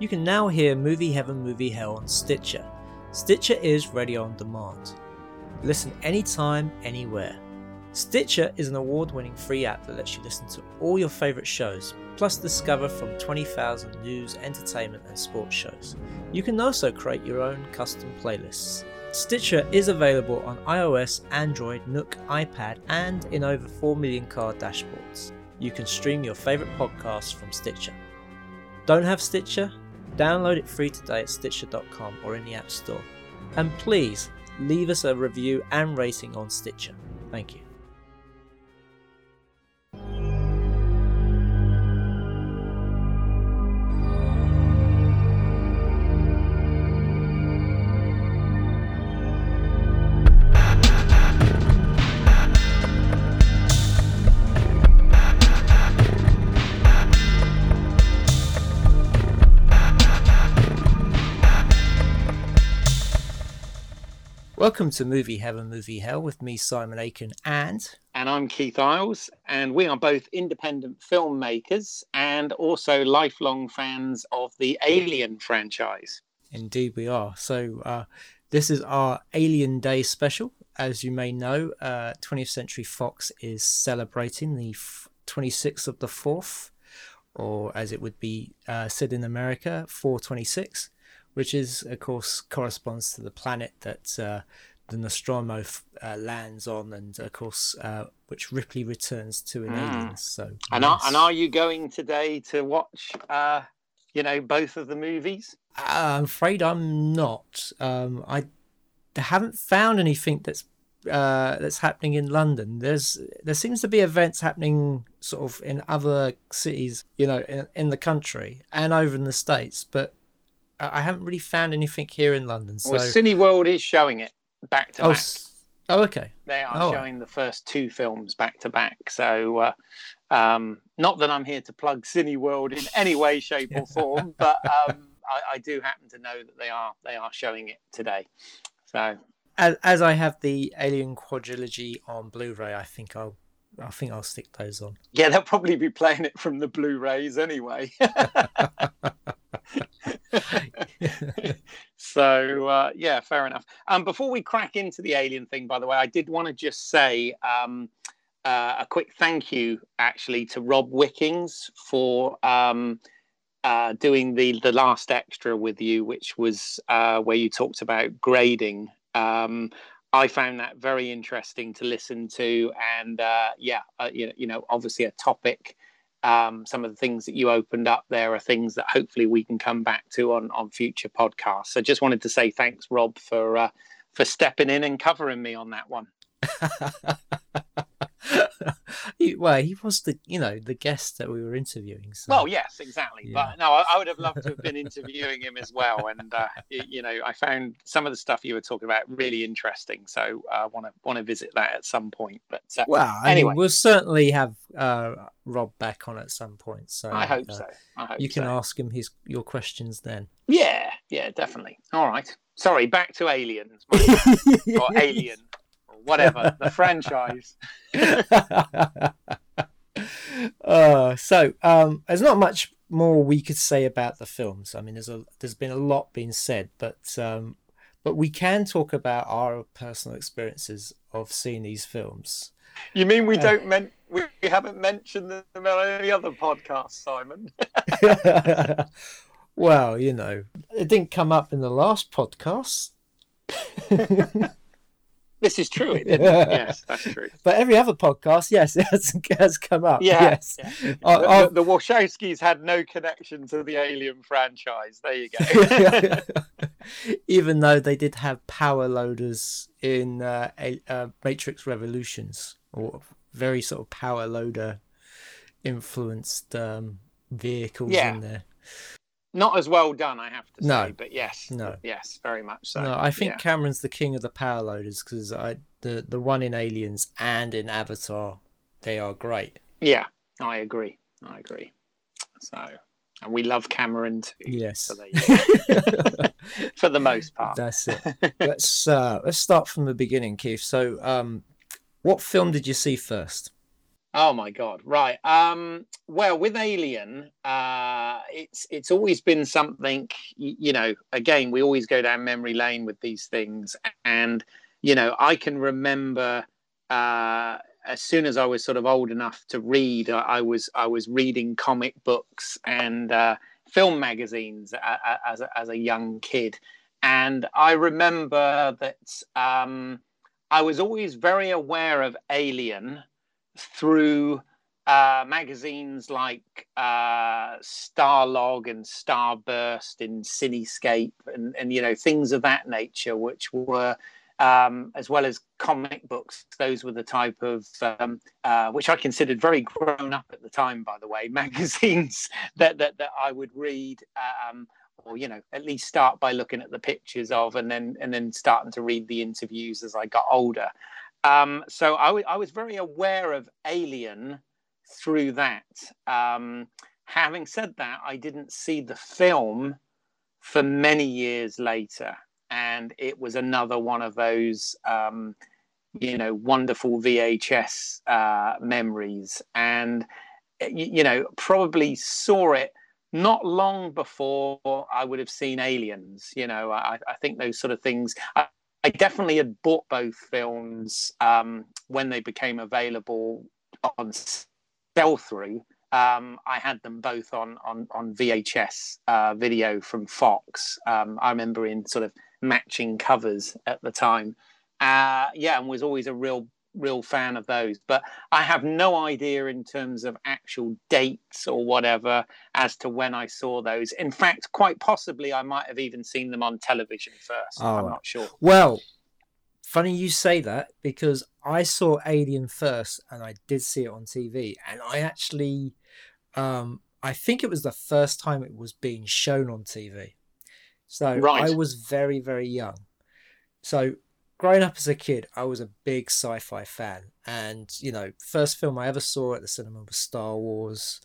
You can now hear Movie Heaven, Movie Hell on Stitcher. Stitcher is radio on demand. Listen anytime, anywhere. Stitcher is an award winning free app that lets you listen to all your favourite shows, plus discover from 20,000 news, entertainment, and sports shows. You can also create your own custom playlists. Stitcher is available on iOS, Android, Nook, iPad, and in over 4 million car dashboards. You can stream your favourite podcasts from Stitcher. Don't have Stitcher? Download it free today at Stitcher.com or in the App Store. And please leave us a review and rating on Stitcher. Thank you. Welcome to Movie Heaven, Movie Hell with me, Simon Aiken, and. And I'm Keith Isles, and we are both independent filmmakers and also lifelong fans of the Alien franchise. Indeed, we are. So, uh, this is our Alien Day special. As you may know, uh, 20th Century Fox is celebrating the f- 26th of the 4th, or as it would be uh, said in America, 426 which is, of course, corresponds to the planet that uh, the Nostromo uh, lands on, and of course, uh, which Ripley returns to in mm. Aliens. So, and are, and are you going today to watch, uh, you know, both of the movies? Uh, I'm afraid I'm not. Um, I haven't found anything that's uh, that's happening in London. There's there seems to be events happening sort of in other cities, you know, in, in the country and over in the states, but I haven't really found anything here in London. So... Well, Cineworld is showing it back to oh, back. Oh, okay. They are oh. showing the first two films back to back. So, uh, um, not that I'm here to plug Cineworld in any way, shape, or form, but um, I, I, do happen to know that they are they are showing it today. So, as, as I have the Alien quadrilogy on Blu-ray, I think I'll I think I'll stick those on. Yeah, they'll probably be playing it from the Blu-rays anyway. so uh, yeah, fair enough. Um, before we crack into the alien thing, by the way, I did want to just say um, uh, a quick thank you actually to Rob Wickings for um, uh, doing the the last extra with you, which was uh, where you talked about grading. Um, I found that very interesting to listen to, and uh, yeah, uh, you know, you know, obviously a topic um, some of the things that you opened up there are things that hopefully we can come back to on on future podcasts. So just wanted to say thanks, Rob, for uh, for stepping in and covering me on that one. he, well, he was the you know the guest that we were interviewing. So. Well, yes, exactly. Yeah. But no, I, I, would have loved to have been interviewing him as well. And uh, you know, I found some of the stuff you were talking about really interesting. So I want to want to visit that at some point. But uh, well, I anyway, mean, we'll certainly have uh, Rob back on at some point. So I hope uh, so. I hope you can so. ask him his your questions then. Yeah, yeah, definitely. All right. Sorry, back to aliens or alien whatever the franchise. uh, so um, there's not much more we could say about the films. I mean, there's a there's been a lot being said, but um, but we can talk about our personal experiences of seeing these films. You mean we uh, don't men- we haven't mentioned them on any other podcast, Simon? well, you know, it didn't come up in the last podcast. This is true. yes, that's true. But every other podcast, yes, it has, has come up. Yeah. Yes. Yeah. Uh, the, the, the Wachowskis had no connection to the Alien franchise. There you go. Even though they did have power loaders in uh, uh, Matrix Revolutions, or very sort of power loader influenced um, vehicles yeah. in there not as well done, I have to say. No, but yes, no, yes, very much so. No, I think yeah. Cameron's the king of the power loaders because I the the one in Aliens and in Avatar, they are great. Yeah, I agree. I agree. So, and we love Cameron too. Yes, so for the most part. That's it. let's uh, let's start from the beginning, Keith. So, um, what film did you see first? Oh my god! Right. Um, well, with Alien, uh, it's it's always been something. You, know, again, we always go down memory lane with these things, and you know, I can remember uh, as soon as I was sort of old enough to read, I, I was I was reading comic books and uh, film magazines as a, as a young kid, and I remember that um, I was always very aware of Alien through uh, magazines like uh, Starlog and Starburst and Cinescape and, and you know things of that nature, which were um, as well as comic books. Those were the type of um, uh, which I considered very grown up at the time, by the way, magazines that that, that I would read. Um, or you know at least start by looking at the pictures of and then and then starting to read the interviews as i got older um, so I, w- I was very aware of Alien through that. Um, having said that, I didn't see the film for many years later, and it was another one of those, um, you know, wonderful VHS uh, memories. And you, know, probably saw it not long before I would have seen Aliens. You know, I, I think those sort of things. I, I definitely had bought both films um, when they became available on sell through. Um, I had them both on on on VHS uh, video from Fox. Um, I remember in sort of matching covers at the time. Uh, yeah, and was always a real real fan of those, but I have no idea in terms of actual dates or whatever as to when I saw those. In fact, quite possibly I might have even seen them on television first. Oh, I'm not sure. Well, funny you say that because I saw Alien first and I did see it on TV, and I actually, um, I think it was the first time it was being shown on TV. So right. I was very, very young. So growing up as a kid, I was a big sci-fi fan, and you know, first film I ever saw at the cinema was Star Wars,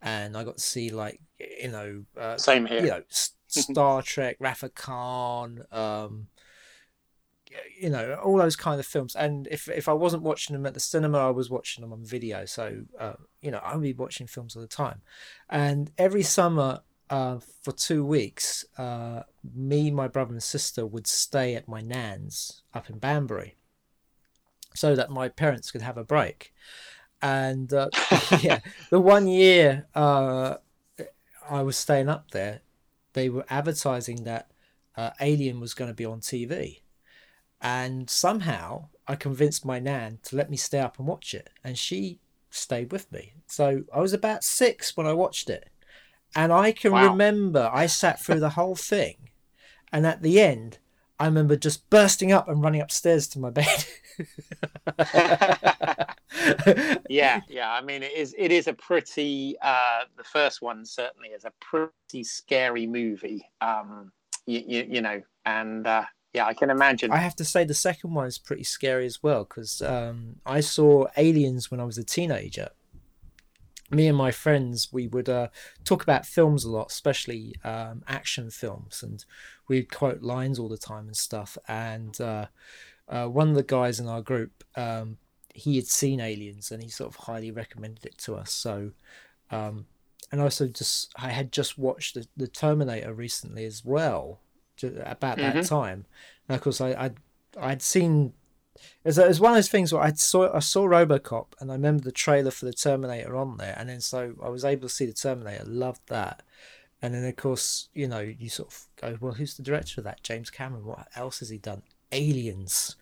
and I got to see like you know, uh, same here, you know, Star Trek, Wrath Khan, um, you know, all those kind of films. And if if I wasn't watching them at the cinema, I was watching them on video. So uh, you know, I'd be watching films all the time, and every summer uh, for two weeks, uh, me, my brother, and sister would stay at my nan's up in Banbury so that my parents could have a break. And uh, yeah, the one year uh, I was staying up there, they were advertising that uh, Alien was going to be on TV. And somehow I convinced my nan to let me stay up and watch it. And she stayed with me. So I was about six when I watched it and I can wow. remember I sat through the whole thing. And at the end, I remember just bursting up and running upstairs to my bed. yeah, yeah. I mean, it is it is a pretty uh, the first one certainly is a pretty scary movie. Um, you, you, you know, and uh, yeah, I can imagine. I have to say the second one is pretty scary as well because um, I saw Aliens when I was a teenager, me and my friends we would uh, talk about films a lot especially um, action films and we'd quote lines all the time and stuff and uh, uh, one of the guys in our group um, he had seen aliens and he sort of highly recommended it to us so um, and also just i had just watched the, the terminator recently as well about mm-hmm. that time and of course i I'd, I'd seen it was, it was one of those things where I saw I saw RoboCop and I remember the trailer for the Terminator on there, and then so I was able to see the Terminator, loved that, and then of course you know you sort of go, well, who's the director of that? James Cameron. What else has he done? Aliens,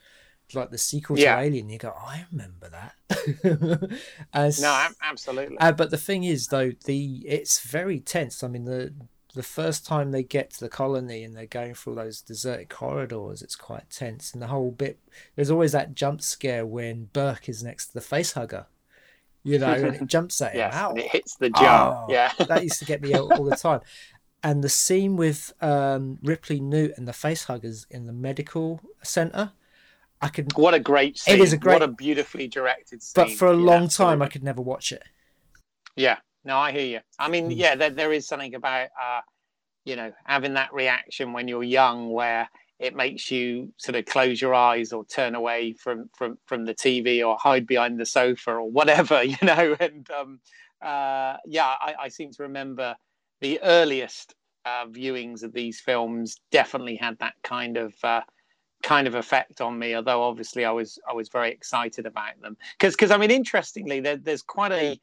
like the sequel yeah. to Alien. You go, oh, I remember that. As, no, absolutely. Uh, but the thing is, though, the it's very tense. I mean, the the first time they get to the colony and they're going through those deserted corridors, it's quite tense. And the whole bit, there's always that jump scare when Burke is next to the face hugger, you know, and it jumps at him. yes, Ow. it hits the jaw. Oh, yeah, that used to get me all, all the time. And the scene with um, Ripley Newt and the face huggers in the medical center. I could. What a great scene! It is a great, what a beautifully directed scene. But for a yeah, long absolutely. time, I could never watch it. Yeah, no, I hear you. I mean, mm. yeah, there, there is something about uh, you know having that reaction when you're young, where it makes you sort of close your eyes or turn away from from from the TV or hide behind the sofa or whatever, you know. And um, uh, yeah, I, I, seem to remember the earliest uh, viewings of these films definitely had that kind of uh, kind of effect on me. Although obviously I was I was very excited about them because because I mean interestingly there, there's quite a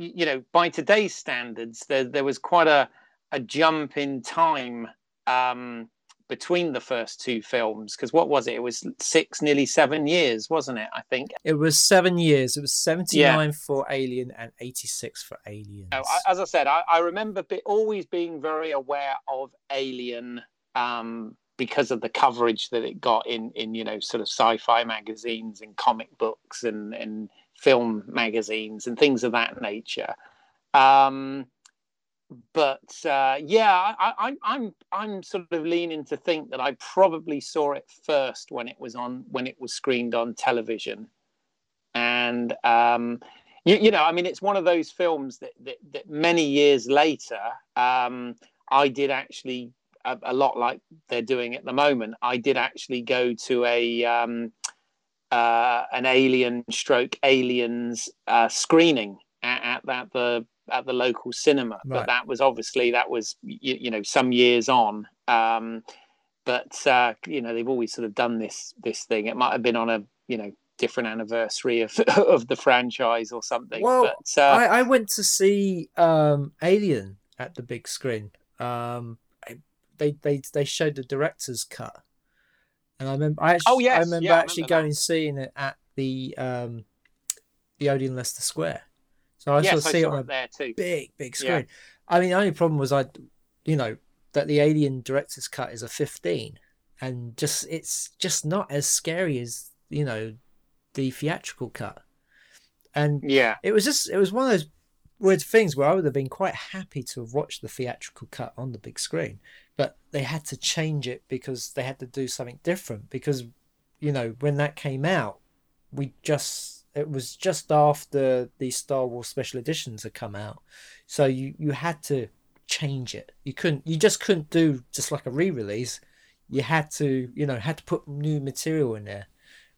you know by today's standards there there was quite a a jump in time. Um, between the first two films because what was it it was six nearly seven years wasn't it i think it was seven years it was 79 yeah. for alien and 86 for alien no, as i said i, I remember be, always being very aware of alien um, because of the coverage that it got in in you know sort of sci-fi magazines and comic books and and film magazines and things of that nature um, but uh, yeah, I, I, I'm I'm sort of leaning to think that I probably saw it first when it was on when it was screened on television, and um, you, you, know, I mean, it's one of those films that that, that many years later, um, I did actually a, a, lot like they're doing at the moment. I did actually go to a um, uh, an Alien stroke Aliens uh, screening at, at the at the local cinema. Right. But that was obviously that was you, you know some years on. Um, but uh, you know they've always sort of done this this thing. It might have been on a you know different anniversary of of the franchise or something. Well, but, uh, I, I went to see um, Alien at the big screen. Um, they they they showed the director's cut, and I remember I actually, oh yes, I remember yeah, actually I remember going seeing it at the um, the Odeon Leicester Square. So I yes, sort of see it on a there too. big, big screen. Yeah. I mean, the only problem was I, you know, that the Alien director's cut is a 15, and just it's just not as scary as you know the theatrical cut. And yeah, it was just it was one of those weird things where I would have been quite happy to have watched the theatrical cut on the big screen, but they had to change it because they had to do something different because you know when that came out, we just it was just after the Star Wars special editions had come out, so you you had to change it. You couldn't. You just couldn't do just like a re-release. You had to, you know, had to put new material in there.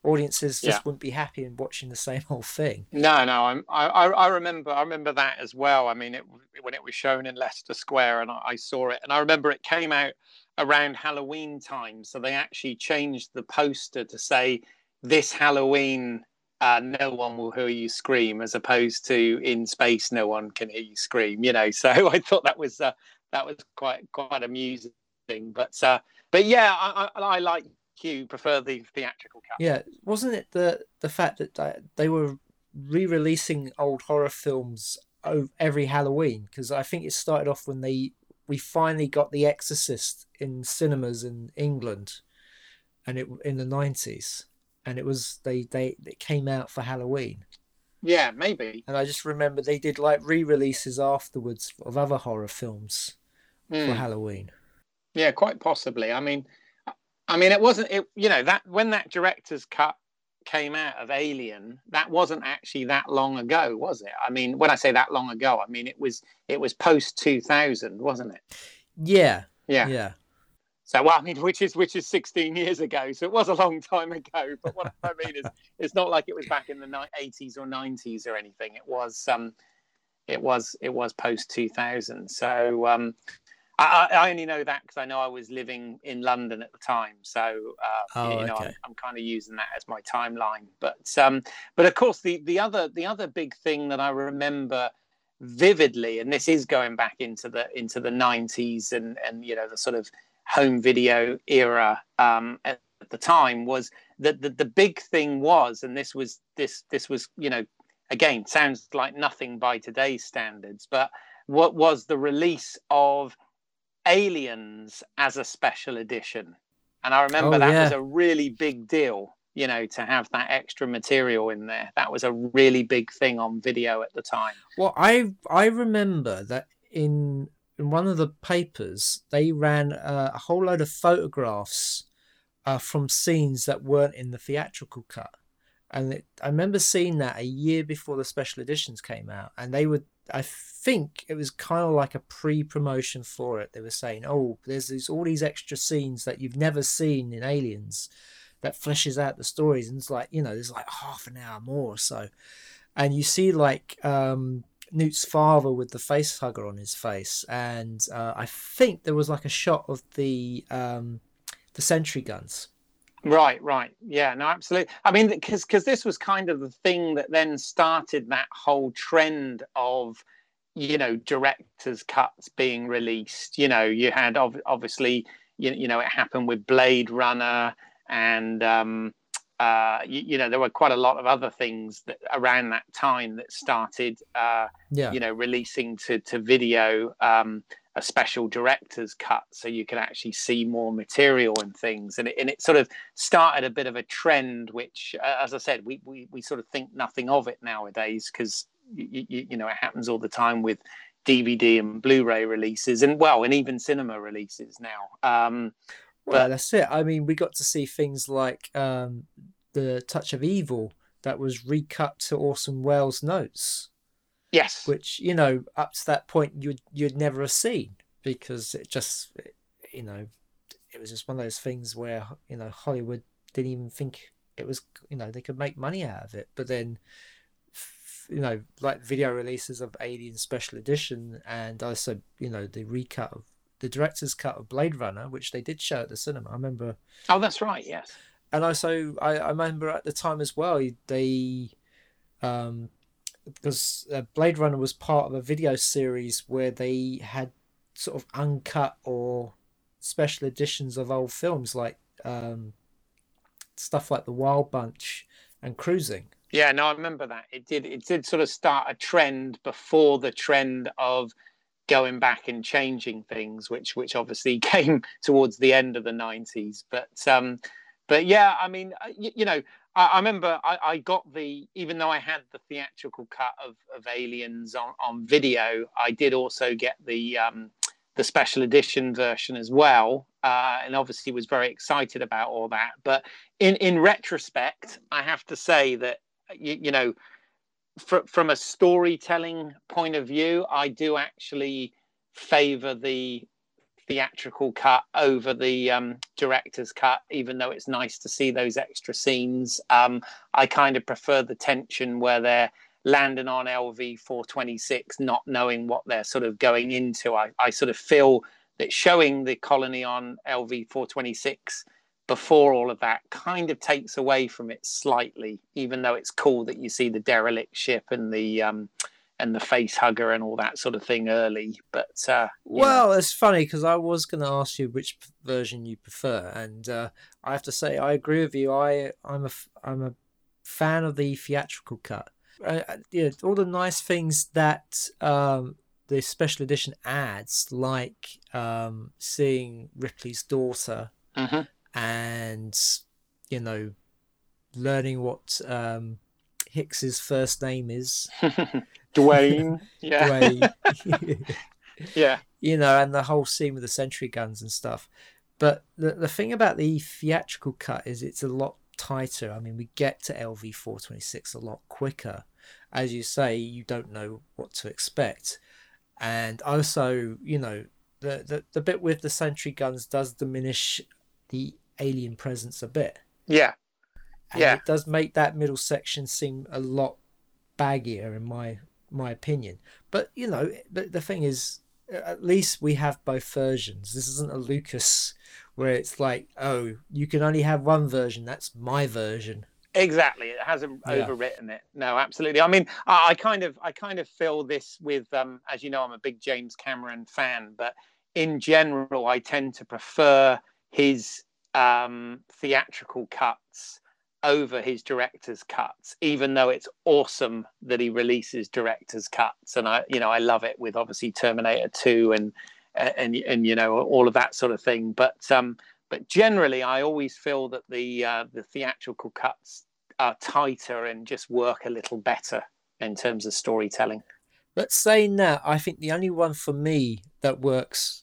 Audiences just yeah. wouldn't be happy in watching the same old thing. No, no, I'm, I, I remember, I remember that as well. I mean, it when it was shown in Leicester Square, and I, I saw it, and I remember it came out around Halloween time, so they actually changed the poster to say this Halloween uh, no one will hear you scream, as opposed to in space, no one can hear you scream. You know, so I thought that was uh, that was quite quite amusing. But uh, but yeah, I, I, I like you prefer the theatrical cut. Yeah, wasn't it the the fact that they were re-releasing old horror films every Halloween? Because I think it started off when they we finally got The Exorcist in cinemas in England, and it in the nineties and it was they they it came out for Halloween. Yeah, maybe. And I just remember they did like re-releases afterwards of other horror films mm. for hmm. Halloween. Yeah, quite possibly. I mean, I mean, it wasn't it. You know that when that director's cut came out of Alien, that wasn't actually that long ago, was it? I mean, when I say that long ago, I mean it was it was post two thousand, wasn't it? Yeah. Yeah. Yeah. So, well, I mean, which is which is 16 years ago, so it was a long time ago. But what I mean is, it's not like it was back in the 80s or 90s or anything. It was, um, it was, it was post 2000. So, um, I, I only know that because I know I was living in London at the time. So, uh, oh, you know, okay. I'm, I'm kind of using that as my timeline. But, um, but of course, the the other the other big thing that I remember vividly, and this is going back into the into the 90s and and you know the sort of home video era um, at the time was that the, the big thing was, and this was this this was you know again sounds like nothing by today's standards, but what was the release of Aliens as a special edition, and I remember oh, that yeah. was a really big deal. You know, to have that extra material in there, that was a really big thing on video at the time. Well, I I remember that in in one of the papers, they ran uh, a whole load of photographs uh, from scenes that weren't in the theatrical cut. And it, I remember seeing that a year before the special editions came out, and they were I think it was kind of like a pre-promotion for it. They were saying, "Oh, there's these all these extra scenes that you've never seen in Aliens that fleshes out the stories." And it's like you know, there's like half an hour more or so, and you see like um, Newt's father with the face hugger on his face, and uh, I think there was like a shot of the um, the sentry guns. Right, right, yeah, no, absolutely. I mean, because because this was kind of the thing that then started that whole trend of, you know, directors' cuts being released. You know, you had ov- obviously, you, you know, it happened with Blade Runner, and um, uh, you, you, know, there were quite a lot of other things that around that time that started, uh, yeah. you know, releasing to to video. Um, a special director's cut so you can actually see more material and things. And it, and it sort of started a bit of a trend which uh, as i said we, we, we sort of think nothing of it nowadays because you, you, you know it happens all the time with dvd and blu-ray releases and well and even cinema releases now. Um well but... that's it. I mean we got to see things like um the touch of evil that was recut to orson welles notes Yes. Which you know, up to that point, you'd you'd never have seen because it just, you know, it was just one of those things where you know Hollywood didn't even think it was, you know, they could make money out of it. But then, you know, like video releases of Alien Special Edition and also, you know, the recut of the director's cut of Blade Runner, which they did show at the cinema. I remember. Oh, that's right. Yes. And also, I, I remember at the time as well, they um, because uh, Blade Runner was part of a video series where they had sort of uncut or special editions of old films like um, stuff like The Wild Bunch and Cruising. Yeah, no, I remember that. It did. It did sort of start a trend before the trend of going back and changing things, which which obviously came towards the end of the nineties. But um, but yeah, I mean, uh, you, you know, I, I remember I, I, got the even though I had the theatrical cut of, of Aliens on, on video, I did also get the um, the special edition version as well, uh, and obviously was very excited about all that. But in in retrospect, I have to say that you, you know, fr- from a storytelling point of view, I do actually favor the theatrical cut over the um, director's cut, even though it's nice to see those extra scenes. Um, I kind of prefer the tension where they're landing on LV 426, not knowing what they're sort of going into. I, I sort of feel that showing the colony on LV 426 before all of that kind of takes away from it slightly, even though it's cool that you see the derelict ship and the um, and the face hugger and all that sort of thing early. But uh, well, know. it's funny because I was going to ask you which version you prefer, and uh, I have to say I agree with you. I I'm a I'm a fan of the theatrical cut. Uh, uh, yeah, all the nice things that um, the special edition adds, like um, seeing Ripley's daughter, mm-hmm. and you know, learning what um, Hicks's first name is. Dwayne. Yeah. Dwayne. yeah. You know, and the whole scene with the sentry guns and stuff. But the the thing about the theatrical cut is it's a lot tighter. I mean, we get to LV four twenty six a lot quicker. As you say, you don't know what to expect. And also, you know, the, the, the bit with the sentry guns does diminish the alien presence a bit. Yeah. And yeah. It does make that middle section seem a lot baggier in my my opinion. But you know, the, the thing is, at least we have both versions. This isn't a Lucas where it's like, oh, you can only have one version. That's my version. Exactly, it hasn't yeah. overwritten it. No, absolutely. I mean, I, I, kind of, I kind of feel this with, um, as you know, I'm a big James Cameron fan, but in general, I tend to prefer his um, theatrical cuts over his director's cuts, even though it's awesome that he releases director's cuts. And I, you know, I love it with obviously Terminator 2 and, and, and, you know, all of that sort of thing. But, um, but generally, I always feel that the, uh, the theatrical cuts are tighter and just work a little better in terms of storytelling. But saying that, I think the only one for me that works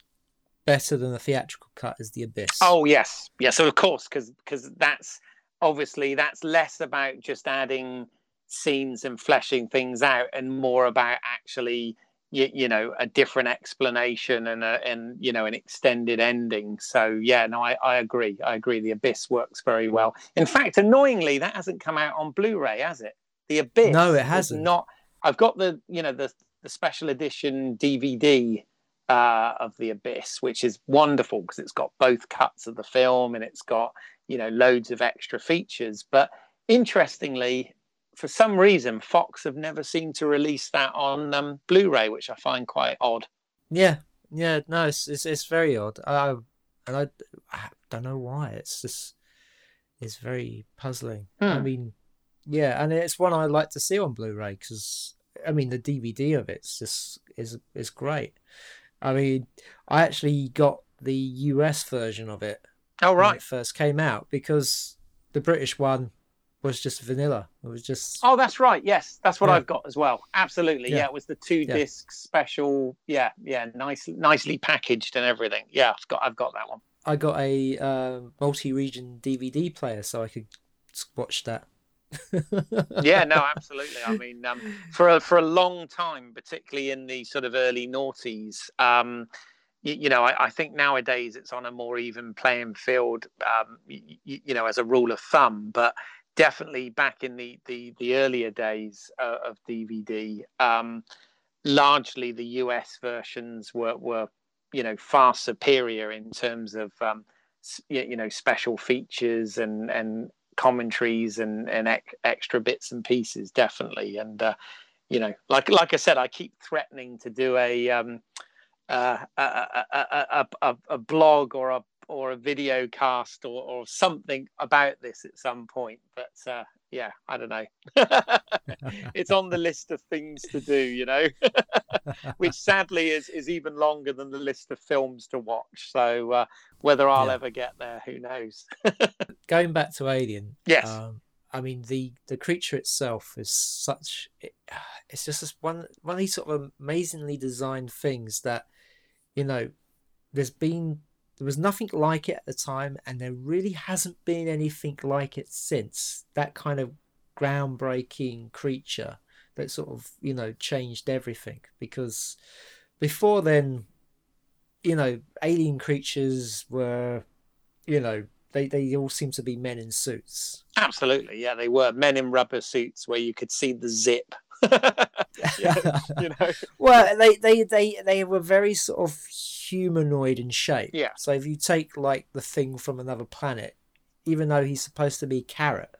better than the theatrical cut is the Abyss. Oh yes, yes, So, of course, because because that's obviously that's less about just adding scenes and fleshing things out, and more about actually you, you know a different explanation and a, and you know an extended ending. So yeah no I, I agree. I agree. The abyss works very well. In fact annoyingly that hasn't come out on blu-ray has it? The abyss no it hasn't. not. I've got the you know the the special edition dvd uh, of the abyss which is wonderful because it's got both cuts of the film and it's got you know loads of extra features but interestingly for some reason, Fox have never seemed to release that on um, Blu-ray, which I find quite odd. Yeah, yeah, no, it's it's, it's very odd. I, and I, I don't know why. It's just it's very puzzling. Hmm. I mean, yeah, and it's one I like to see on Blu-ray because I mean the DVD of it's just is is great. I mean, I actually got the US version of it. Oh right, it first came out because the British one was just vanilla. It was just. Oh, that's right. Yes, that's what yeah. I've got as well. Absolutely. Yeah, yeah it was the two yeah. disc special. Yeah, yeah, nice, nicely packaged and everything. Yeah, I've got, I've got that one. I got a uh, multi-region DVD player, so I could watch that. yeah, no, absolutely. I mean, um, for a, for a long time, particularly in the sort of early noughties, um, you, you, know, I, I, think nowadays it's on a more even playing field, um, you, you know, as a rule of thumb. But definitely back in the the, the earlier days uh, of DVD, um, largely the US versions were were you know far superior in terms of um, you know special features and and commentaries and and ec- extra bits and pieces definitely and uh, you know like like I said I keep threatening to do a um, uh, a, a, a, a, a blog or a or a video cast or, or something about this at some point. But uh, yeah, I don't know. it's on the list of things to do, you know, which sadly is is even longer than the list of films to watch. So uh, whether I'll yeah. ever get there, who knows? Going back to Alien, yes. Um, I mean the the creature itself is such it, it's just this one one of these sort of amazingly designed things that you know there's been there was nothing like it at the time, and there really hasn't been anything like it since. That kind of groundbreaking creature that sort of, you know, changed everything. Because before then, you know, alien creatures were, you know, they, they all seem to be men in suits. Absolutely, yeah, they were men in rubber suits where you could see the zip. yeah, you know. well, they, they they they were very sort of humanoid in shape. Yeah. So if you take like the thing from another planet, even though he's supposed to be carrot,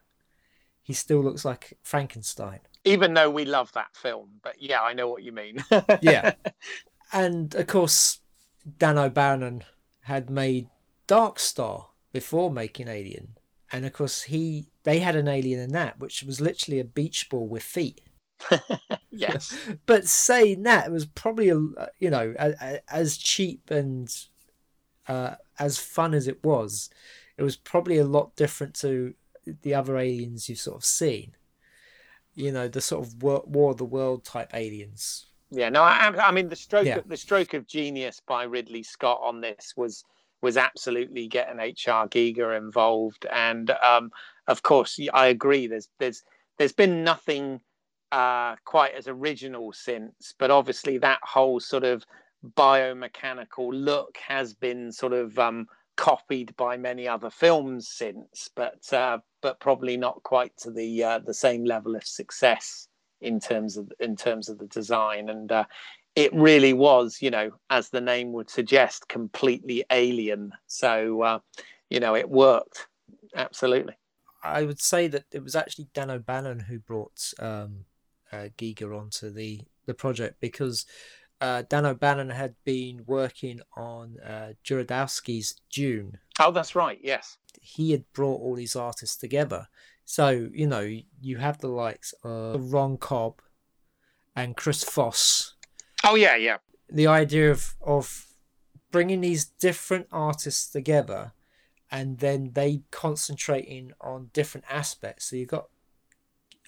he still looks like Frankenstein. Even though we love that film, but yeah, I know what you mean. yeah. And of course, Dan O'Bannon had made Dark Star before making Alien. And of course, he they had an alien in that, which was literally a beach ball with feet. yes. but saying that, it was probably, a, you know, a, a, as cheap and uh, as fun as it was, it was probably a lot different to the other aliens you've sort of seen. You know, the sort of war, war of the world type aliens. Yeah, no, I, I mean the stroke, yeah. of, the stroke of genius by Ridley Scott on this was was absolutely getting H.R. Giger involved, and um, of course, I agree. There's there's there's been nothing uh, quite as original since, but obviously that whole sort of biomechanical look has been sort of um, copied by many other films since, but uh, but probably not quite to the uh, the same level of success in terms of in terms of the design. And uh, it really was, you know, as the name would suggest, completely alien. So uh, you know, it worked absolutely. I would say that it was actually Dan O'Bannon who brought um, uh, Giger onto the the project because uh, Dan O'Bannon had been working on uh, Jodorowsky's Dune. Oh, that's right. Yes, he had brought all these artists together. So you know you have the likes of Ron Cobb and Chris Foss. Oh yeah, yeah. The idea of of bringing these different artists together and then they concentrating on different aspects. So you've got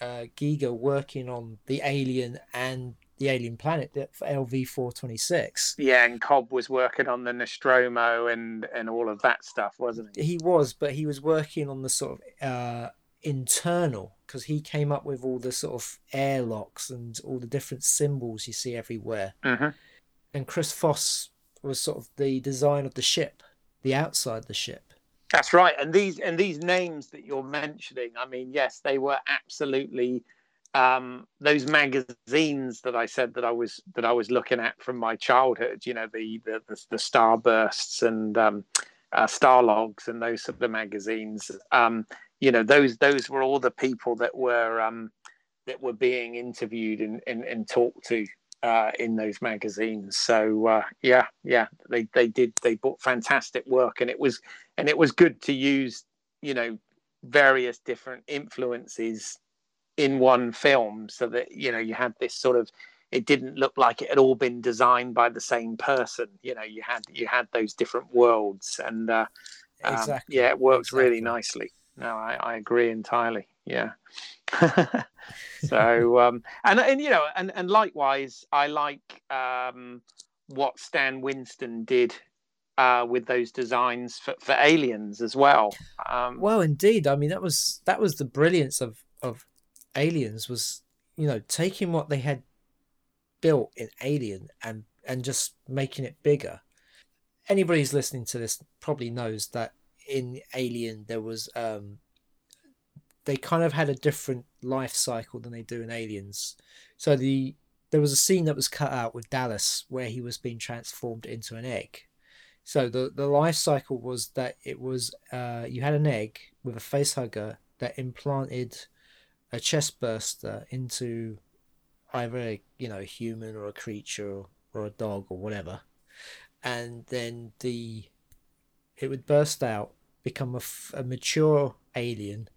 uh, Giger working on the Alien and the Alien Planet for LV four twenty six. Yeah, and Cobb was working on the Nostromo and and all of that stuff, wasn't he? He was, but he was working on the sort of uh, internal because he came up with all the sort of airlocks and all the different symbols you see everywhere. Mm-hmm. And Chris Foss was sort of the design of the ship, the outside of the ship. That's right. And these and these names that you're mentioning, I mean, yes, they were absolutely um, those magazines that I said that I was that I was looking at from my childhood. You know, the the the, the Starbursts and um, uh, Starlogs and those sort of the magazines. Um, you know, those those were all the people that were um, that were being interviewed and, and, and talked to uh, in those magazines. So uh, yeah, yeah, they they did they bought fantastic work, and it was and it was good to use you know various different influences in one film, so that you know you had this sort of it didn't look like it had all been designed by the same person. You know, you had you had those different worlds, and uh, um, yeah, it works exactly. really nicely. No, I, I agree entirely. Yeah. so um, and and you know and and likewise, I like um, what Stan Winston did uh, with those designs for, for aliens as well. Um, well, indeed. I mean, that was that was the brilliance of of aliens was you know taking what they had built in Alien and and just making it bigger. Anybody who's listening to this probably knows that in Alien there was um, they kind of had a different life cycle than they do in Aliens. So the there was a scene that was cut out with Dallas where he was being transformed into an egg. So the the life cycle was that it was uh, you had an egg with a face hugger that implanted a chest burster into either a you know a human or a creature or, or a dog or whatever, and then the it would burst out, become a, a mature alien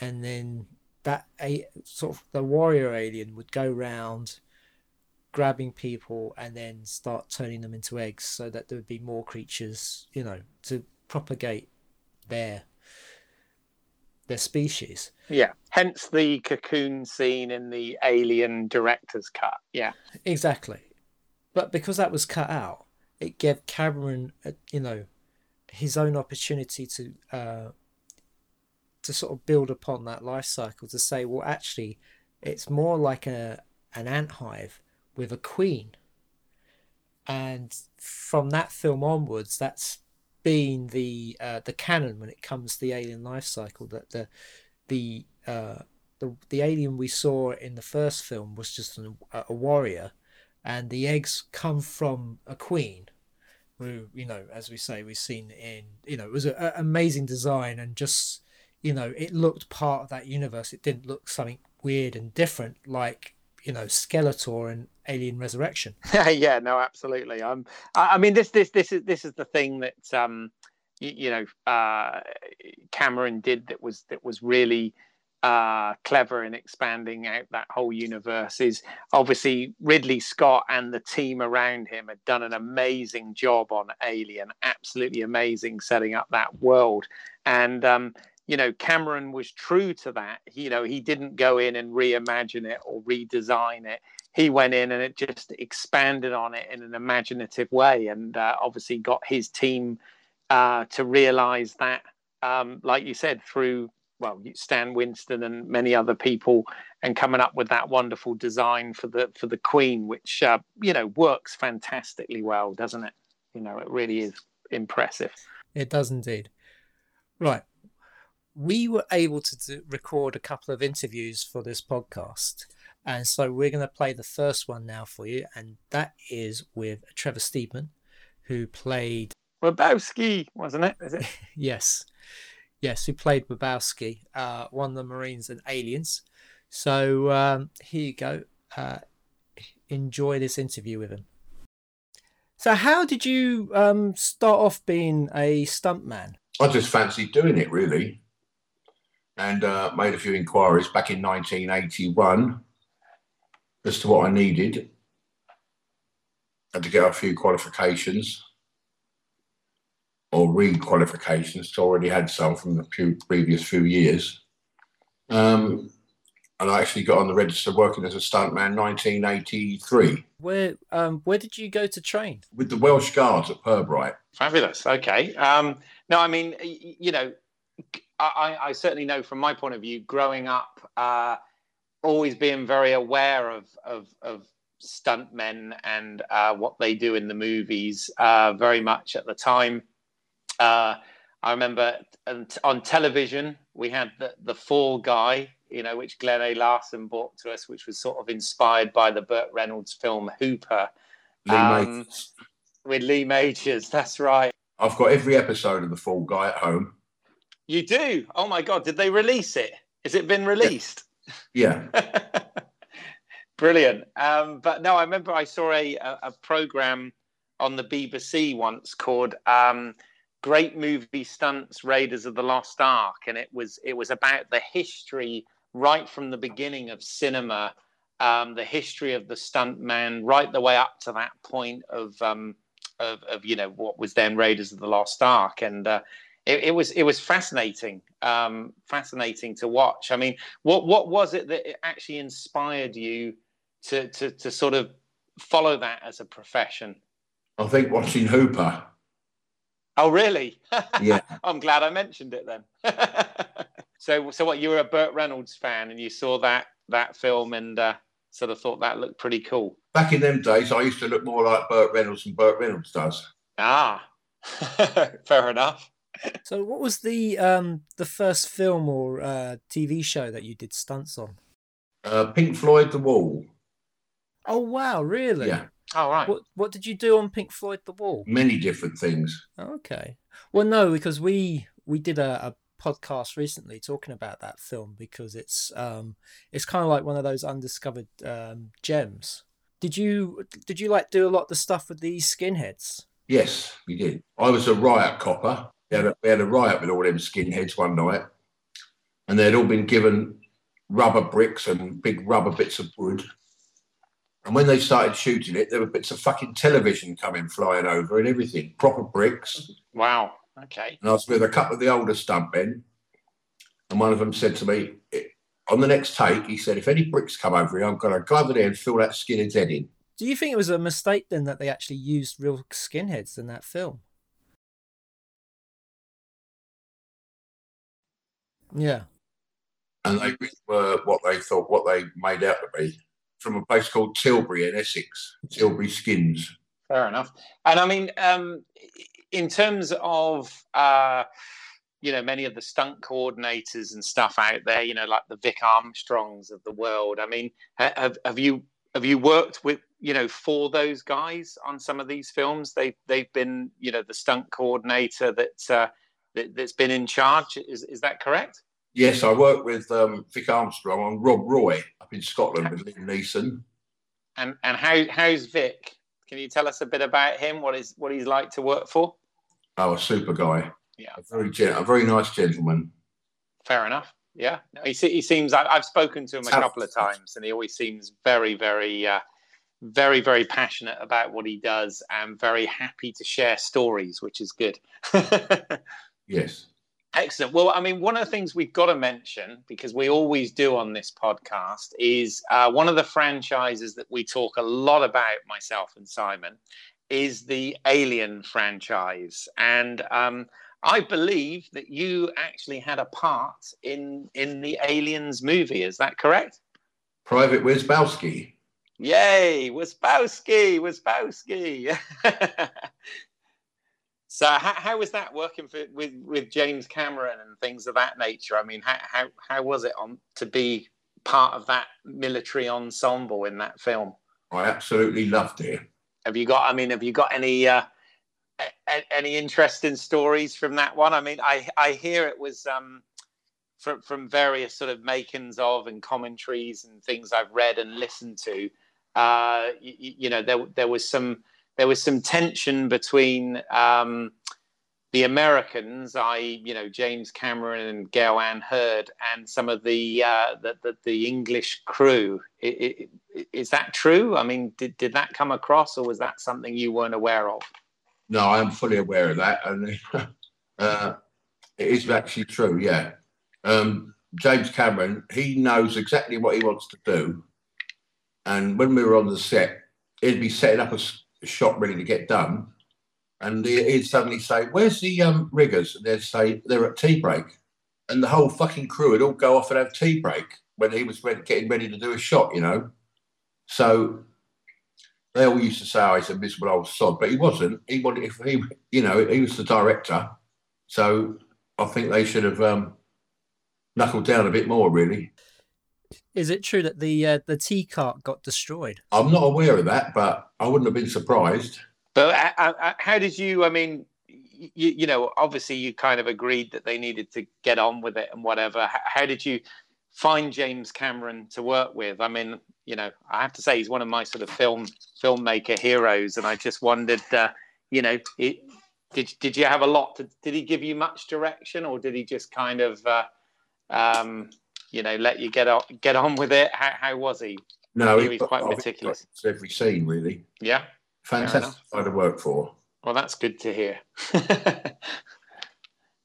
and then that a sort of the warrior alien would go round grabbing people and then start turning them into eggs so that there would be more creatures you know to propagate their their species. Yeah. Hence the cocoon scene in the alien director's cut. Yeah. Exactly. But because that was cut out it gave cameron you know his own opportunity to uh, to sort of build upon that life cycle to say, well, actually, it's more like a an ant hive with a queen. And from that film onwards, that's been the uh, the canon when it comes to the alien life cycle. That the the uh, the the alien we saw in the first film was just an, a warrior, and the eggs come from a queen who you know as we say we've seen in you know it was an amazing design and just you know, it looked part of that universe. It didn't look something weird and different like you know Skeletor and Alien Resurrection. yeah, no, absolutely. Um, I, I, mean, this this this is this is the thing that um, you, you know, uh, Cameron did that was that was really uh, clever in expanding out that whole universe. Is obviously Ridley Scott and the team around him had done an amazing job on Alien, absolutely amazing setting up that world, and um, you know, Cameron was true to that. You know, he didn't go in and reimagine it or redesign it. He went in and it just expanded on it in an imaginative way, and uh, obviously got his team uh, to realize that, um, like you said, through well, Stan Winston and many other people, and coming up with that wonderful design for the for the Queen, which uh, you know works fantastically well, doesn't it? You know, it really is impressive. It does indeed. Right we were able to do, record a couple of interviews for this podcast. And so we're going to play the first one now for you. And that is with Trevor Steedman, who played. Wabowski, wasn't it? Is it? yes. Yes, who played Wabowski, uh, one of the Marines and Aliens. So um, here you go. Uh, enjoy this interview with him. So, how did you um, start off being a stuntman? I just fancied doing it, really and uh, made a few inquiries back in 1981 as to what I needed. Had to get a few qualifications or re-qualifications. So already had some from the few, previous few years. Um, and I actually got on the register working as a stuntman 1983. Where um, where did you go to train? With the Welsh Guards at Pirbright. Fabulous. Okay. Um, no, I mean, you know, I, I, certainly know from my point of view, growing up, uh, always being very aware of of, of stuntmen and uh, what they do in the movies. Uh, very much at the time, uh, I remember on television we had the the Fall Guy, you know, which Glenn A. Larson brought to us, which was sort of inspired by the Burt Reynolds film Hooper. Lee um, with Lee Majors, that's right. I've got every episode of The Fall Guy at home. You do? Oh my God! Did they release it? Has it been released? Yeah. Brilliant. Um, but no, I remember I saw a, a, a program on the BBC once called um, "Great Movie Stunts: Raiders of the Lost Ark," and it was it was about the history right from the beginning of cinema, um, the history of the stunt man, right the way up to that point of um, of, of you know what was then Raiders of the Lost Ark, and uh, it, it, was it was fascinating, um, fascinating to watch. I mean, what what was it that actually inspired you to to to sort of follow that as a profession? I think watching Hooper. Oh, really? Yeah. I'm glad I mentioned it then. so, so what? You were a Burt Reynolds fan, and you saw that that film, and uh, sort of thought that looked pretty cool. Back in them days, I used to look more like Burt Reynolds than Burt Reynolds does. Ah, fair enough. So, what was the um, the first film or uh, TV show that you did stunts on? Uh, Pink Floyd, The Wall. Oh wow! Really? Yeah. All right. What What did you do on Pink Floyd, The Wall? Many different things. Okay. Well, no, because we we did a, a podcast recently talking about that film because it's um it's kind of like one of those undiscovered um, gems. Did you did you like do a lot of the stuff with these skinheads? Yes, we did. I was a riot copper. We had a, we had a riot with all them skinheads one night, and they'd all been given rubber bricks and big rubber bits of wood. And when they started shooting it, there were bits of fucking television coming flying over and everything, proper bricks. Wow. Okay. And I was with a couple of the older stuntmen, and one of them said to me, on the next take, he said, if any bricks come over here, I'm going to go over there and fill that skinhead's head in. Do you think it was a mistake then that they actually used real skinheads in that film? Yeah. And they were what they thought, what they made out to be from a place called Tilbury in Essex, Tilbury Skins. Fair enough. And I mean, um, in terms of uh, you know many of the stunt coordinators and stuff out there, you know, like the Vic Armstrongs of the world. I mean, have have you have you worked with you know for those guys on some of these films? they've they've been you know the stunt coordinator that, uh, that has been in charge. Is is that correct? Yes, I work with um, Vic Armstrong on Rob Roy up in Scotland with Liam Neeson. And and how how's Vic? Can you tell us a bit about him? What is what he's like to work for? Oh, a super guy. Yeah, a very a very nice gentleman. Fair enough. Yeah, no, he he seems. I've spoken to him a couple of times, and he always seems very, very, uh, very, very passionate about what he does, and very happy to share stories, which is good. yes. Excellent. Well, I mean, one of the things we've got to mention, because we always do on this podcast, is uh, one of the franchises that we talk a lot about, myself and Simon, is the Alien franchise. And um, I believe that you actually had a part in, in the Aliens movie. Is that correct? Private Wierzbowski. Yay, Wierzbowski, Wierzbowski. So how, how was that working for, with with James Cameron and things of that nature? I mean, how how, how was it on to be part of that military ensemble in that film? I absolutely loved it. Have you got? I mean, have you got any uh, any interesting stories from that one? I mean, I I hear it was um, from from various sort of makings of and commentaries and things I've read and listened to. Uh, you, you know, there there was some there was some tension between um, the Americans, i.e., you know James Cameron and Gale Anne Hurd, and some of the uh, the, the, the, English crew. It, it, is that true? I mean, did, did that come across, or was that something you weren't aware of? No, I am fully aware of that, and uh, it is actually true. Yeah, um, James Cameron, he knows exactly what he wants to do, and when we were on the set, he'd be setting up a shot ready to get done, and he'd suddenly say, "Where's the um, riggers?" And they'd say, "They're at tea break." and the whole fucking crew would all go off and have tea break when he was ready, getting ready to do a shot, you know. So they all used to say, "Oh, he's a miserable old sod," but he wasn't. He wanted, if he, you know, he was the director. So I think they should have um, knuckled down a bit more, really. Is it true that the uh, the tea cart got destroyed? I'm not aware of that, but I wouldn't have been surprised. But uh, uh, how did you? I mean, you, you know, obviously you kind of agreed that they needed to get on with it and whatever. How, did you find James Cameron to work with? I mean, you know, I have to say he's one of my sort of film filmmaker heroes, and I just wondered, uh, you know, it, did did you have a lot? To, did he give you much direction, or did he just kind of, uh, um, you know, let you get on get on with it? How, how was he? No, he was quite meticulous. Every scene, really. Yeah. Fantastic guy to work for. Well, that's good to hear.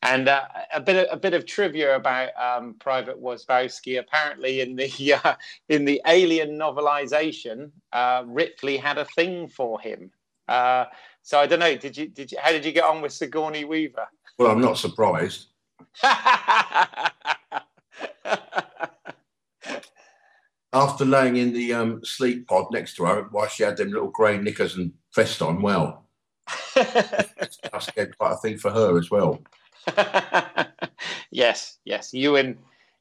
and uh, a bit of, a bit of trivia about um, Private Wierzbowski. Apparently, in the uh, in the Alien novelization, uh, Ripley had a thing for him. Uh, so I don't know. Did you did you how did you get on with Sigourney Weaver? Well, I'm not surprised. After laying in the um, sleep pod next to her, while she had them little grey knickers and vest on, well, I scared quite a thing for her as well. yes, yes, you and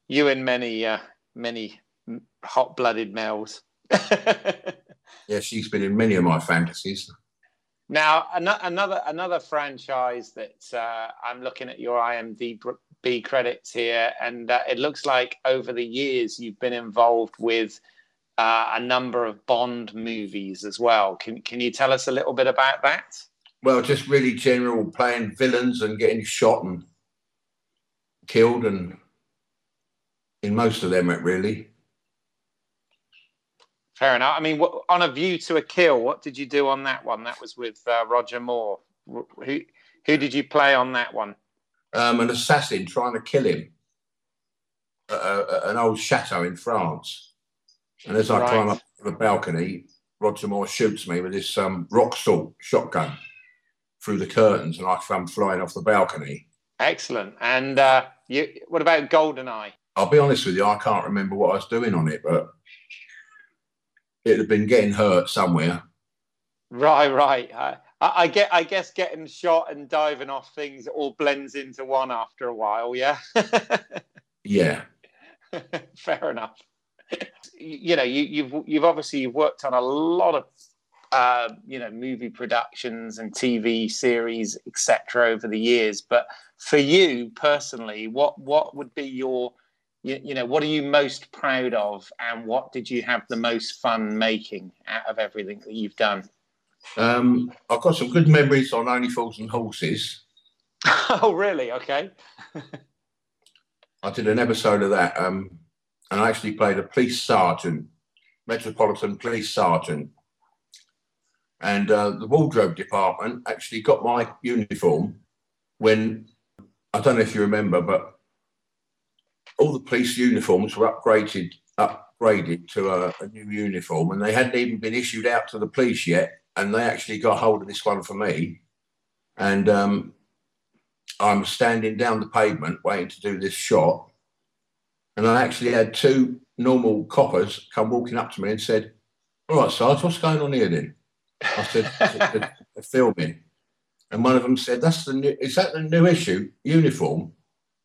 you and many uh, many hot-blooded males. yeah, she's been in many of my fantasies. Now, another another franchise that uh, I'm looking at your IMDb credits here, and uh, it looks like over the years you've been involved with uh, a number of Bond movies as well. Can can you tell us a little bit about that? Well, just really general playing villains and getting shot and killed, and in most of them, it really. Fair enough. I mean, what, on a view to a kill, what did you do on that one? That was with uh, Roger Moore. Who who did you play on that one? Um, an assassin trying to kill him at, a, at an old chateau in France. And as I right. climb up the balcony, Roger Moore shoots me with this um, rock salt shotgun through the curtains, and I come flying off the balcony. Excellent. And uh, you, what about Goldeneye? I'll be honest with you, I can't remember what I was doing on it, but it had been getting hurt somewhere. Right, right. I, I get. I guess getting shot and diving off things all blends into one after a while. Yeah. yeah. Fair enough. You know, you, you've you've obviously worked on a lot of uh, you know movie productions and TV series, etc. over the years. But for you personally, what what would be your you, you, know what are you most proud of, and what did you have the most fun making out of everything that you've done? Um, I've got some good memories on Only Fools and Horses. oh, really? Okay. I did an episode of that, um, and I actually played a police sergeant, Metropolitan Police Sergeant and uh, the wardrobe department actually got my uniform when I don't know if you remember, but all the police uniforms were upgraded upgraded to a, a, new uniform, and they hadn't even been issued out to the police yet. And they actually got hold of this one for me, and um, I'm standing down the pavement waiting to do this shot, and I actually had two normal coppers come walking up to me and said, "All right, Sarge, what's going on here then?" I said, they're filming. And one of them said, That's the new, is that the new issue uniform?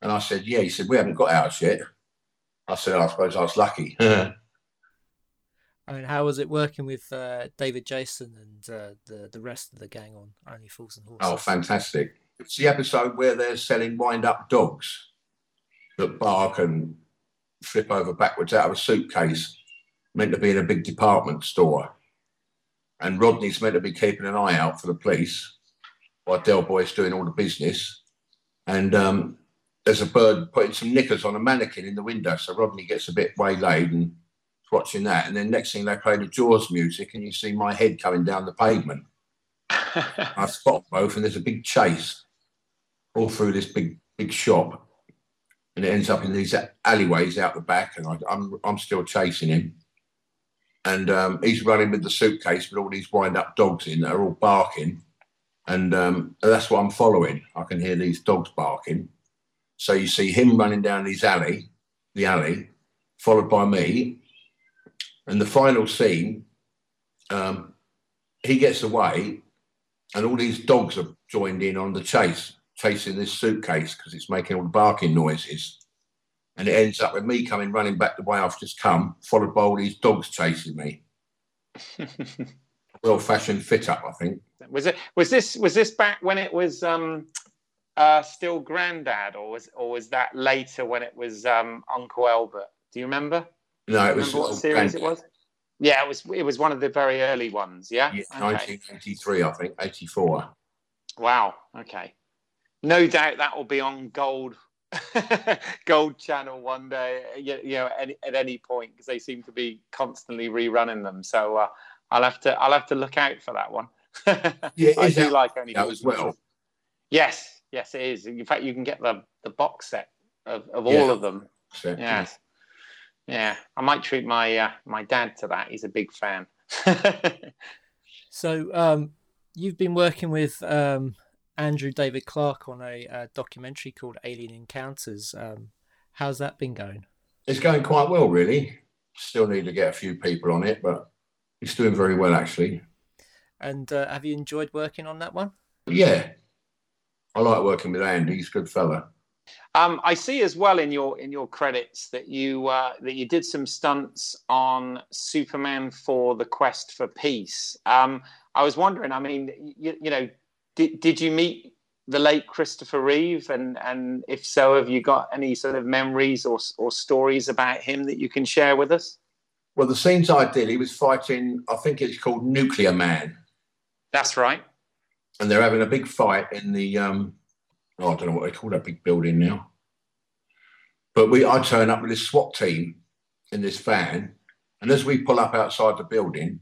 And I said, Yeah. He said, We haven't got ours yet. I said, I suppose I was lucky. I mean, how was it working with uh, David Jason and uh, the the rest of the gang on Only Fools and Horses? Oh, fantastic! It's the episode where they're selling wind-up dogs that bark and flip over backwards out of a suitcase, meant to be in a big department store and Rodney's meant to be keeping an eye out for the police while Del Boy's doing all the business. And um, there's a bird putting some knickers on a mannequin in the window, so Rodney gets a bit waylaid and watching that. And then next thing they play the Jaws music, and you see my head coming down the pavement. I spot both, and there's a big chase all through this big big shop, and it ends up in these alleyways out the back, and I, I'm I'm still chasing him and um, he's running with the suitcase with all these wind-up dogs in that are all barking, and um, that's what I'm following. I can hear these dogs barking, So you see him running down his alley, the alley, followed by me. And the final scene, um, he gets away, and all these dogs are joined in on the chase, chasing this suitcase because it's making all the barking noises. And it ends up with me coming running back the way I've just come, followed by all these dogs chasing me. well fashioned fit up, I think. Was it was this was this back when it was um uh still granddad or was or was that later when it was um Uncle Albert? Do you remember? No, it was what series it was? Yeah, it was it was one of the very early ones, yeah? yeah okay. 1983, I think, 84. Wow, okay. No doubt that will be on gold gold channel one day you, you know at, at any point because they seem to be constantly rerunning them so uh, I'll have to I'll have to look out for that one. yeah, I do that, like only that as well. Yes, yes, it is. In fact, you can get the the box set of, of all of them. Yes. Yeah. yeah, I might treat my uh, my dad to that. He's a big fan. so, um, you've been working with um, Andrew David Clark on a, a documentary called Alien Encounters. Um, how's that been going? It's going quite well, really. Still need to get a few people on it, but it's doing very well, actually. And uh, have you enjoyed working on that one? Yeah, I like working with Andy. He's a good fella. Um, I see as well in your in your credits that you uh, that you did some stunts on Superman for the Quest for Peace. Um, I was wondering. I mean, you, you know, did did you meet the late Christopher Reeve, and and if so, have you got any sort of memories or or stories about him that you can share with us? Well, the scenes I did, he was fighting, I think it's called Nuclear Man. That's right. And they're having a big fight in the, um, I don't know what they call that big building now. But we, I turn up with this SWAT team in this van. And as we pull up outside the building,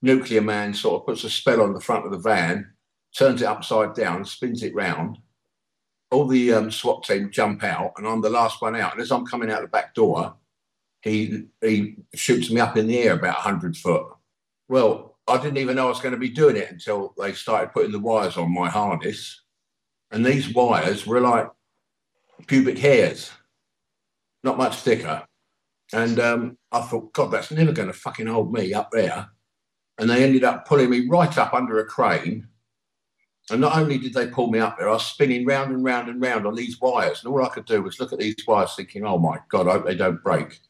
Nuclear Man sort of puts a spell on the front of the van, turns it upside down, spins it round. All the um, SWAT team jump out, and I'm the last one out. And as I'm coming out the back door, he he shoots me up in the air about 100 foot. Well, I didn't even know I was going to be doing it until they started putting the wires on my harness. And these wires were like pubic hairs, not much thicker. And um, I thought, God, that's never going to fucking hold me up there. And they ended up pulling me right up under a crane. And not only did they pull me up there, I was spinning round and round and round on these wires. And all I could do was look at these wires thinking, oh my God, I hope they don't break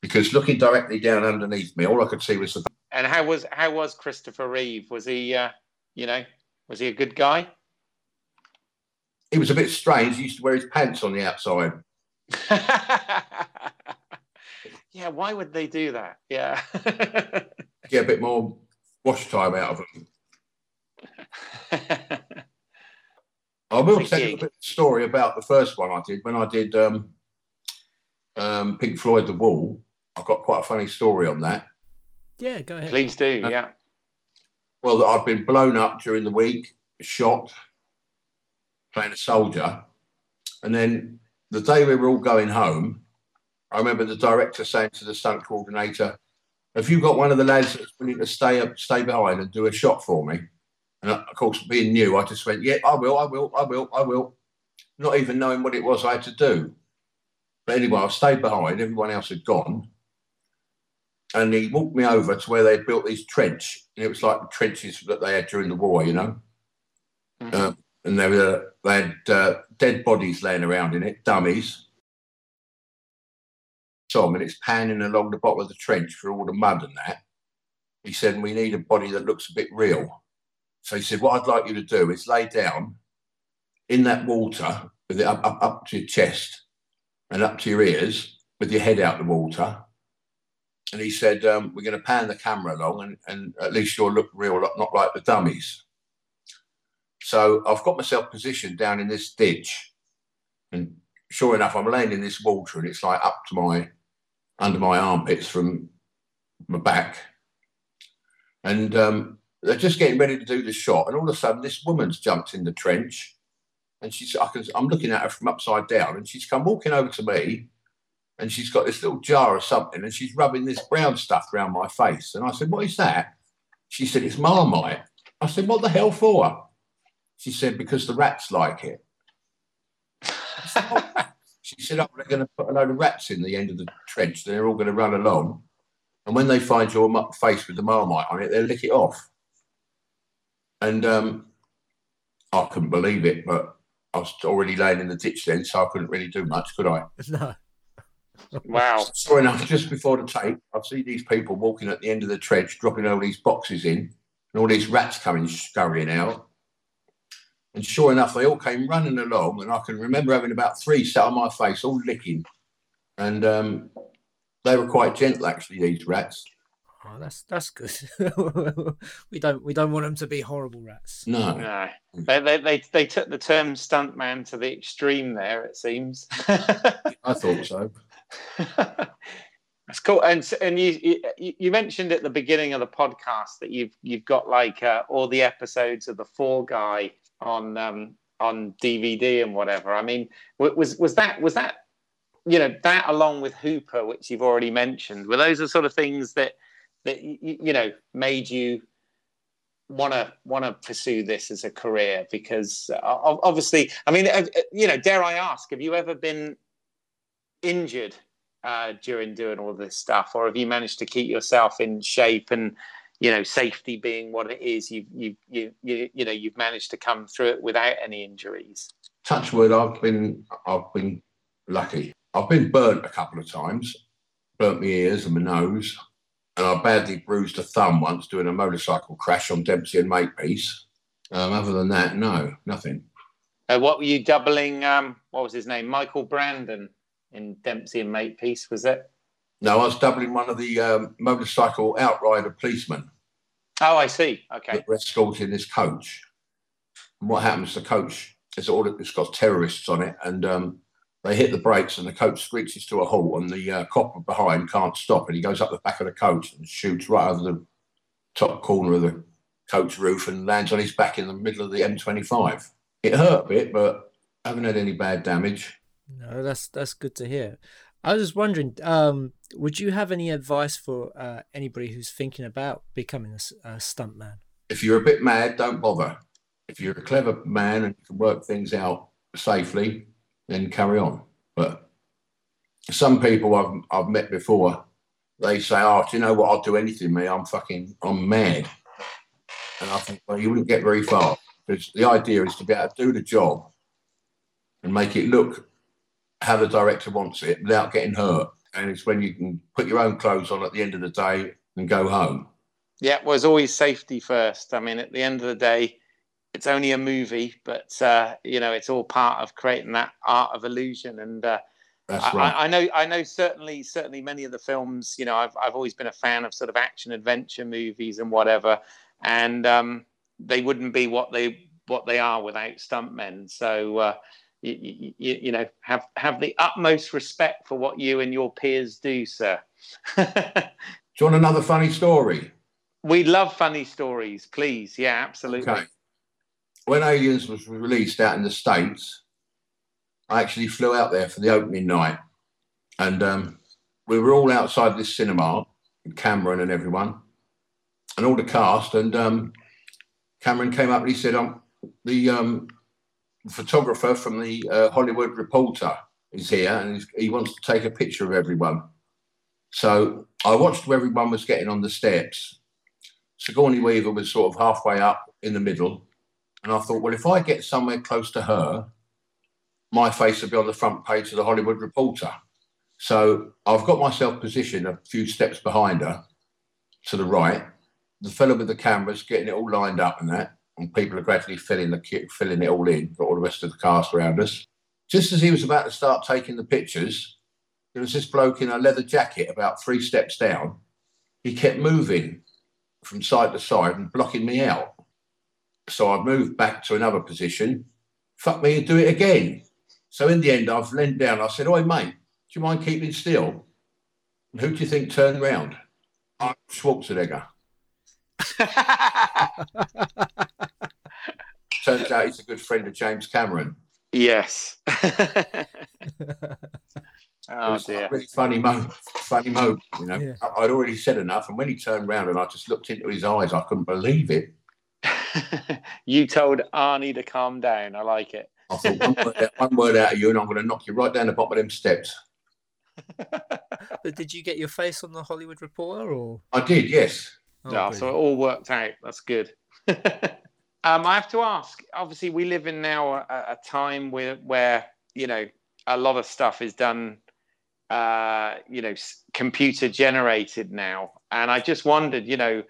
because looking directly down underneath me, all I could see was the. And how was how was Christopher Reeve? Was he, uh, you know, was he a good guy? He was a bit strange. He used to wear his pants on the outside. yeah, why would they do that? Yeah, get a bit more wash time out of them. I will tell you a bit story about the first one I did when I did um, um, Pink Floyd The Wall. I've got quite a funny story on that. Yeah, go ahead. Please do. Uh, yeah. Well, I've been blown up during the week, shot, playing a soldier, and then the day we were all going home, I remember the director saying to the stunt coordinator, "Have you got one of the lads that's willing to stay up, stay behind and do a shot for me?" And of course, being new, I just went, "Yeah, I will, I will, I will, I will," not even knowing what it was I had to do. But anyway, I stayed behind. Everyone else had gone and he walked me over to where they built this trench, and it was like the trenches that they had during the war, you know. Mm-hmm. Uh, and they were they had uh, dead bodies laying around in it, dummies. Tom, and it's panning along the bottom of the trench for all the mud and that. He said, "We need a body that looks a bit real." So he said, "What I'd like you to do is lay down in that water with it up, up, up to your chest and up to your ears, with your head out the water." and he said, um, "We're going to pan the camera along, and, and at least you'll look real, not like the dummies." So I've got myself positioned down in this ditch, and sure enough, I'm laying in this water, and it's like up to my under my armpits from my back, and um, they're just getting ready to do the shot, and all of a sudden, this woman's jumped in the trench, and she's I can, I'm looking at her from upside down, and she's come walking over to me and she's got this little jar of something and she's rubbing this brown stuff around my face. And I said, What is that? She said, It's Marmite. I said, What the hell for? She said, Because the rats like it. She said, "Oh, they're going to put a load of rats in the end of the trench. They're all going to run along, and when they find your mu- face with the marmite on it, they'll lick it off." And um, I couldn't believe it, but I was already laying in the ditch then, so I couldn't really do much, could I? No. Wow. Sure enough, just before the tape, I see these people walking at the end of the trench, dropping all these boxes in, and all these rats coming scurrying out. And sure enough, they all came running along, and I can remember having about three sat on my face, all licking. And um, they were quite gentle, actually, these rats. Oh, that's that's good. we don't we don't want them to be horrible rats. No, No. They, they, they, they took the term stuntman to the extreme there, it seems. I thought so. That's cool. And and you, you you mentioned at the beginning of the podcast that you've you've got like uh, all the episodes of the Fall Guy on um, on DVD and whatever. I mean, was was that was that you know that along with Hooper, which you've already mentioned, were those the sort of things that that you, know made you want to want to pursue this as a career? Because uh, obviously, I mean, uh, uh, you know, dare I ask, have you ever been injured uh, during doing all this stuff, or have you managed to keep yourself in shape and you know safety being what it is? you've you you you you know you've managed to come through it without any injuries. Touch wood, I've been I've been lucky. I've been burnt a couple of times, burnt my ears and my nose, and I badly bruised a thumb once doing a motorcycle crash on Dempsey and Makepeace. Um, other than that, no, nothing. Uh, what were you doubling? Um, what was his name? Michael Brandon in Dempsey and Makepeace, was it? No, I was doubling one of the um, motorcycle outrider policemen Oh, I see. Okay. that were escorting this coach. And what happens? The coach, it's all it's got terrorists on it, and um, they hit the brakes, and the coach screeches to a halt, and the uh, copper behind can't stop, and he goes up the back of the coach and shoots right over the top corner of the coach roof and lands on his back in the middle of the M25. It hurt a bit, but I haven't had any bad damage. No, that's that's good to hear. I was just wondering, um, would you have any advice for uh, anybody who's thinking about becoming a stuntman? If you're a bit mad, don't bother. If you're a clever man and you can work things out safely, then carry on. But some people I've, I've met before, they say, "Oh, do you know what? I'll do anything, me. I'm fucking, I'm mad." And I think, well, you wouldn't get very far because the idea is to be able to do the job and make it look how the director wants it without getting hurt. And it's when you can put your own clothes on at the end of the day and go home. Yeah, it was always safety first. I mean, at the end of the day, it's only a movie, but uh, you know, it's all part of creating that art of illusion. And uh, right. I, I know, I know, certainly, certainly, many of the films. You know, I've I've always been a fan of sort of action adventure movies and whatever, and um, they wouldn't be what they what they are without stuntmen. So. Uh, you, you, you know, have have the utmost respect for what you and your peers do, sir. Do you want another funny story? we love funny stories, please. Yeah, absolutely. Okay. When Aliens was released out in the States, I actually flew out there for the opening night. And um, we were all outside this cinema, Cameron and everyone, and all the cast. And um, Cameron came up and he said, um, the um, photographer from the uh, Hollywood Reporter is here and he wants to take a picture of everyone. So I watched where everyone was getting on the steps. Sigourney Weaver was sort of halfway up in the middle. And I thought, well, if I get somewhere close to her, my face will be on the front page of the Hollywood Reporter. So I've got myself positioned a few steps behind her to the right. The fellow with the cameras getting it all lined up and that, and people are gradually filling the filling it all in, got all the rest of the cast around us. Just as he was about to start taking the pictures, there was this bloke in a leather jacket about three steps down. He kept moving from side to side and blocking me out. So I moved back to another position. Fuck me and do it again. So in the end, I've leaned down. I said, Oi, mate, do you mind keeping still? And who do you think turned round? Arnold Schwarzenegger. Turns out he's a good friend of James Cameron. yes. It oh was dear. a really funny moment. Funny moment, you know. Yeah. I- I'd already said enough, and when he turned round and I just looked into his eyes, I couldn't believe it. you told Arnie to calm down. I like it. I thought one word, out, one word out of you, and I'm going to knock you right down the bottom of them steps. but did you get your face on the Hollywood Reporter, or I did, yes. Oh, yeah, so it all worked out. That's good. Um, I have to ask. Obviously, we live in now a, a time where, where you know a lot of stuff is done, uh, you know, computer generated now, and I just wondered, you know.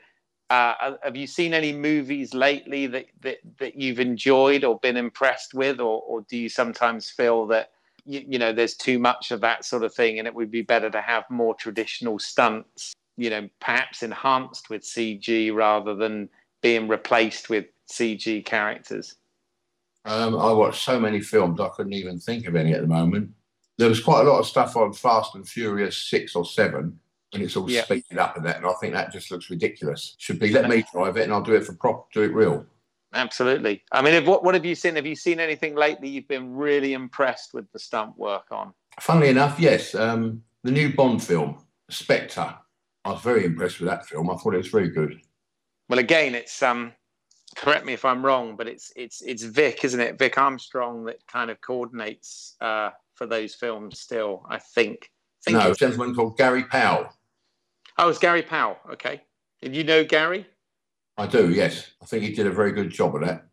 Uh, have you seen any movies lately that, that, that you've enjoyed or been impressed with, or, or do you sometimes feel that you, you, know there's too much of that sort of thing, and it would be better to have more traditional stunts, you know, perhaps enhanced with CG rather than being replaced with CG characters? Um, I watched so many films I couldn't even think of any at the moment. There was quite a lot of stuff on Fast and Furious six or seven and it's all yeah. speeded up and that. And I think that just looks ridiculous. Should be let me drive it and I'll do it for prop, do it real. Absolutely. I mean, if, what what have you seen? Have you seen anything lately you've been really impressed with the stunt work on? Funnily enough, yes. Um, the new Bond film, Spectre. I was very impressed with that film. I thought it was very good. Well, again, it's um, correct me if I'm wrong, but it's it's it's Vic, isn't it? Vic Armstrong that kind of coordinates uh, for those films. Still, I think. think no, a gentleman called Gary Powell. Oh, it's Gary Powell. Okay. Did you know Gary? I do. Yes, I think he did a very good job of that.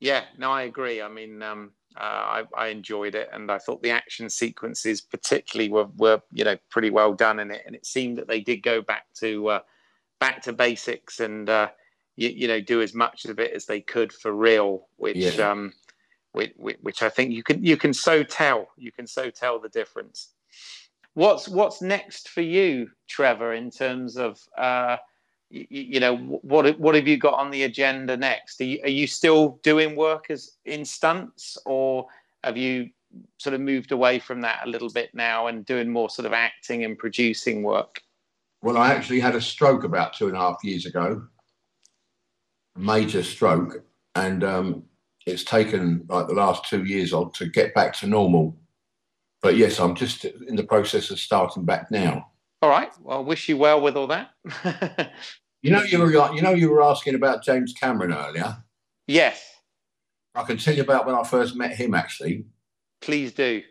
Yeah. No, I agree. I mean, um, uh, I, I, enjoyed it, and I thought the action sequences, particularly, were, were you know pretty well done in it. And it seemed that they did go back to uh, back to basics and uh, you, you, know do as much of it as they could for real, which yeah. um, which, which I think you can you can so tell you can so tell the difference. What's what's next for you, Trevor, in terms of uh, you, you, know what what have you got on the agenda next? Are you, are you still doing work as in stunts, or have you sort of moved away from that a little bit now and doing more sort of acting and producing work? Well, I actually had a stroke about two and a half years ago, major stroke, and um, it's taken like the last two years to get back to normal but yes, I'm just in the process of starting back now. All right. Well, wish you well with all that. you know, you were you know you were asking about James Cameron earlier. Yes. I can tell you about when I first met him. Actually, please do.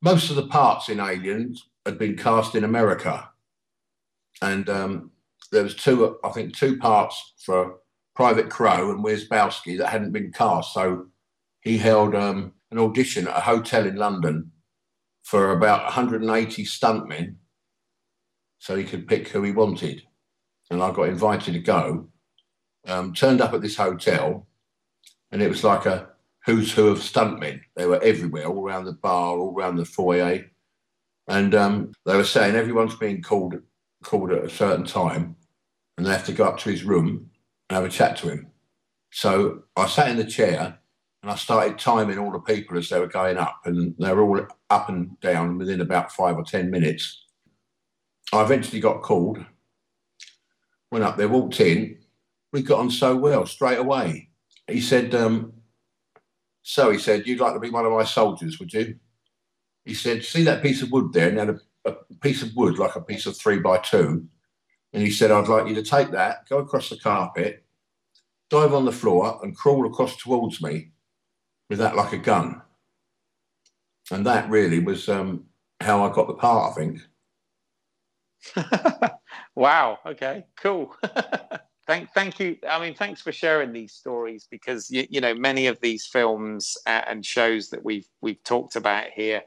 Most of the parts in Aliens had been cast in America, and um, there was two, I think, two parts for Private Crowe and Wierzbowski that hadn't been cast. So he held um, an audition at a hotel in London for about 180 stuntmen so he could pick who he wanted. And I got invited to go. Um, turned up at this hotel, and it was like a who's who of stuntmen. They were everywhere, all around the bar, all around the foyer. And um, they were saying everyone's being called called at a certain time, and they have to go up to his room and have a chat to him. So I sat in the chair and I started timing all the people as they were going up, and they were all up and down within about five or ten minutes. I eventually got called, went up there, walked in. We got on so well straight away. He said, um, "So," he said, "you'd like to be one of my soldiers, would you?" He said, "See that piece of wood there? And had a, a piece of wood like a piece of three by two. And he said, I'd like you to take that, go across the carpet, dive on the floor, and crawl across towards me with that like a gun. And that really was um, how I got the part, I think. wow. Okay. Cool. thank, thank you. I mean, thanks for sharing these stories because you, you know many of these films and shows that we've we've talked about here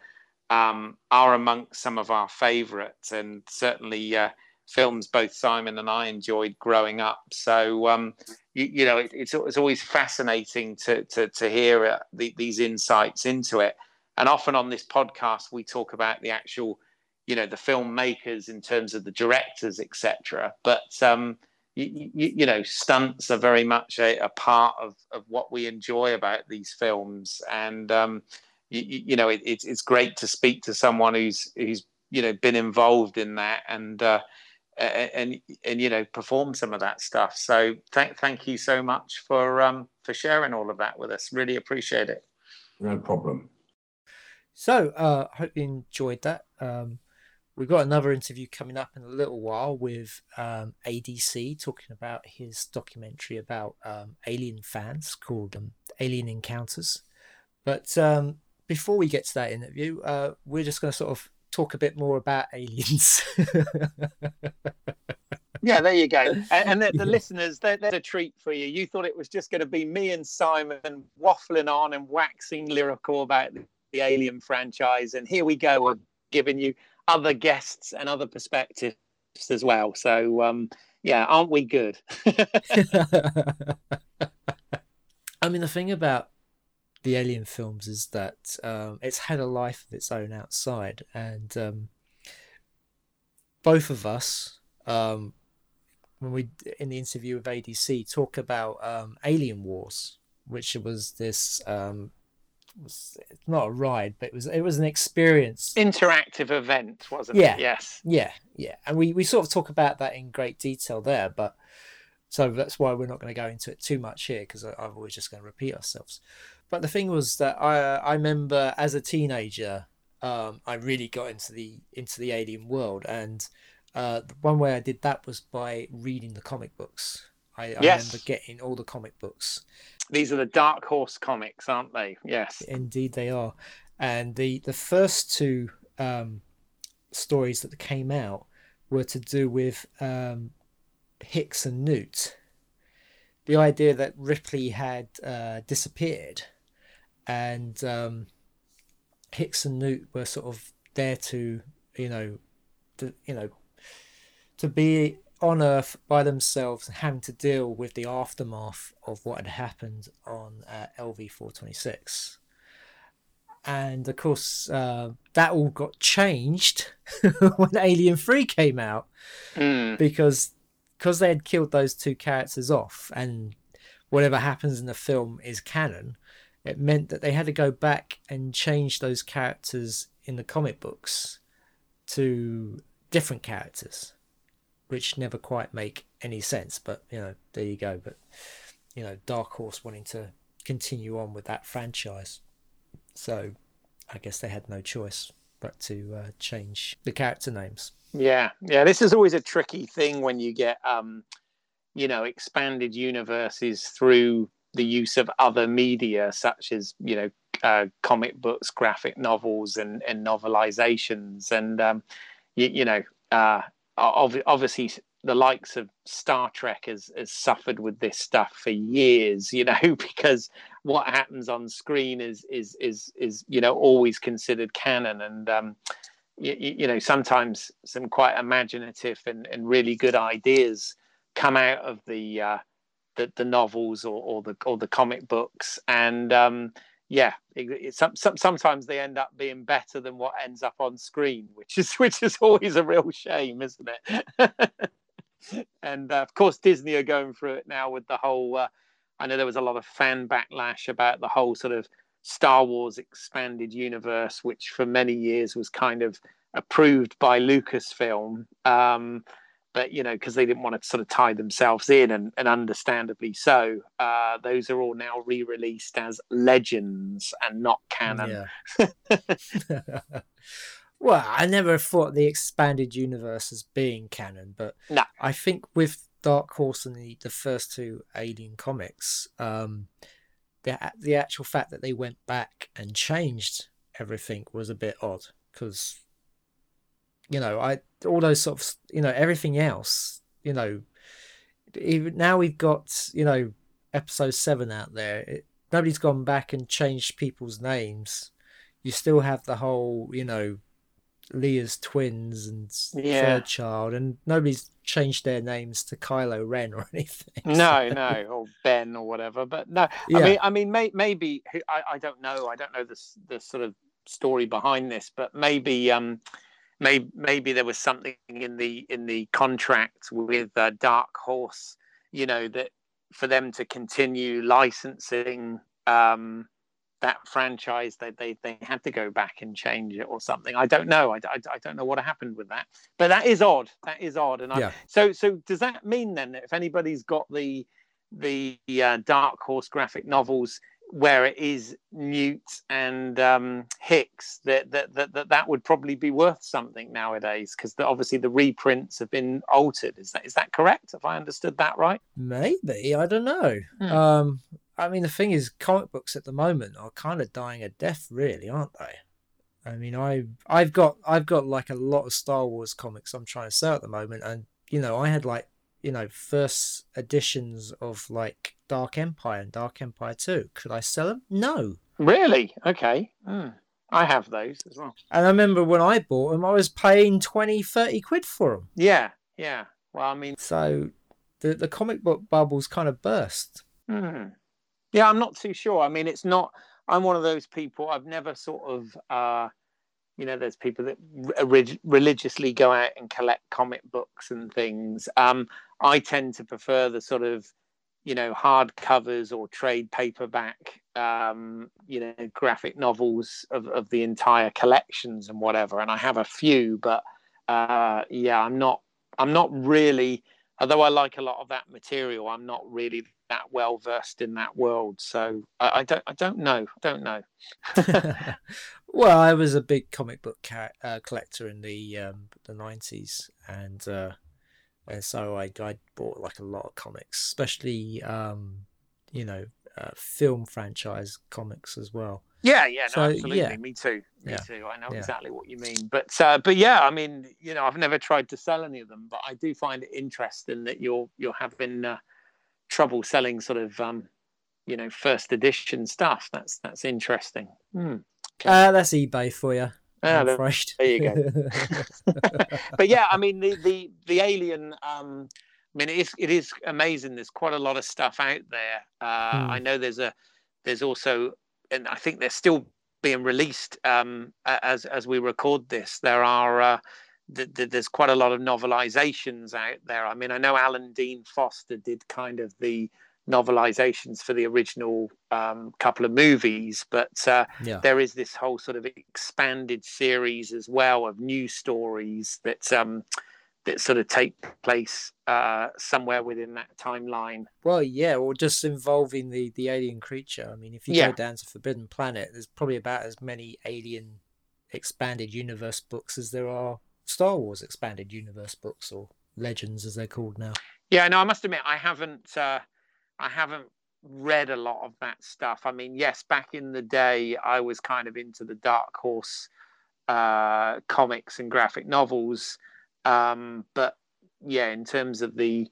um, are amongst some of our favourites, and certainly uh, films both Simon and I enjoyed growing up. So um, you, you, know, it, it's it's always fascinating to to, to hear uh, the, these insights into it. And often on this podcast, we talk about the actual, you know, the filmmakers in terms of the directors, etc. But um, you, you, you, know, stunts are very much a, a, part of, of what we enjoy about these films. And um, you, know, it, it's it's great to speak to someone who's who's you know been involved in that and uh, and and you know perform some of that stuff. So thank thank you so much for um, for sharing all of that with us. Really appreciate it. No problem. So uh, I hope you enjoyed that. Um, we've got another interview coming up in a little while with um, ADC talking about his documentary about um, alien fans called um, Alien Encounters. But um, before we get to that interview, uh, we're just going to sort of talk a bit more about aliens. yeah, there you go. And, and the, the yeah. listeners, they're, they're, a treat for you. You thought it was just going to be me and Simon waffling on and waxing lyrical about the, the Alien franchise, and here we go. We're giving you other guests and other perspectives as well. So, um, yeah, aren't we good? I mean, the thing about the Alien films is that um, it's had a life of its own outside, and um, both of us, um, when we in the interview with ADC, talk about um, Alien Wars, which was this. Um, was not a ride, but it was it was an experience, interactive event, wasn't yeah, it? Yes, yeah, yeah, and we we sort of talk about that in great detail there, but so that's why we're not going to go into it too much here because I'm always just going to repeat ourselves. But the thing was that I I remember as a teenager, um, I really got into the into the alien world, and uh, one way I did that was by reading the comic books. I, I yes. remember getting all the comic books. These are the Dark Horse comics, aren't they? Yes, indeed they are. And the the first two um, stories that came out were to do with um, Hicks and Newt. The idea that Ripley had uh, disappeared and um, Hicks and Newt were sort of there to, you know, to, you know, to be on Earth by themselves and having to deal with the aftermath of what had happened on uh, LV four twenty six. And of course, uh, that all got changed when Alien Three came out mm. because because they had killed those two characters off, and whatever happens in the film is canon it meant that they had to go back and change those characters in the comic books to different characters, which never quite make any sense. But you know, there you go. But you know, Dark Horse wanting to continue on with that franchise, so I guess they had no choice but to uh, change the character names. Yeah, yeah. This is always a tricky thing when you get, um, you know, expanded universes through the use of other media such as you know uh, comic books graphic novels and, and novelizations. And um, you, you, know uh, obviously the likes of star trek has, has suffered with this stuff for years you know because what happens on screen is is is is you know always considered canon. And um, you, you know sometimes some quite imaginative and, and really good ideas come out of the uh, the, the novels or, or the or the comic books. And um, yeah it, it, some, some, sometimes they end up being better than what ends up on screen which is which is always a real shame isn't it? And uh, of course disney are going through it now with the whole uh, i know there was a lot of fan backlash about the whole sort of star wars expanded universe which for many years was kind of approved by lucasfilm. Um, but you know because they didn't want to sort of tie themselves in and, and understandably so uh, those are all now re-released as legends and not canon yeah. well i never thought the expanded universe as being canon but no. i think with dark horse and the, the first two alien comics um, the, the actual fact that they went back and changed everything was a bit odd because you know, I all those sort of you know everything else, you know, even now we've got you know episode seven out there. It, nobody's gone back and changed people's names. You still have the whole, you know, Leia's twins and yeah. third child, and nobody's changed their names to Kylo Ren or anything. No, no, or Ben or whatever. But no, yeah. I mean, I mean, may, maybe I, I don't know. I don't know the the sort of story behind this, but maybe um, maybe maybe there was something in the in the contract with uh, Dark Horse, you know, that for them to continue licensing um, that franchise, they, they they had to go back and change it or something. I don't know. I, I, I don't know what happened with that, but that is odd. That is odd. And I, yeah. so so does that mean then that if anybody's got the the uh, Dark Horse graphic novels where it is Newt and um, Hicks, that, that that, that that would probably be worth something nowadays because obviously the reprints have been altered. Is that is that correct? Have I understood that right? Maybe I don't know. Hmm. Um, I mean, the thing is, comic books at the moment are kind of dying a death, really, aren't they? I mean, I I've got I've got like a lot of Star Wars comics I'm trying to sell at the moment, and you know, I had like you know first editions of like Dark Empire and Dark Empire Two. Could I sell them? No. Really? Okay. Mm. I have those as well. And I remember when I bought them, I was paying 20, 30 quid for them. Yeah, yeah. Well, I mean, so the the comic book bubbles kind of burst. Hmm. Yeah, I'm not too sure. I mean, it's not. I'm one of those people. I've never sort of, uh, you know, there's people that re- religiously go out and collect comic books and things. Um, I tend to prefer the sort of, you know, hard covers or trade paperback, um, you know, graphic novels of, of the entire collections and whatever. And I have a few, but uh, yeah, I'm not. I'm not really although I like a lot of that material, I'm not really that well versed in that world. So I, I don't, I don't know, don't know. well, I was a big comic book ca- uh, collector in the um, the nineties, and uh, and so I, I bought like a lot of comics, especially um, you know uh, film franchise comics as well. Yeah, yeah, no, so, absolutely. Yeah. Me too. Me yeah. too. I know yeah. exactly what you mean. But uh, but yeah, I mean, you know, I've never tried to sell any of them, but I do find it interesting that you're you're having uh, trouble selling sort of um, you know first edition stuff. That's that's interesting. Hmm. Uh, that's eBay for you. Ah, there, there you go. but yeah, I mean the the the alien. Um, I mean, it is it is amazing. There's quite a lot of stuff out there. Uh, hmm. I know there's a there's also and I think they're still being released um, as as we record this. There are uh, th- th- there's quite a lot of novelizations out there. I mean, I know Alan Dean Foster did kind of the novelizations for the original um, couple of movies, but uh, yeah. there is this whole sort of expanded series as well of new stories that um, that sort of take place uh, somewhere within that timeline. Well, yeah, or just involving the the alien creature. I mean, if you yeah. go down to Forbidden Planet, there's probably about as many alien expanded universe books as there are Star Wars expanded universe books or legends as they're called now. Yeah, no, I must admit I haven't uh, I haven't read a lot of that stuff. I mean, yes, back in the day I was kind of into the Dark Horse uh, comics and graphic novels um, but yeah, in terms of the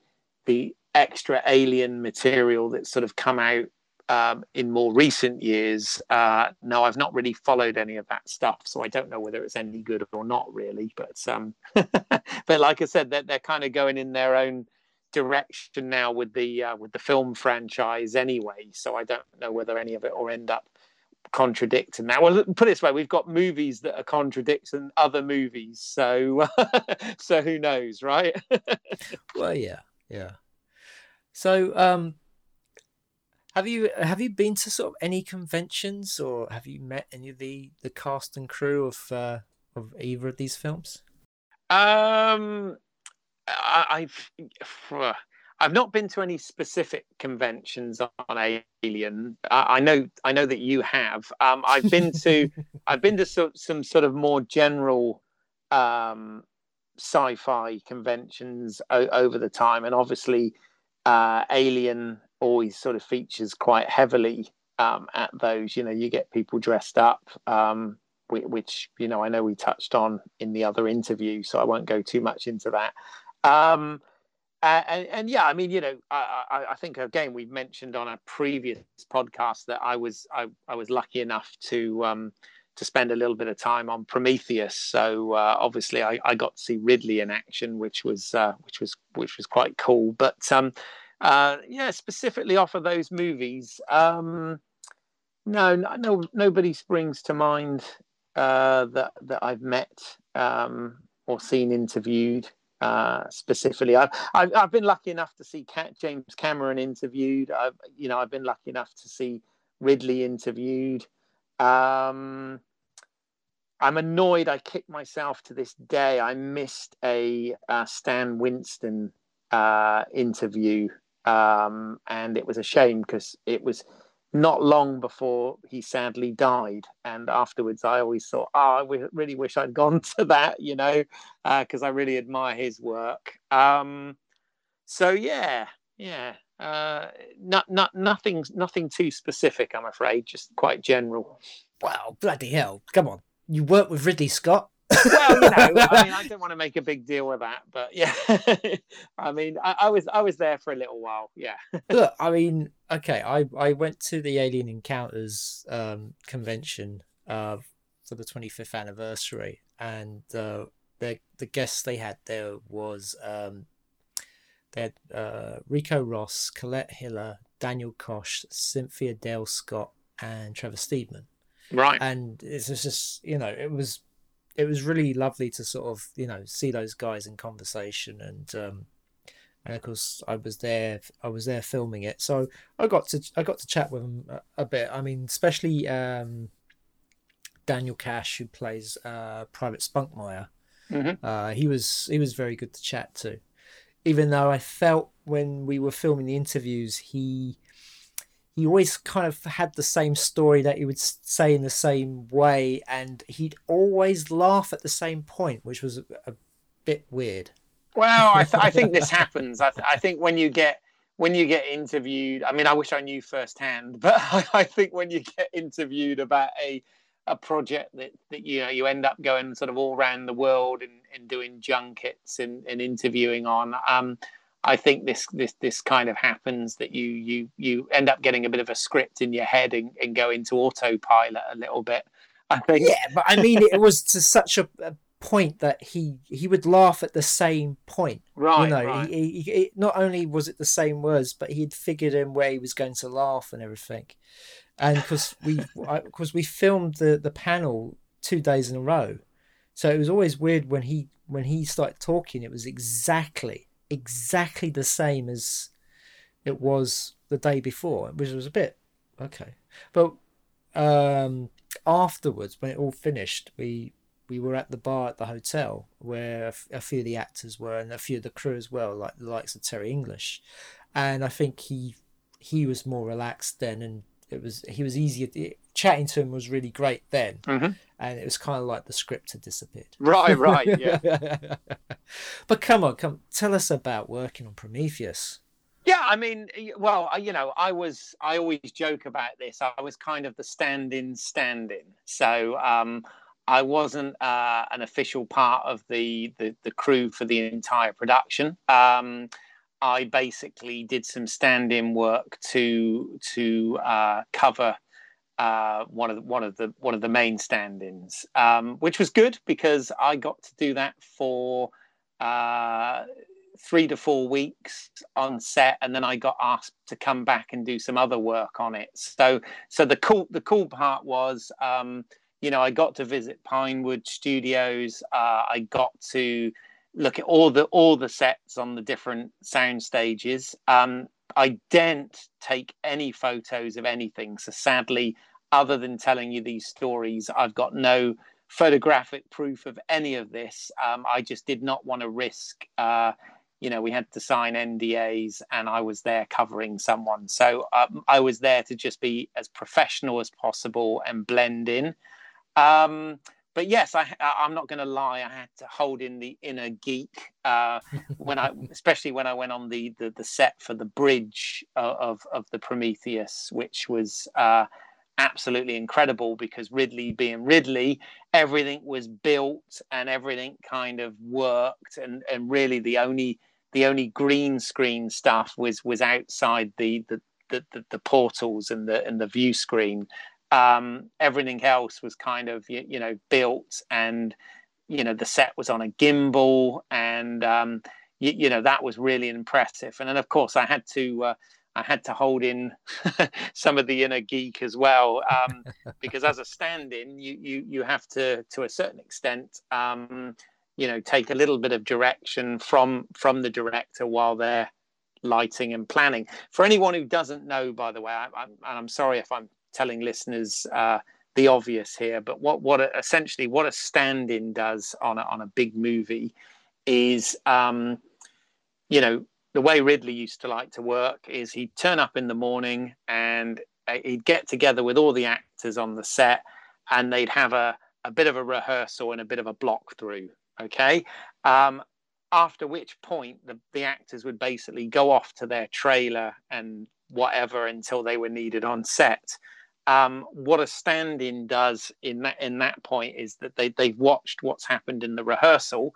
the extra alien material that's sort of come out um, in more recent years, uh, no, I've not really followed any of that stuff, so I don't know whether it's any good or not, really. But um, but like I said, they're, they're kind of going in their own direction now with the uh, with the film franchise anyway. So I don't know whether any of it will end up contradicting that. Well, put it this way: we've got movies that are contradicting other movies, so so who knows, right? well, yeah, yeah. So, um, have you have you been to sort of any conventions, or have you met any of the the cast and crew of uh, of either of these films? Um, I, I've I've not been to any specific conventions on Alien. I know I know that you have. Um, I've been to I've been to so, some sort of more general um, sci-fi conventions o- over the time, and obviously uh, Alien always sort of features quite heavily um, at those. You know, you get people dressed up, um, which, you know I know we touched on in the other interview, so I won't go too much into that. Um, and, and, yeah, I mean, you know, I, I, I, think again we've mentioned on a previous podcast that I was I, I was lucky enough to um, to spend a little bit of time on Prometheus. So uh, obviously, I, I, got to see Ridley in action, which was uh, which was which was quite cool. But um, uh, yeah, specifically off of those movies, um, no, no, nobody springs to mind uh, that that I've met um, or seen interviewed uh, specifically. I've, I've, I've been lucky enough to see Cat, James Cameron interviewed. I've you know I've been lucky enough to see Ridley interviewed. Um, I'm annoyed. I kick myself to this day. I missed a uh, Stan Winston uh, interview, um, and it was a shame because it was not long before he sadly died. And afterwards, I always thought, oh, I really wish I'd gone to that, you know, because uh, I really admire his work. Um, so, yeah, yeah. Uh, not, not, nothing, nothing too specific, I'm afraid. Just quite general. Wow, bloody hell! Come on, you work with Ridley Scott. Well, you know, I mean, I don't want to make a big deal with that, but yeah, I mean, I, I, was I was there for a little while. Yeah. Look, I mean, okay, I I went to the Alien Encounters um, convention uh, for the 25th anniversary, and uh, the the guests they had there was um, they had uh, Rico Ross, Colette Hiller, Daniel Kash, Cynthia Dale Scott, and Trevor Steedman. Right. And it's just you know it was it was really lovely to sort of you know see those guys in conversation. And um, and of course I was there I was there filming it. So I got to I got to chat with them a, a bit. I mean especially um, Daniel Kash who plays uh, Private Spunkmeyer. Mm-hmm. uh, he was he was very good to chat to. Even though I felt when we were filming the interviews he he always kind of had the same story that he would say in the same way, and he'd always laugh at the same point, which was a, a bit weird. Well, I, th- I think this happens. I, th- I, think when you get when you get interviewed, I mean, I wish I knew firsthand, but I, I think when you get interviewed about a a project that, that you know you end up going sort of all around the world and, and doing junkets and, and interviewing on. Um, I think this this this kind of happens that you you you end up getting a bit of a script in your head and, and go into autopilot a little bit. I think. Yeah, but I mean, it was to such a, a point that he he would laugh at the same point. Right. You know, right. He, he, he, not only was it the same words, but he had figured in where he was going to laugh and everything. And because we because we filmed the the panel two days in a row, so it was always weird when he when he started talking. It was exactly exactly the same as it was the day before, which was a bit okay. But um, afterwards, when it all finished, we we were at the bar at the hotel where a, f- a few of the actors were and a few of the crew as well, like the likes of Terry English, and I think he he was more relaxed then, and it was he was easier. chatting to him was really great then, mm-hmm. And it was kind of like the script had disappeared. Right, right, yeah. but come on, come tell us about working on Prometheus. Yeah, I mean, well, you know, I was, I always joke about this. I was kind of the stand-in, stand-in. So um, I wasn't uh, an official part of the, the, the crew for the entire production. Um, I basically did some stand-in work to to uh, cover uh, one of the, one of the one of the main stand-ins, um, which was good because I got to do that for uh, three to four weeks on set, and then I got asked to come back and do some other work on it. So so the cool the cool part was. Um, you know, I got to visit Pinewood Studios. Uh, I got to look at all the all the sets on the different sound stages. Um, I didn't take any photos of anything, so sadly, other than telling you these stories, I've got no photographic proof of any of this. Um, I just did not want to risk. Uh, you know, we had to sign NDAs, and I was there covering someone, so um, I was there to just be as professional as possible and blend in. Um, but yes, I, I'm not going to lie. I had to hold in the inner geek uh, when I, especially when I went on the the, the set for the bridge of of the Prometheus, which was uh, absolutely incredible because Ridley, being Ridley, everything was built and everything kind of worked, and and really the only the only green screen stuff was was outside the the the, the, the portals and the and the view screen. Um, everything else was kind of you, you, know built and you know the set was on a gimbal and um, you, you, know that was really impressive. And then of course i had to uh, i had to hold in some of the inner geek as well um, because as a stand-in you, you you have to to a certain extent um, you know take a little bit of direction from from the director while they're lighting and planning. For anyone who doesn't know by the way I, I'm, and i'm sorry if i'm telling listeners uh, the obvious here, but what what a, essentially what a stand-in does on a, on a big movie is, um, you know, the way Ridley used to like to work is he'd turn up in the morning and uh, he'd get together with all the actors on the set, and they'd have a a bit of a rehearsal and a bit of a block through. Okay. Um, after which point the, the actors would basically go off to their trailer and whatever until they were needed on set. Um, what a stand-in does in that in that point is that they they've watched what's happened in the rehearsal,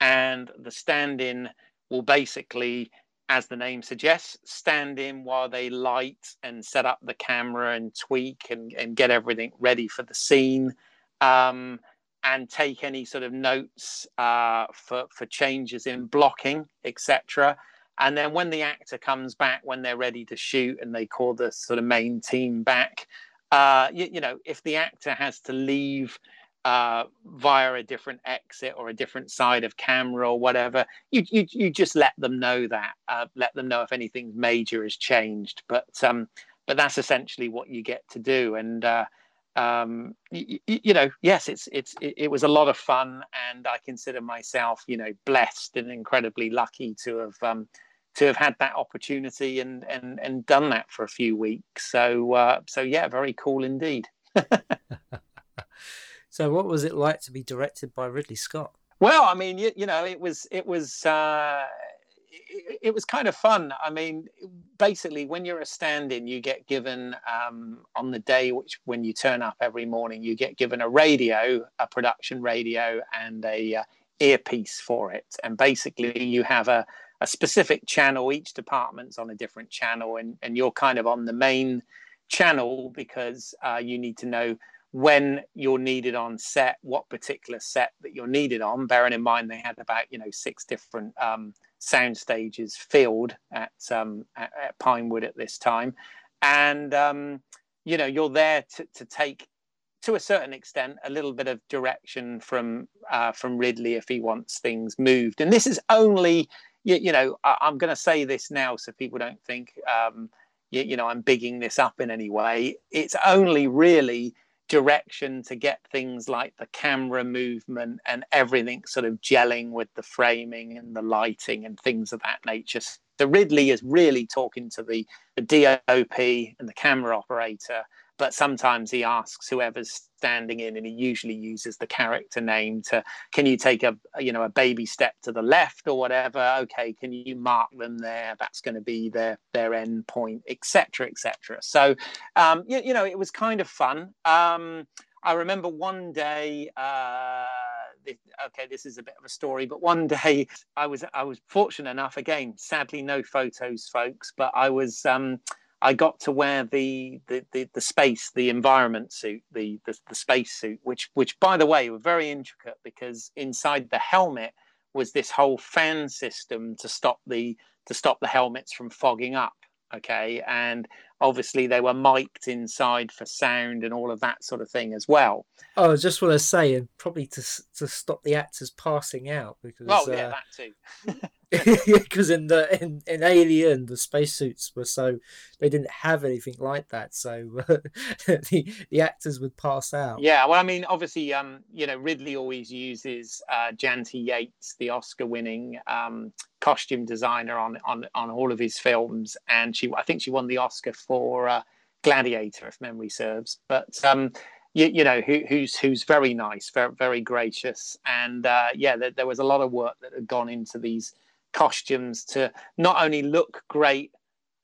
and the stand-in will basically, as the name suggests, stand in while they light and set up the camera and tweak and, and get everything ready for the scene. Um, and take any sort of notes uh, for for changes in blocking, etc. And then when the actor comes back, when they're ready to shoot, and they call the sort of main team back, uh, you, you, know, if the actor has to leave uh, via a different exit or a different side of camera or whatever, you you, you just let them know that, uh, let them know if anything major has changed. But um, but that's essentially what you get to do, and uh, um, you, you, know, yes, it's it's it, it, was a lot of fun, and I consider myself, you know, blessed and incredibly lucky to have um, to have had that opportunity and and and done that for a few weeks. So uh, so yeah, very cool indeed. so, what was it like to be directed by Ridley Scott? Well, I mean, you, you know, it was it was. Uh, it, it, was kind of fun. I mean, basically, when you're a stand-in, you get given um, on the day which when you turn up every morning, you get given a radio, a production radio, and a uh, earpiece for it. And basically, you have a, a specific channel. Each department's on a different channel, and and you're kind of on the main channel because uh, you need to know when you're needed on set, what particular set that you're needed on. Bearing in mind they had about you know six different um, sound stages filled at, um, at, at Pinewood at this time, and um, you know you're there to, to take to a certain extent a little bit of direction from uh, from Ridley if he wants things moved. And this is only you, you know I, am going to say this now so people don't think um, you, you know I'm bigging this up in any way. It's only really direction to get things like the camera movement and everything sort of gelling with the framing and the lighting and things of that nature. So Ridley is really talking to the, the DOP and the camera operator but sometimes he asks whoever's standing in and he usually uses the character name to can you take a you know a baby step to the left or whatever? Okay can you mark them there? That's going to be their their end point etc etc so um you, you know it was kind of fun. Um i remember one day uh okay this is a bit of a story but one day i was i was fortunate enough again sadly no photos folks but i was um I got to wear the the, the, the space, the environment suit, the, the the space suit, which which by the way were very intricate because inside the helmet was this whole fan system to stop the to stop the helmets from fogging up. Okay, and obviously they were mic'd inside for sound and all of that sort of thing as well. Oh, I just want to say, and probably to to stop the actors passing out because. Oh yeah, uh, that too. because in the in, in Alien the spacesuits were so they didn't have anything like that, so uh, the the actors would pass out. Yeah, well, I mean, obviously, um, you know, Ridley always uses uh, Janty Yates, the Oscar-winning um, costume designer on on on all of his films, and she I think she won the Oscar for uh, Gladiator, if memory serves, but. Um, you, you know who, who's who's very nice, very very gracious, and uh, yeah, there, there was a lot of work that had gone into these costumes to not only look great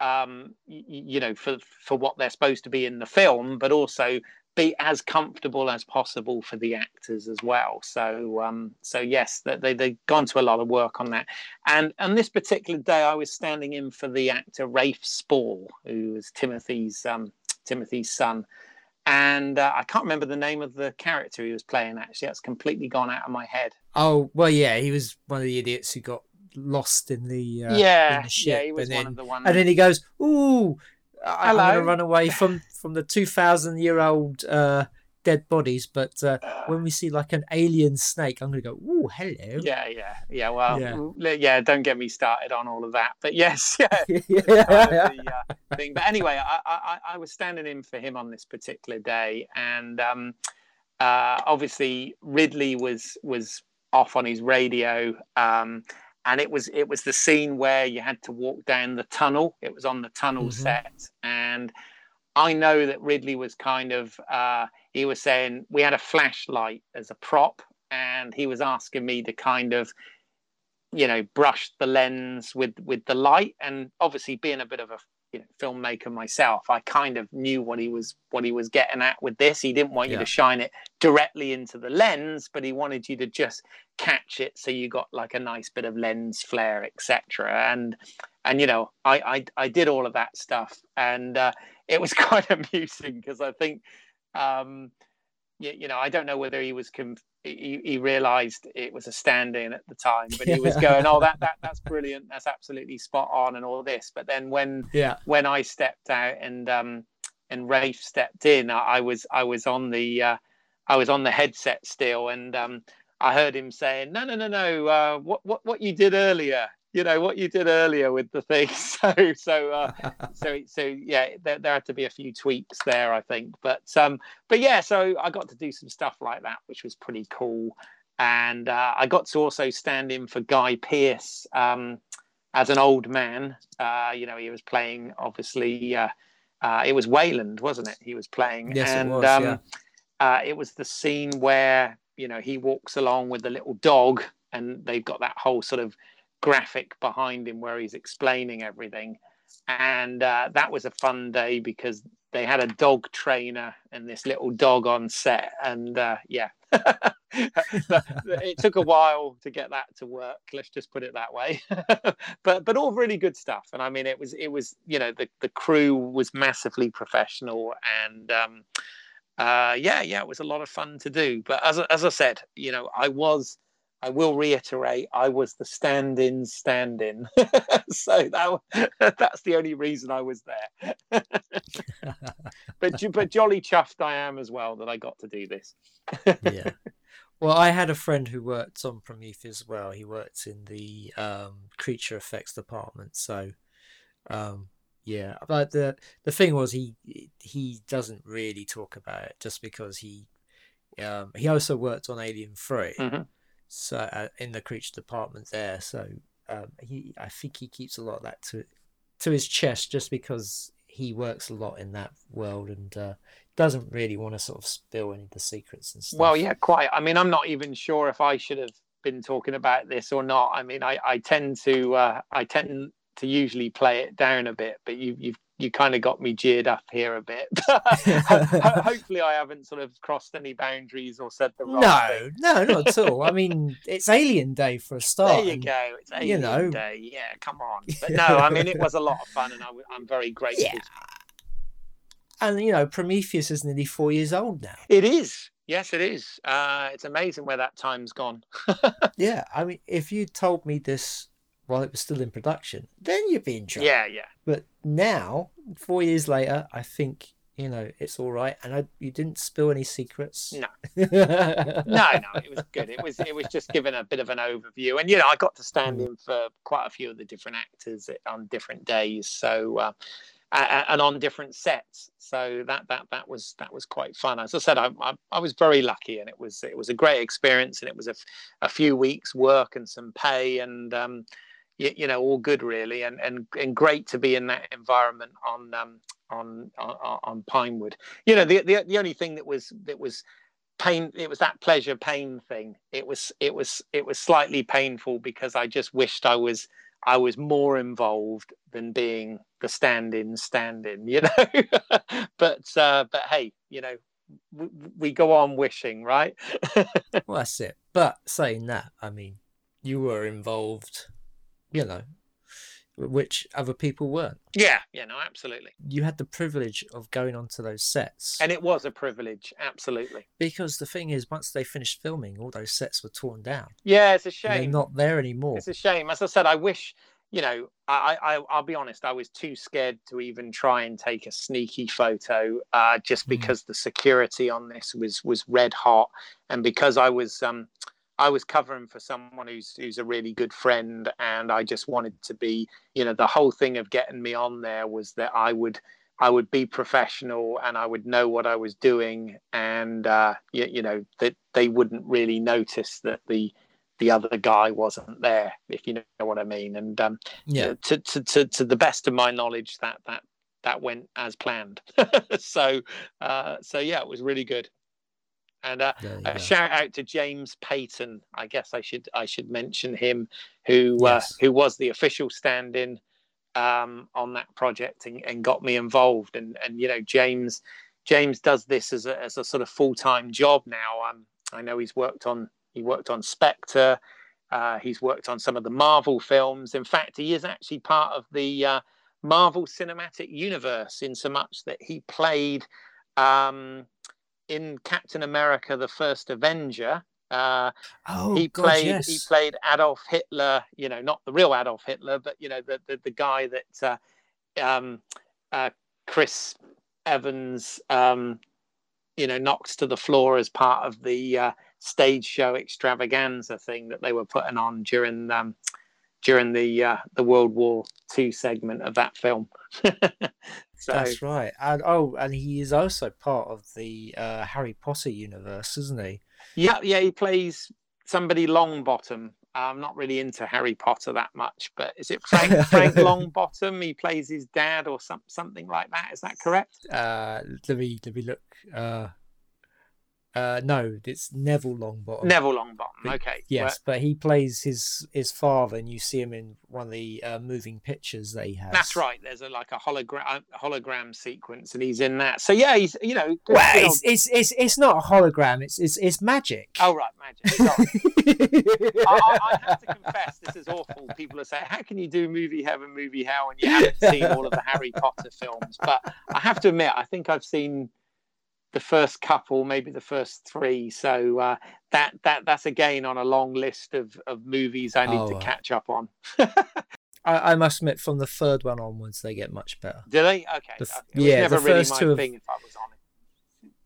um, you know for for what they're supposed to be in the film but also be as comfortable as possible for the actors as well so um, so yes they, they've gone to a lot of work on that and and this particular day i was standing in for the actor rafe spall who was timothy's um, timothy's son and uh, I can't remember the name of the character he was playing. Actually, that's completely gone out of my head. Oh well, yeah, he was one of the idiots who got lost in the uh, yeah in the ship. yeah he was and one then, of the ones and then he goes ooh I'm going to run away from from the two thousand year old uh, dead bodies, but uh, when we see like an alien snake, I'm going to go ooh hello. yeah yeah yeah well Yeah. yeah. don't get me started on all of that but yes yeah yeah. the, uh, thing. But anyway, I, I, I was standing in for him on this particular day, and um, uh, obviously Ridley was was off on his radio, um, and it was it was the scene where you had to walk down the tunnel. It was on the tunnel Mhm. set, and I know that Ridley was kind of uh, he was saying we had a flashlight as a prop, and he was asking me to kind of you know brush the lens with with the light and obviously being a bit of a you know, filmmaker myself i kind of knew what he was what he was getting at with this. He didn't want you Yeah. to shine it directly into the lens but he wanted you to just catch it so you got like a nice bit of lens flare etc and and you know I, I i did all of that stuff. And uh, it was quite amusing because i think um you, you know i don't know whether he was conf- he, he realized it was a stand-in at the time but he was going oh that, that that's brilliant that's absolutely spot on and all this but then when Yeah. when I stepped out and um and Rafe stepped in, I, I was I was on the uh, I was on the headset still, and um I heard him saying, "No, no, no, no, uh, what what what you did earlier." You know what you did earlier with the thing, so so uh, so so yeah, there, there had to be a few tweaks there, I think. But um, but yeah, so I got to do some stuff like that, which was pretty cool. And uh, I got to also stand in for Guy Pearce um, as an old man. Uh, you know, he was playing obviously. Uh, uh, it was Weyland, wasn't it? He was playing, Yes, it and was, um, yeah. uh, it was the scene where you know he walks along with the little dog, and they've got that whole sort of graphic behind him where he's explaining everything. And uh, that was a fun day because they had a dog trainer and this little dog on set. And uh, yeah, it took a while to get that to work. Let's just put it that way. but but all really good stuff. And I mean, it was it was you know the the crew was massively professional and. Um, uh, yeah, yeah, it was a lot of fun to do. But as as I said, you know, I was, I will reiterate, I was the stand-in, stand-in. so that that's the only reason I was there. but but jolly chuffed I am as well that I got to do this. yeah. Well, I had a friend who worked on Prometheus as well. He worked in the um, creature effects department. So, um, yeah. But the the thing was, he he doesn't really talk about it just because he um, he also worked on Alien 3 Mhm. So uh, in the creature department there. So um, he I think he keeps a lot of that to to his chest just because he works a lot in that world and uh, doesn't really want to sort of spill any of the secrets and stuff. Well, yeah, quite. I mean, I'm not even sure if I should have been talking about this or not. I mean, I, I tend to uh, I tend to usually play it down a bit, but you you've you kind of got me jeered up here a bit. Ho- Hopefully, I haven't sort of crossed any boundaries or said the wrong No, thing. no, not at all. I mean, it's Alien Day for a start. There you and- go. It's you Alien know. Day. Yeah, come on. But no, I mean, it was a lot of fun, and I, am very grateful. Yeah. And you know, Prometheus is nearly four years old now. It is. Yes, it is. Uh, it's amazing where that time's gone. Yeah, I mean, if you told me this while it was still in production, then you'd be in trouble. Yeah, yeah. But now, four years later, I think you know it's all right, and I you didn't spill any secrets. No. no, no, it was good. It was it was just giving a bit of an overview, and you know, I got to stand in for quite a few of the different actors on different days, so uh, and on different sets. So that that that was that was quite fun. As I said, I I, I was very lucky, and it was it was a great experience, and it was a, f- a few weeks work and some pay, and um, you, you know, all good really, and and and great to be in that environment on um on on, on Pinewood. You know, the, the the only thing that was that was pain it was that pleasure pain thing it was it was it was slightly painful because i just wished i was i was more involved than being the stand-in stand-in you know but uh but hey you know we, we go on wishing right well, that's it. But saying that, I mean, you were involved, you know, which other people weren't. yeah yeah no absolutely You had the privilege of going onto those sets. and it was a privilege absolutely because the thing is, once they finished filming, all those sets were torn down. yeah it's a And They're shame not there anymore. It's a shame. As I said, I wish, you know, I, I I'll be honest, I was too scared to even try and take a sneaky photo, uh, just Mm. because the security on this was was red hot, and because I was um I was covering for someone who's who's a really good friend, and I just wanted to be, you know, the whole thing of getting me on there was that I would. I would be professional and I would know what I was doing, and uh, you, you know that they wouldn't really notice that the the other guy wasn't there, if you know what I mean. And um, Yeah. to, to to to the best of my knowledge, that that that went as planned. so uh, so yeah, it was really good. And uh, a go. shout out to James Payton. I guess I should I should mention him, who Yes. uh, who was the official stand-in um, on that project and, and got me involved. And and you know James James does this as a as a sort of full-time job now. Um, I know he's worked on he worked on Spectre. Uh, he's worked on some of the Marvel films. In fact, he is actually part of the uh, Marvel Cinematic Universe in so much that he played um, in Captain America: The First Avenger. Uh, Oh, he God, played yes. he played Adolf Hitler. You know, not the real Adolf Hitler, but you know the the, the guy that uh, um, uh, Chris Evans, um, you know, knocks to the floor as part of the uh, stage show extravaganza thing that they were putting on during um, during the uh, the World War II segment of that film. so That's right. And oh, and he is also part of the uh, Harry Potter universe, isn't he? yeah, yeah, he plays somebody Longbottom. I'm not really into Harry Potter that much, but is it Frank Frank Longbottom? He plays his dad or some, something like that. Is that correct? Uh, let me let me look. Uh, uh, no, it's Neville Longbottom. Neville Longbottom. But- Okay. Yes, but he plays his his father, and you see him in one of the uh, moving pictures that he has. That's right. There's a like a hologram hologram sequence, and he's in that. So yeah, he's you know. Well, it's, it's it's it's not a hologram. It's it's it's magic. oh right, magic. I, I, I have to confess, this is awful. People are saying, "How can you do movie heaven, movie hell, and you haven't seen all of the Harry Potter films?" But I have to admit, I think I've seen the first couple, maybe the first three. So uh, that that that's again on a long list of of movies I need Oh, to catch up on. I, I must admit, from the third one onwards, they get much better. Do they? Okay. The okay. Yeah, never the really first my two of- thing if I was on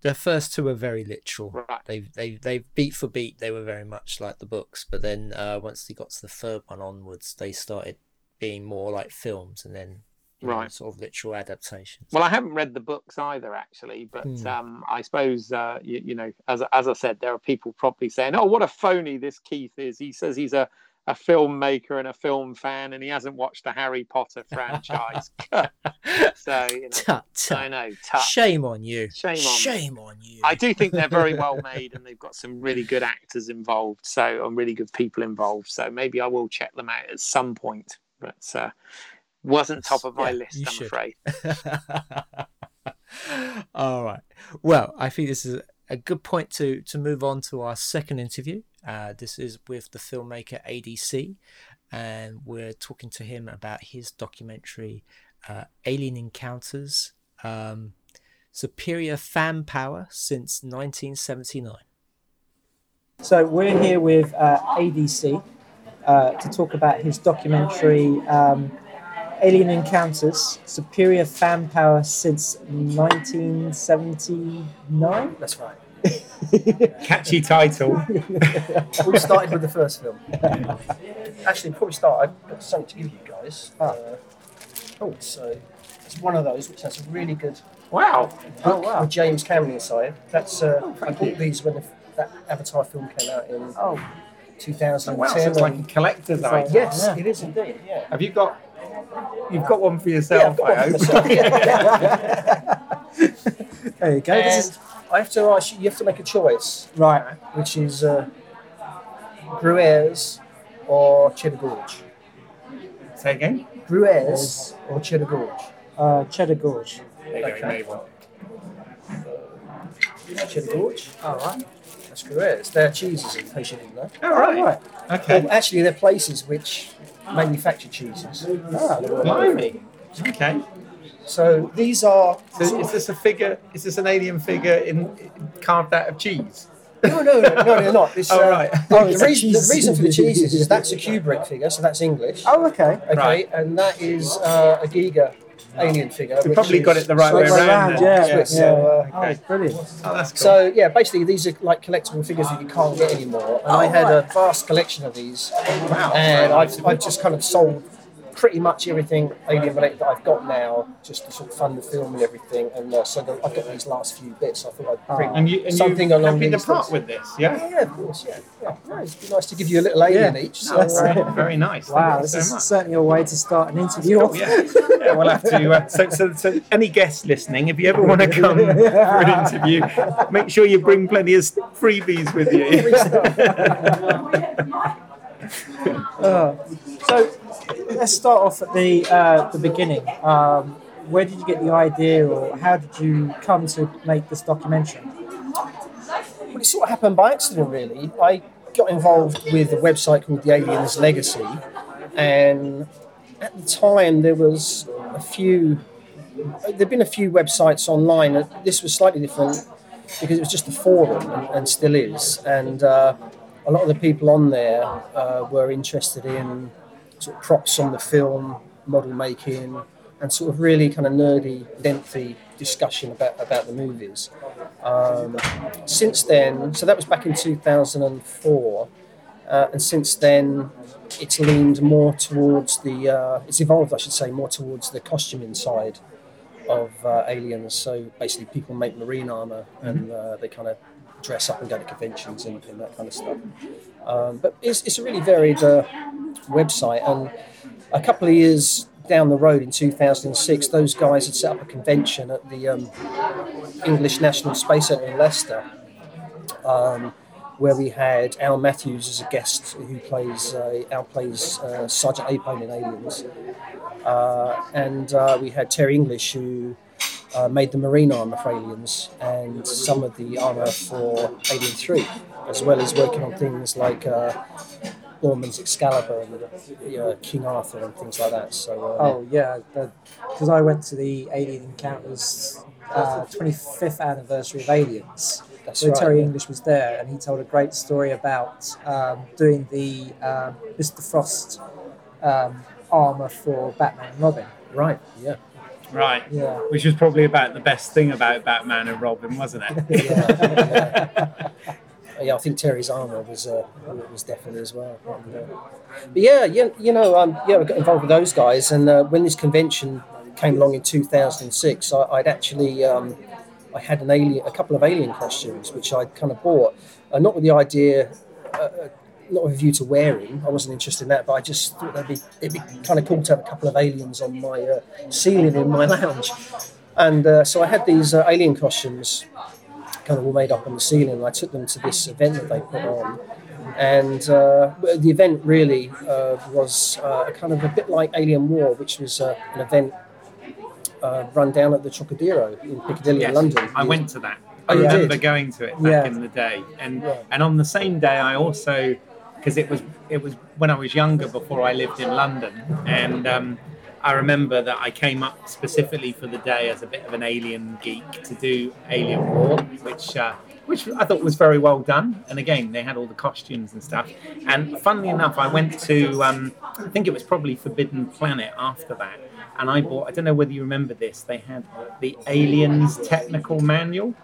The first two are very literal. Right. They they they beat for beat, they were very much like the books. But then uh, once they got to the third one onwards, they started being more like films, and then you know, Right. sort of literal adaptations. Well, I haven't read the books either, actually, but Hmm. um, I suppose uh, you, you know, as as I said, there are people probably saying, "Oh, what a phony this Keith is." He says he's a a filmmaker and a film fan, and he hasn't watched the Harry Potter franchise. so you know, tut, tut. I know, tough. Shame on you. Shame on. Shame on you. I do think they're very well made, and they've got some really good actors involved, so and really good people involved. So maybe I will check them out at some point, but uh, wasn't top of my Yeah, list, I'm should. afraid. All right. Well, I think this is a good point to to move on to our second interview. Uh, this is with the filmmaker ADC, and we're talking to him about his documentary uh, Alien Encounters um, Superior Fan Power since 1979. So we're here with uh, ADC uh, to talk about his documentary um, Alien Encounters Superior Fan Power since 1979. That's right. Catchy title. We started with the first film. Actually, before we start, I've got something to give you guys. Ah. Uh, oh, so it's one of those which has a really good Wow. Oh, wow. with James Cameron inside. That's uh, I thank you. bought these when the, that Avatar film came out in Oh, 2010. Wow, so it's like a collector's item. yes, Yeah. it is indeed. Yeah. Have you got? You've got one for Yeah, yourself, I've got I one hope. for myself, there you go. This is I have to ask you. You have to make a choice, right. which is uh, Gruyères or Cheddar Gorge. Say again. Gruyères or Cheddar Gorge. Uh, Cheddar Gorge. There you go. Okay. You one. Cheddar Gorge. All right. That's Gruyères. They're cheeses, in case you didn't know. All right. Okay. Well, actually, they're places which manufacture cheeses. Ah, Blimey. Okay. So these are. So is this a figure? Is this an alien figure in, in carved out of cheese? No, no, no, no, they're not. It's, Oh, uh, right. the, it's reason, the reason for the cheeses is that's a Kubrick figure, so that's English. Oh, okay. Okay, Right. and that is uh, a Giger alien figure. We probably got it the right way Swiss. around. then. yeah, Swiss, yeah. so, uh, Oh, brilliant. Oh, that's cool. So yeah, basically these are like collectible figures that you can't get anymore. And I had a vast collection of these, wow. and I've, I've just kind of sold pretty much everything alien related that I've got now, just to sort of fund the film and everything. And uh, so the, I've got these last few bits. I thought I'd bring And you and something you along happy to these part lines. with this, yeah? Yeah, yeah, of course, yeah. yeah. No, it'd be nice to give you a little alien Yeah. each. No, So, that's uh, very, very nice. Wow, Thank this you is much. certainly a way to start an interview off. Yeah. yeah, we'll have to. Uh, so, so, so, any guests listening, if you ever want to come for an interview, make sure you bring plenty of freebies with you. Uh, so let's start off at the uh, the beginning. Um, where did you get the idea, or how did you come to make this documentary? Well, it sort of happened by accident, really. I got involved with a website called The Aliens Legacy, and at the time there was a few. There'd been a few websites online. This was slightly different because it was just a forum, and, and still is. And uh, a lot of the people on there uh, were interested in sort of props on the film, model making, and sort of really kind of nerdy, lengthy discussion about about the movies. Um, since then, so that was back in 2004, uh, and since then, it's leaned more towards the, uh, it's evolved, I should say, more towards the costuming side of uh, aliens. So basically, people make marine armor and uh, they kind of dress up and go to conventions and, and that kind of stuff. Um, but it's, it's a really varied uh, website, and a couple of years down the road in 2006, those guys had set up a convention at the um, English National Space Centre in Leicester, um, where we had Al Matthews as a guest, who plays uh, Al plays uh, Sergeant Apone in Aliens, uh, and uh, we had Terry English who. Uh, made the marine armor for Aliens and some of the armor for Alien 3, as well as working on things like uh, Excalibur and uh, King Arthur and things like that. So, uh, Oh yeah, because I went to the Alien Encounters uh, 25th anniversary of Aliens. that's So right. Terry English was there, and he told a great story about um, doing the um, Mr. Frost um, armor for Batman and Robin. Right, yeah. Right. Yeah. Which was probably about the best thing about Batman and Robin, wasn't it? yeah. yeah, I think Terry's armor was uh, was definitely as well. And, uh, but yeah, yeah, you know, um, yeah, we got involved with those guys, and uh, when this convention came along in 2006, I, I'd actually um, I had an alien, a couple of alien costumes, which I'd kind of bought, uh, not with the idea. Uh, not with a view to wearing, I wasn't interested in that, but I just thought that'd be it'd be kind of cool to have a couple of aliens on my uh, ceiling in my lounge, and uh, so I had these uh, alien costumes kind of all made up on the ceiling. And I took them to this event that they put on, and uh, the event really uh, was uh, kind of a bit like Alien War, which was uh, an event uh, run down at the Trocadero in Piccadilly in Yes, London. I went to that. I Oh, remember going to it back Yeah. in the day, and Yeah. and on the same day, I also because it was it was when I was younger before I lived in London, and um, I remember that I came up specifically for the day as a bit of an alien geek to do Alien War, which. Uh, which I thought was very well done, and again they had all the costumes and stuff. And funnily enough, I went to um, I think it was probably Forbidden Planet after that, and I bought. I don't know whether you remember this. They had the Aliens technical manual.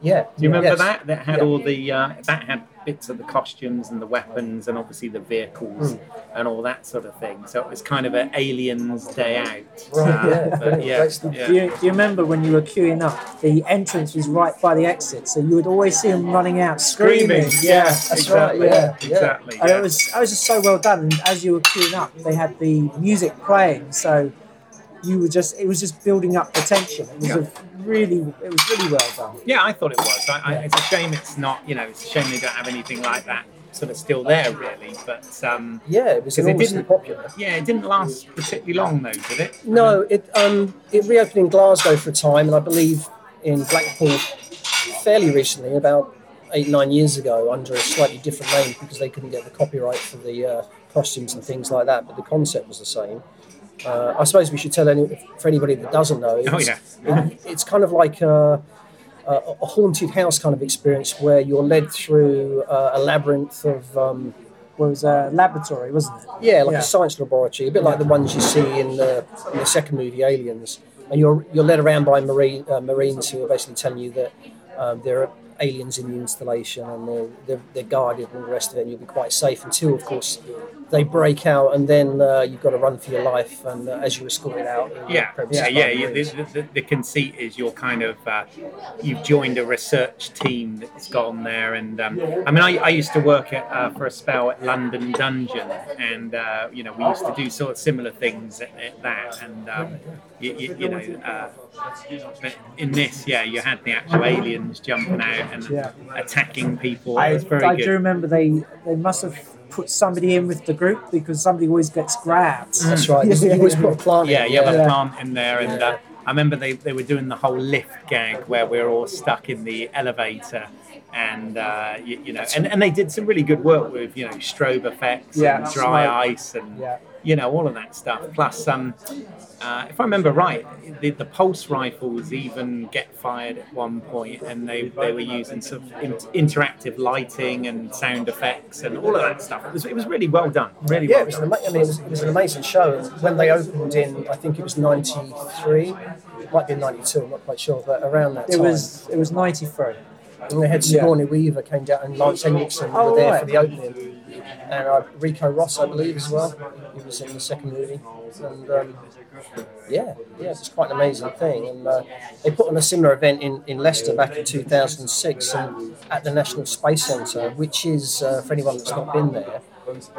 Yeah, Do you remember yes. that? That had Yeah. all the uh, that had bits of the costumes and the weapons and obviously the vehicles Hmm. and all that sort of thing. So it was kind of an aliens day out. Right, Uh, yeah, yeah, yeah. Do, you, do you remember when you were queuing up? The entrance was right by the exit, so you would always see them running out screaming. Yeah, That's exactly. right, yeah, yeah. exactly. And it was, it was just so well done. And as you were queuing up, they had the music playing, so you were just, it was just building up the tension. It was Yeah. a really, it was really well done. Yeah, I thought it was. I, I, it's a shame it's not. You know, it's a shame they don't have anything like that sort of still there, really. But um, Yeah, it was it didn't- popular. yeah, it didn't last particularly long, though, did it? No, it um it reopened in Glasgow for a time, and I believe in Blackpool fairly recently, about eight nine years ago, under a slightly different name because they couldn't get the copyright for the uh, costumes and things like that. But the concept was the same. Uh, I suppose we should tell any, for anybody that doesn't know. Oh it's- yeah. it- it's kind of like a, a, a haunted house kind of experience where you're led through uh, a labyrinth of um, Well, was a laboratory, wasn't it? yeah, like Yeah. a science laboratory, a bit like the ones you see in the, in the second movie, Aliens. And you're you're led around by marine uh, marines who are basically telling you that um, there are aliens in the installation and they're, they're, they're guarded and the rest of it. And you'll be quite safe until, of course, they break out, and then uh, you've got to run for your life. And uh, as you escort it out, uh, Yeah, yeah, yeah. the The, the, the, the conceit is you're kind of uh, you've joined a research team that's gone there, and um, I mean, I, I used to work at, uh, for a spell at London Dungeon, and uh, you know we used to do sort of similar things at, at that, and um, you, you, you know, uh, but in this, yeah, you had the actual aliens jumping out and Yeah. attacking people. I, very I good. do remember they they must have put somebody in with the group because somebody always gets grabbed. That's right. You always put a plant Yeah, in. you have a plant in there, and uh, I remember they, they were doing the whole lift gag where we were all stuck in the elevator, and uh, you, you know, and, and they did some really good work with you know strobe effects Yeah, and dry smoke. ice and Yeah. you know all of that stuff. Plus, um, uh, if I remember right, the, the pulse rifles even get fired at one point, and they, they were using sort of in, interactive lighting and sound effects and all of that stuff. It was, it was really well done. Really Yeah, well it was, done. an ama- I mean, it was, it was an amazing show. When they opened in, I think it was '93, might be '92, I'm not quite sure, but around that It time. was it was ninety three. And they had Sigourney Weaver came down and Lance Henriksen Oh, were there right. for the opening, and uh, Rico Ross, I believe, as well. He was in the second movie, and um, yeah, yeah, it's quite an amazing thing. And uh, they put on a similar event in, in Leicester back in 2006, and at the National Space Centre, which is uh, for anyone that's not been there,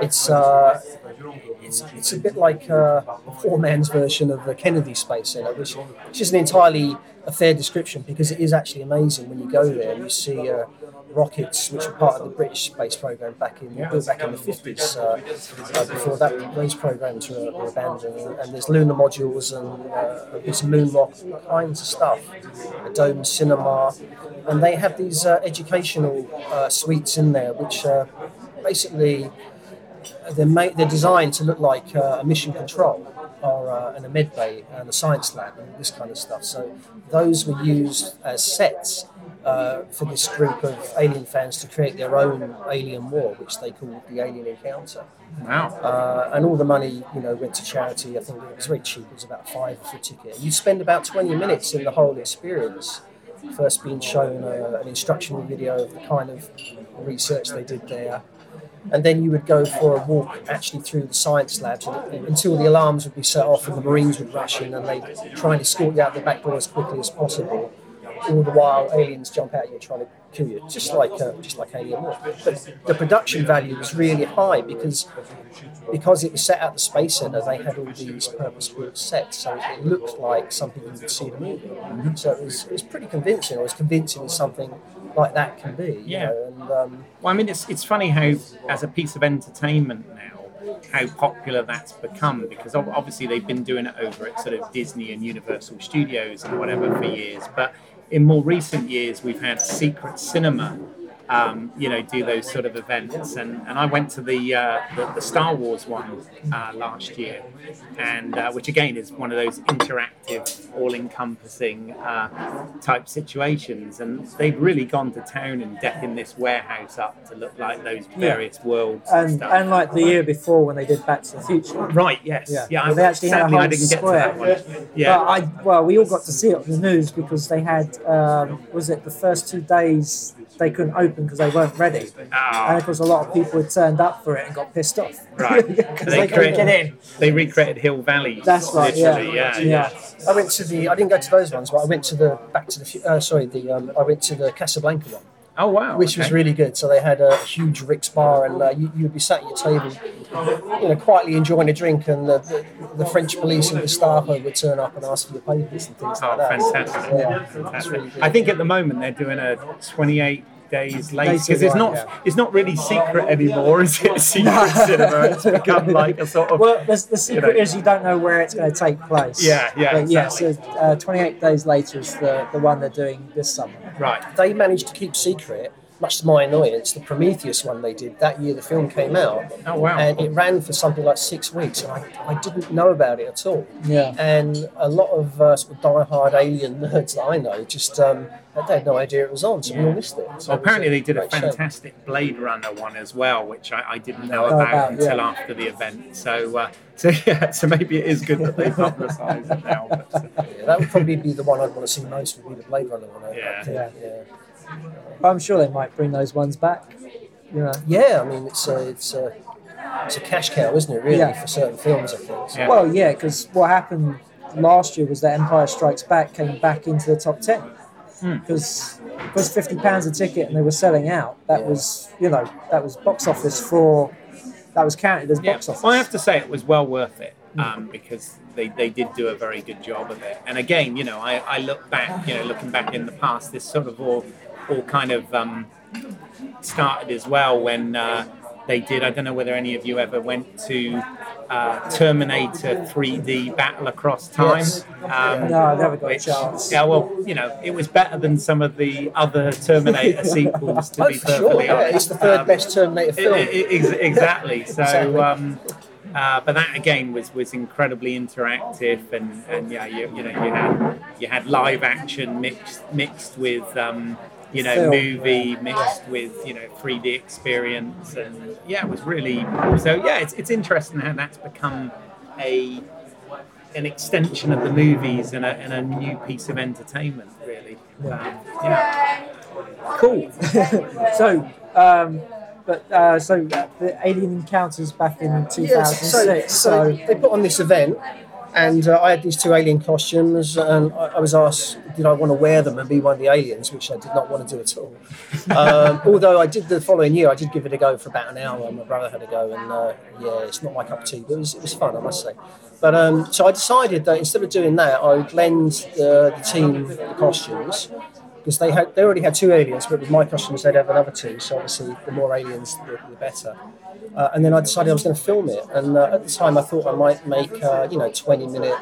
it's. Uh, it's, it's a bit like uh, a poor man's version of the Kennedy Space Center, which, which isn't entirely a fair description because it is actually amazing when you go there. You see uh, rockets, which were part of the British space program back in built back in the fifties. Uh, uh, before that, those programs were, were abandoned, and, there's lunar modules and uh, there's moon rock, all kinds of stuff. A dome cinema, and they have these uh, educational uh, suites in there, which uh, basically they're, made, they're designed to look like uh, a mission control or uh, and a med bay and a science lab and this kind of stuff. So those were used as sets uh, for this group of alien fans to create their own alien war, which they called the Alien Encounter. Wow. Uh, and all the money, you know, went to charity. I think it was very cheap. It was about five for a ticket. You spend about 20 minutes in the whole experience. First being shown uh, an instructional video of the kind of research they did there. And then you would go for a walk actually through the science labs until the alarms would be set off and the Marines would rush in and they'd try and escort you out the back door as quickly as possible. All the while, aliens jump out at you trying to kill you, just like uh, just like Alien War. But the production value was really high because because it was set at the space center. They had all these purpose-built sets, so it looked like something you would see in a movie. So it was, it was pretty convincing. It was convincing something like that can be. you Yeah. know, and um, Well, I mean, it's it's funny how, as a piece of entertainment now, how popular that's become because obviously they've been doing it over at sort of Disney and Universal Studios and whatever for years, but in more recent years we've had Secret Cinema. Um, you know, do those sort of events, and, and I went to the uh, the, the Star Wars one uh, last year, and uh, which again is one of those interactive, all-encompassing uh, type situations, and they've really gone to town and decking this warehouse up to look like those various worlds and, And and like the year before when they did Back to the Future. right, yes, Yeah. yeah. Well, they actually had a sadly, I whole square. to that one. Yeah, But I well, we all got to see it on the news because they had um, was it the first two days they couldn't open because they weren't ready, Ah. and of course a lot of people had turned up for it and got pissed off Right. because They they, couldn't get in. they recreated Hill Valley. That's right. Yeah. literally, yeah, yeah. I went to the. I didn't go to those ones, but I went to the Back to the. Fu- Uh, sorry, the. Um, I went to the Casablanca one. Oh wow, which was really good. So they had a huge Rick's bar, and uh, you, you'd be sat at your table, you know, quietly enjoying a drink, and the, the, the French police and Gestapo would turn up and ask for your papers and things Oh, like that. fantastic! Yeah, fantastic. really. I think at the moment they're doing a 28 days later because it's not yeah. it's not really secret anymore, is it? Secret cinema. It's become like a sort of Well, the, the secret know. is you don't know where it's going to take place. Yeah, yeah, But yeah, so uh, 28 days later is the, the one they're doing this summer. right. they managed to keep secret, much to my annoyance, the Prometheus one they did that year. The film came out, Oh wow. and it ran for something like six weeks, and I, I didn't know about it at all. Yeah. And a lot of uh, sort of die-hard alien nerds that I know just um, they had no idea it was on, so we all missed it. So Well, it apparently they did a great show. fantastic Blade Runner one as well, which I, I didn't know Know about, about, until yeah. after the event. So, uh, so yeah, so maybe it is good that they publicise it now. But, uh, Yeah, that would probably be the one I'd want to see most. Would be the Blade Runner one. I- I Yeah. think, Yeah. Yeah. I'm sure they might bring those ones back. You know. Yeah, I mean it's a it's a it's a cash cow, isn't it? Really, Yeah. for certain films, I think. Yeah. Well, yeah, because what happened last year was that Empire Strikes Back came back into the top ten because it was fifty pounds a ticket and they were selling out. That Yeah. was you know that was box office for that was counted as Yeah, box office. well, I have to say it was well worth it um, because they, they did do a very good job of it. And again, you know, I, I look back, you know, looking back in the past, this sort of all all kind of um, started as well when uh, they did. I don't know whether any of you ever went to uh, Terminator 3D Battle Across Time. Yes. Um, no, I never got which- a chance. Yeah, well, you know, it was better than some of the other Terminator sequels, to Oh, be perfectly sure. Yeah, it's the third Um, best Terminator film. I- I- ex- exactly. So, Exactly. um, uh, but that again was was incredibly interactive, and, and yeah, you, you know, you had you had live action mixed mixed with um, you know Film, movie mixed with you know 3D experience, and yeah, it was really so. Yeah, it's it's interesting how that's become a an extension of the movies and a, and a new piece of entertainment, really. Um, yeah. Cool. so, um, but uh, so uh, the Alien Encounters back in 2006. Yes, so, so they put on this event, and uh, I had these two alien costumes, and I, I was asked, did I want to wear them and be one of the aliens, which I did not want to do at all. Um, although I did the following year, I did give it a go for about an hour. and My brother had a go, and uh, yeah, it's not my cup of tea, but it was, it was fun, I must say. But um, so I decided that instead of doing that, I would lend uh, the team the costumes because they had they already had two aliens, but with my costumes they'd have another two. So obviously, the more aliens, the, the better. Uh, and then I decided I was going to film it. And uh, at the time, I thought I might make uh, you know 20 minute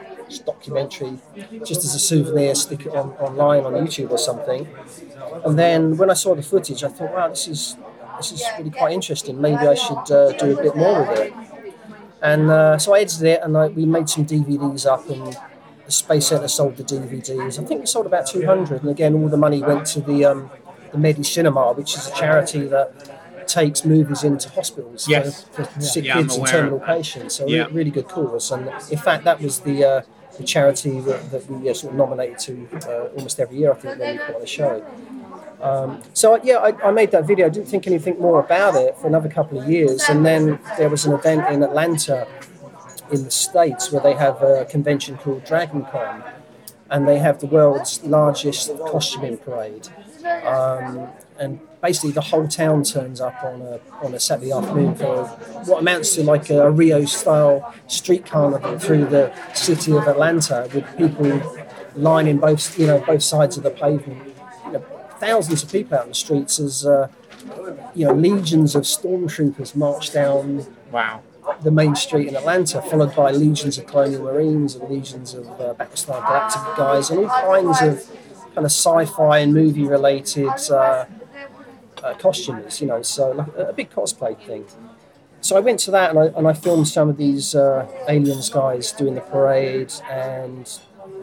documentary just as a souvenir, stick it on, online on YouTube or something. And then when I saw the footage, I thought, wow, this is this is really quite interesting. Maybe I should uh, do a bit more with it. And uh, so I edited it, and I, we made some DVDs up, and the Space Center sold the DVDs. I think we sold about 200, and again, all the money went to the um, the MediCinema, which is a charity that takes movies into hospitals for- Yes. for, sick Yeah, kids and terminal patients. So Yeah. re- really good cause. And in fact, that was the uh, the charity that, that we uh, sort of nominated to uh, almost every year. I think when we put on a show. Um, so yeah, I, I made that video. I didn't think anything more about it for another couple of years, and then there was an event in Atlanta, in the states, where they have a convention called DragonCon and they have the world's largest costuming parade. Um, and basically, the whole town turns up on a on a Saturday afternoon for what amounts to like a Rio style street carnival through the city of Atlanta, with people lining both you know both sides of the pavement. You know, thousands of people out in the streets as uh, you know legions of stormtroopers march down Wow. The main street in Atlanta, followed by legions of Colonial Marines and legions of uh, Battlestar Galactica guys, and all kinds of kind of sci-fi and movie-related uh, uh, costumes. You know, so like a, big cosplay thing. So I went to that and I, and I filmed some of these uh, aliens guys doing the parade, and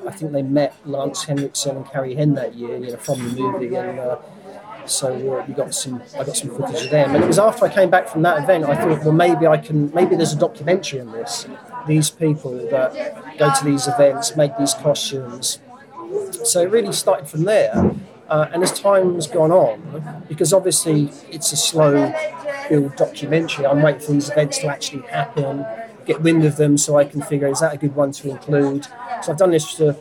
I think they met Lance Henriksen and Carrie Henn that year, you know, from the movie, and. So uh, we got some. I got some footage of them, and it was after I came back from that event. I thought, well, maybe I can. Maybe there's a documentary on this. These people that go to these events, make these costumes. So it really started from there. Uh, and as time's gone on, because obviously it's a slow build documentary, I'm waiting for these events to actually happen, get wind of them so I can figure is that a good one to include. So I've done this for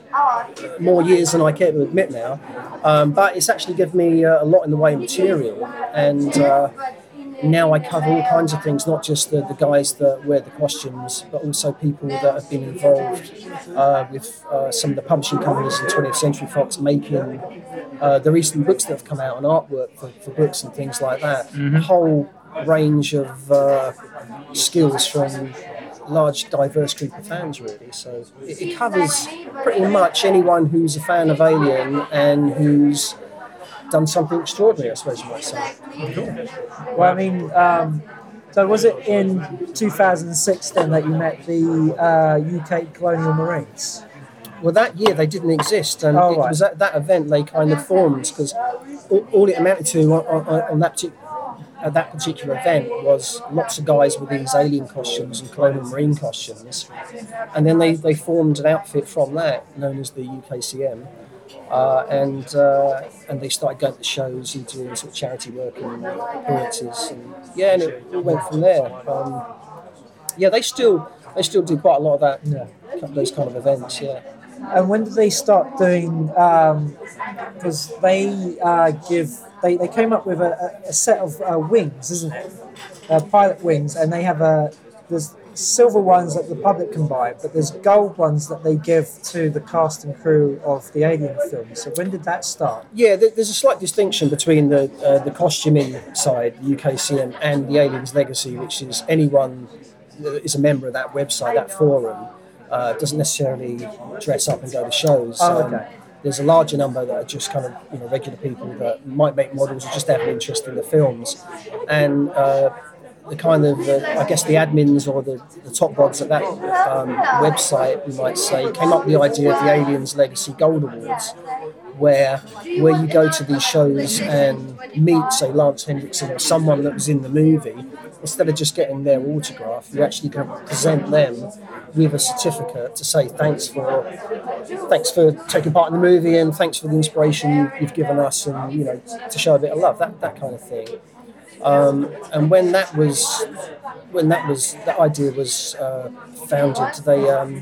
more years than I care to admit now, um, but it's actually given me uh, a lot in the way of material. And uh, now I cover all kinds of things, not just the, the guys that wear the costumes, but also people that have been involved uh, with uh, some of the publishing companies in 20th Century Fox making uh, the recent books that have come out and artwork for, for books and things like that. A whole range of uh, skills from large diverse group of fans really so it, it covers pretty much anyone who's a fan of alien and who's done something extraordinary i suppose you might say Well, I mean, um, so was it in 2006 then that you met the uh, UK Colonial Marines? Well, that year they didn't exist, and Oh, it right. was at that event they kind of formed because all, all it amounted to on, on, on that partic- at that particular event was lots of guys with these alien costumes and colonial marine costumes, and then they, they formed an outfit from that known as the UKCM, Uh, and uh, and they started going to shows and doing sort of charity work and appearances. And, yeah, and it all went from there. Um, yeah, they still they still do quite a lot of that, Yeah. those kind of events. Yeah. And when did they start doing? Because they uh, give they, they came up with a, a set of uh, wings, isn't it? Uh, pilot wings, and they have a there's silver ones that the public can buy, but there's gold ones that they give to the cast and crew of the Alien films. So when did that start? Yeah, there's a slight distinction between the uh, the costuming side, the UKCM, and the Aliens Legacy, which is anyone that is a member of that website, that forum, uh, doesn't necessarily dress up and go to shows. Oh, okay. there's a larger number that are just kind of you know regular people that might make models or just have an interest in the films, and uh, the kind of uh, I guess the admins or the, the top rods at that um, website, we might say, came up with the idea of the Aliens Legacy Gold Awards, where where you go to these shows and meet, say, Lance Henriksen or someone that was in the movie, instead of just getting their autograph, you actually can present them with a certificate to say thanks for thanks for taking part in the movie and thanks for the inspiration you, you've given us and you know to show a bit of love that that kind of thing. Um, and when that was when that was that idea was uh, founded, they um,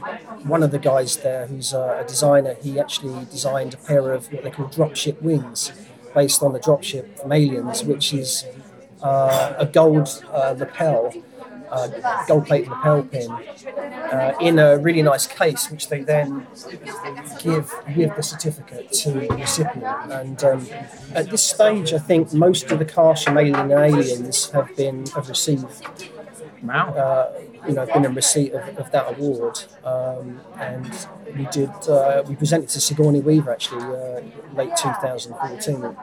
one of the guys there who's a designer, he actually designed a pair of what they call dropship wings, based on the dropship from Aliens, which is uh, a gold uh, lapel, uh, gold plated lapel pin, uh, in a really nice case, which they then give with the certificate to the recipient. And um, at this stage, I think most of the from Alien Aliens have been have received Wow. uh, you know, I've been in receipt of, of that award. Um, and we did, uh, we presented to Sigourney Weaver actually uh, late 2014.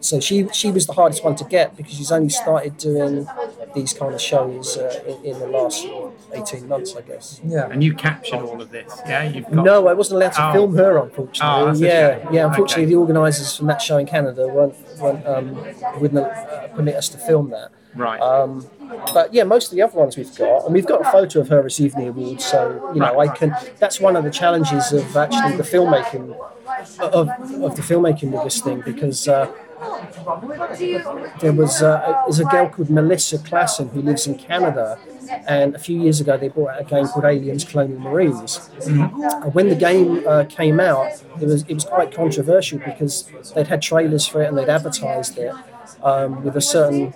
So she she was the hardest one to get because she's only started doing these kind of shows uh, in, in the last 18 months, I guess. Yeah. And you captured all of this, yeah? You've got No, I wasn't allowed to Oh. film her, Oh, unfortunately. that's a yeah, shame. yeah. Unfortunately, Okay. the organisers from that show in Canada weren't, weren't um, wouldn't uh, permit us to film that. Right. Um, but yeah, most of the other ones we've got, and we've got a photo of her receiving the award. So you know, I can. That's one of the challenges of actually the filmmaking of, of the filmmaking with this thing because. Uh, there was uh, there's a girl called Melissa Klassen who lives in Canada, and a few years ago they brought out a game called Aliens: Colonial Marines. And when the game uh, came out, it was it was quite controversial because they'd had trailers for it and they'd advertised it um, with a certain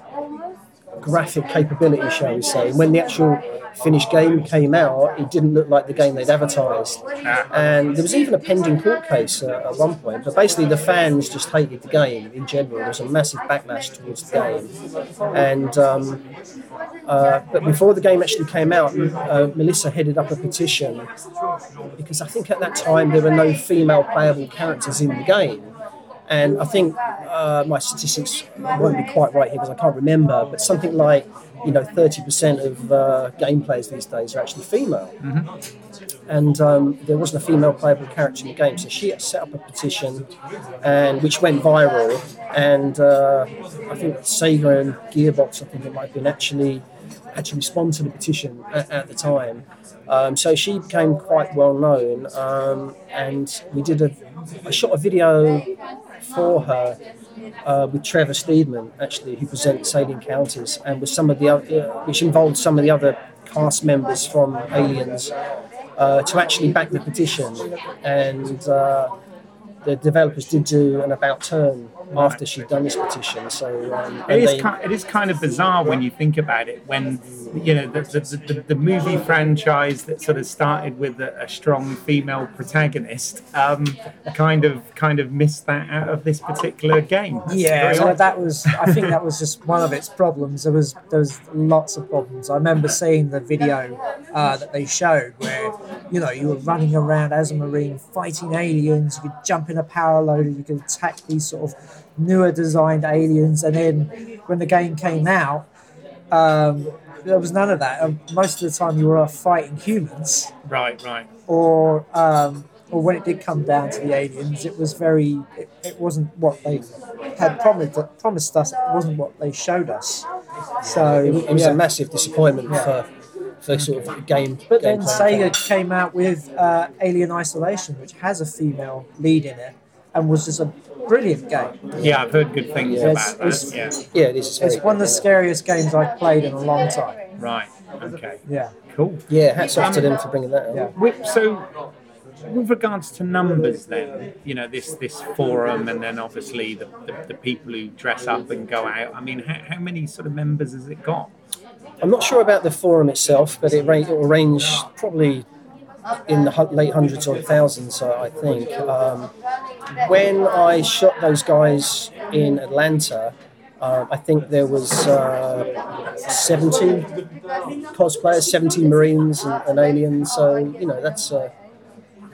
graphic capability, shall we say. And when the actual finished game came out, it didn't look like the game they'd advertised. And there was even a pending court case uh, at one point. But basically, the fans just hated the game in general. There was a massive backlash towards the game. And um, uh, but before the game actually came out, uh, Melissa headed up a petition because I think at that time there were no female playable characters in the game. And I think uh, my statistics won't be quite right here because I can't remember, but something like you know 30% of uh, game players these days are actually female. And um, there wasn't a female playable character in the game, so she set up a petition, and which went viral. And uh, I think Sega and Gearbox, I think it might have been actually actually respond to the petition at, at the time. Um, so she became quite well known, um, and we did a, I shot a video for her uh, with Trevor Steedman, actually, who presents Alien Encounters, and with some of the other, uh, which involved some of the other cast members from Aliens uh, to actually back the petition. And uh, the developers did do an about turn after she'd done this petition. So um, It is, they- kind, it is kind of bizarre when you think about it. When you know the, the, the, the movie franchise that sort of started with a, a strong female protagonist, um, kind of kind of missed that out of this particular game. That's Yeah, odd. that was. I think that was just one of its problems. There was there was lots of problems. I remember seeing the video uh, that they showed where you know you were running around as a marine fighting aliens. You could jump in a power loader. You could attack these sort of newer designed aliens. And then when the game came out, um, there was none of that. Um, most of the time, you were fighting humans right, right. or um, or when it did come down to the aliens, it was very it, it wasn't what they had promised promised us. It wasn't what they showed us. So it, it was yeah. a massive disappointment Yeah. for for sort of game. But then. Sega came out with uh, Alien Isolation, which has a female lead in it, and was just a brilliant game. Yeah, I've heard good things Yeah, about it's- that. Yeah, Yeah, it is. It's, It's one of the scariest games I've played in a long time. right. Okay, Yeah. cool. yeah. yeah, hats off to them for bringing that. Yeah. With, so, with regards to numbers, then you know this this forum, and then obviously the, the, the people who dress up and go out. I mean, how, how many sort of members has it got? I'm not sure about the forum itself, but it, ra- it will range probably in the late hundreds or thousands, uh, I think. Um, when I shot those guys in Atlanta, uh, I think there was uh, 70 cosplayers, 70 Marines and, and aliens. So you know that's uh,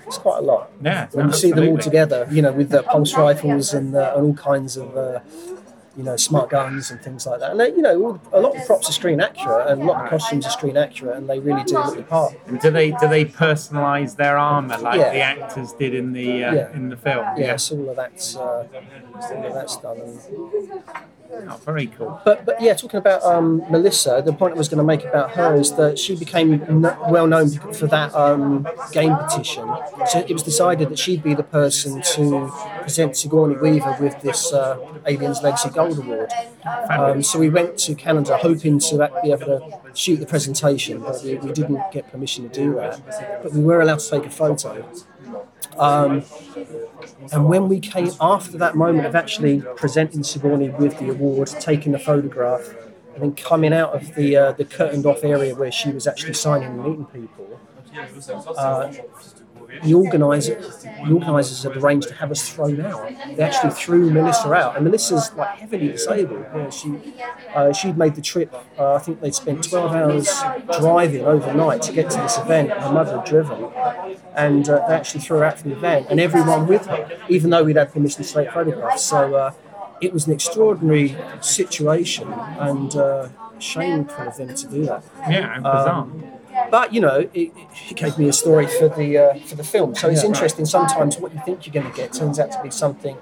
it's quite a lot. Yeah, When you see them all together, you know, with the pulse rifles and, uh, and all kinds of. You know, smart guns and things like that. And, they, you know, a lot of props are screen accurate and a lot of costumes are screen accurate and they really do look the part. And do they do they personalise their armour like Yeah. the actors did in the uh, Yeah. in the film? Yes, all of that's, uh, all of that's done. And, Oh, very cool. but, but yeah, talking about um, Melissa, the point I was going to make about her is that she became n- well known for that um, game petition. So it was decided that she'd be the person to present Sigourney Weaver with this uh, Aliens Legacy Gold Award. Um, so we went to Canada hoping to be able to shoot the presentation, but we, we didn't get permission to do that. But we were allowed to take a photo. Um, and when we came after that moment of actually presenting Sigourney with the award, taking the photograph, and then coming out of the uh, the curtained off area where she was actually signing and meeting people, uh, the organizer, the organisers had arranged to have us thrown out. They actually threw Melissa out, and Melissa's like heavily disabled. You know, she uh, she'd made the trip. Uh, I think they'd spent 12 hours driving overnight to get to this event. Her mother had driven, and uh, they actually threw her out from the event, and everyone with her, even though we'd had permission to take photographs. So uh, it was an extraordinary situation, and uh, shameful of them to do that. Yeah, bizarre. But you know, it, it gave me a story for the uh, for the film. So it's Yeah. interesting. Sometimes what you think you're going to get turns out to be something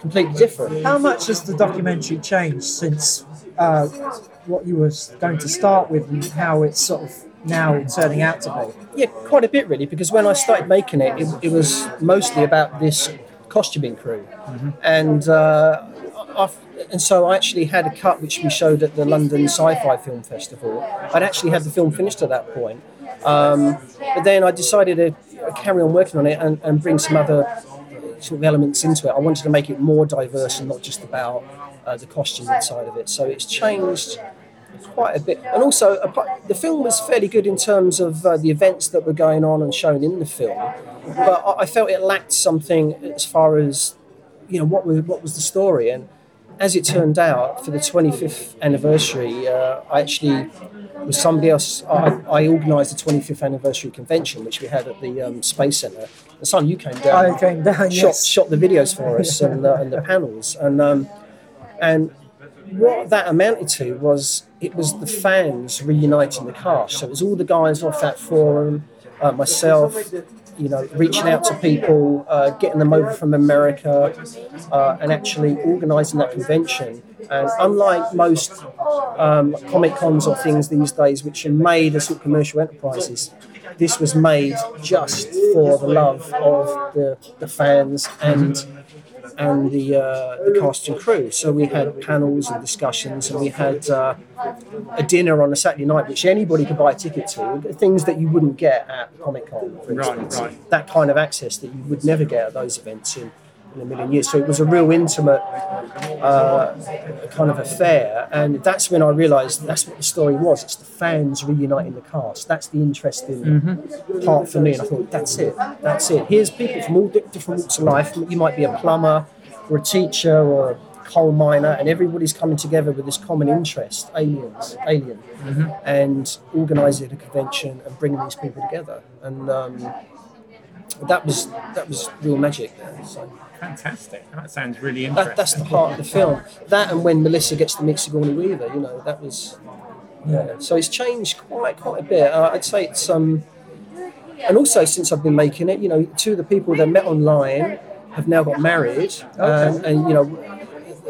completely different. How much has the documentary changed since uh, what you were going to start with and how it's sort of now turning out to be? Yeah, quite a bit really. Because when I started making it, it, it was mostly about this costuming crew, and uh, I've, and so I actually had a cut which we showed at the London Sci-Fi Film Festival. I'd actually had the film finished at that point, um, but then I decided to carry on working on it and, and bring some other sort of elements into it. I wanted to make it more diverse and not just about uh, the costuming side of it. So it's changed quite a bit. And also, the film was fairly good in terms of uh, the events that were going on and shown in the film. But I- I felt it lacked something as far as you know what was what was the story. And as it turned out, for the 25th anniversary, uh, I actually was somebody else. I, I organised the 25th anniversary convention, which we had at the um, Space Centre. And Simon, you came down I came down, shot, yes. shot the videos for us and, uh, and the panels. And um, and what that amounted to was it was the fans reuniting the cast. So it was all the guys off that forum, uh, myself, you know, reaching out to people, uh, getting them over from America, uh, and actually organising that convention. And unlike most um, comic cons or things these days, which are made as sort of commercial enterprises, this was made just for the love of the, the fans and and the uh, the cast and crew. So we had panels and discussions, and we had uh, a dinner on a Saturday night, which anybody could buy a ticket to. Things that you wouldn't get at Comic Con, for instance. right. That kind of access that you would never get at those events in, in a million years. So it was a real intimate uh, kind of affair, and that's when I realised that's what the story was. It's the fans reuniting the cast. That's the interesting part for me, and I thought that's it. That's it. Here's people from all different walks of life. You might be a plumber, or a teacher, or a coal miner, and everybody's coming together with this common interest: aliens, alien, and organising a convention and bringing these people together. And um, that was that was real magic. There. So. Fantastic. That sounds really interesting. That, that's the heart of the film. That and when Melissa gets to meet Sigourney Weaver, you know, that was. Yeah. So it's changed quite quite a bit. Uh, I'd say it's um, and also since I've been making it, you know, two of the people that met online have now got married, and, and you know,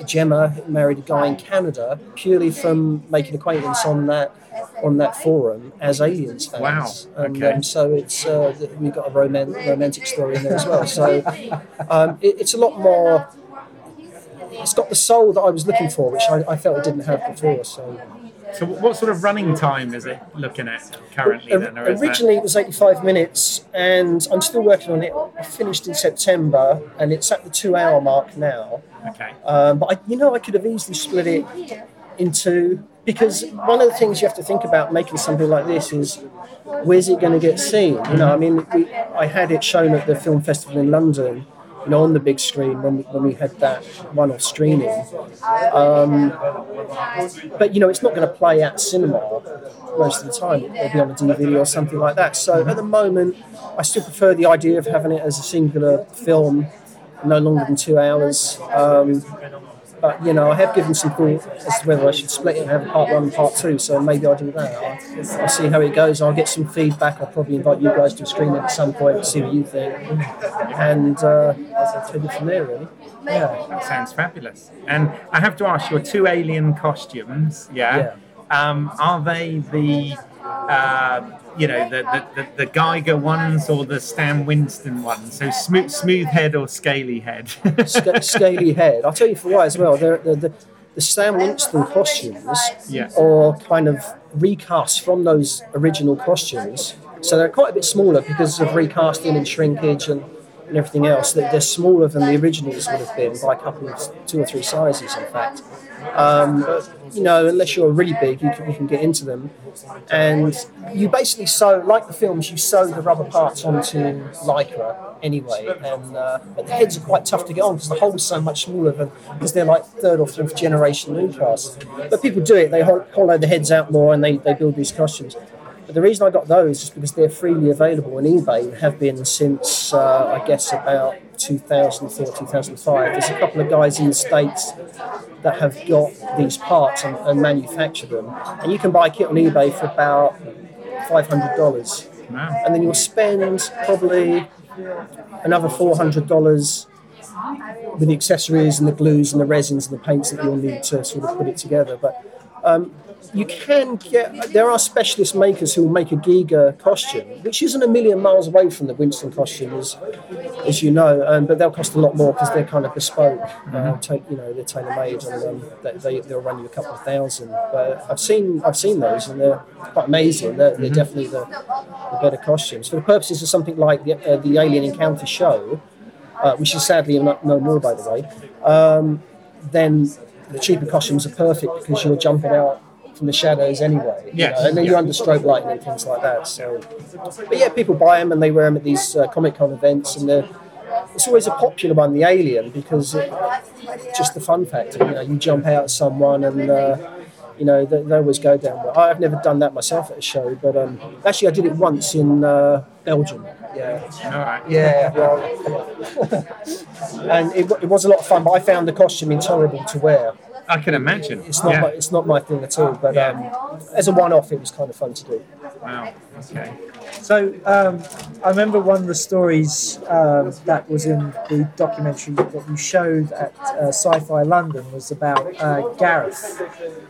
Gemma married a guy in Canada purely from making acquaintance on that on that forum as aliens fans. Wow, And okay. um, so it's uh, we've got a roman- romantic story in there as well. So um, it, it's a lot more. It's got the soul that I was looking for, which I, I felt it didn't have before. So So, what sort of running time is it looking at currently? Then, or is that- originally it was 85 minutes, and I'm still working on it. I finished in September, and it's at the two-hour mark now. okay. Um, but I, you know, I could have easily split it into because one of the things you have to think about making something like this is where's it going to get seen? You know, I mean, we, I had it shown at the film festival in London. You know, on the big screen when we, when we had that one-off screening, um, but you know, it's not going to play at cinema most of the time. It'll be on a DVD or something like that. So at the moment, I still prefer the idea of having it as a singular film, no longer than two hours. Um, but you know, I have given some thought as to whether I should split it and have part one and part two. So maybe I'll do that. I'll, I'll see how it goes. I'll get some feedback. I'll probably invite you guys to screen it at some point and see what you think, and uh, take it from there. Really. Yeah. That sounds fabulous. And I have to ask, your two alien costumes, yeah, Um, are they the, uh, you know, the, the, the, the Giger ones or the Stan Winston ones? So smooth, smooth head or scaly head? Sc- scaly head. I'll tell you for why as well. They're, the the the Stan Winston costumes are kind of recast from those original costumes. So they're quite a bit smaller because of recasting and shrinkage and, and everything else. They're, they're smaller than the originals would have been by a couple of two or three sizes, in fact. Um, you know, unless you're really big, you can, you can get into them. And you basically sew, like the films, you sew the rubber parts onto lycra anyway. And uh, but the heads are quite tough to get on because the hole's are so much smaller than because they're like third or fourth generation Lucas. But people do it; they hollow the heads out more and they, they build these costumes. But the reason I got those is because they're freely available on eBay and have been since uh, I guess about 2004, 2005. There's a couple of guys in the States that have got these parts and, and manufacture them. And you can buy a kit on eBay for about $500. wow. And then you'll spend probably another $400 with the accessories and the glues and the resins and the paints that you'll need to sort of put it together. But um, you can get, there are specialist makers who will make a Giger costume, which isn't a million miles away from the Winston costume, as, as you know, um, but they'll cost a lot more because they're kind of bespoke. Uh, take, you know, they're tailor made and um, they, they, they'll run you a couple of thousand. But I've seen, I've seen those and they're quite amazing. They're, they're definitely the, the better costumes. For the purposes of something like the, uh, the Alien Encounter show, uh, which is sadly no, no more, by the way, um, then the cheaper costumes are perfect because you're jumping out from the shadows anyway. you know, and then yeah. you're under strobe lighting and things like that. So, but yeah, people buy them and they wear them at these uh, Comic Con events, and it's always a popular one, the Alien, because it, just the fun factor. You know, you jump out at someone and. Uh, you know, they, they always go down well. I've never done that myself at a show, but um, actually, I did it once in uh, Belgium. Yeah, All right. yeah, well, and it, it was a lot of fun. But I found the costume intolerable to wear. I can imagine. It's not yeah. my, it's not my thing at all. But Yeah. um, as a one-off, it was kind of fun to do. Wow. Okay. So um, I remember one of the stories um, that was in the documentary that you showed at uh, Sci-Fi London was about uh, Gareth,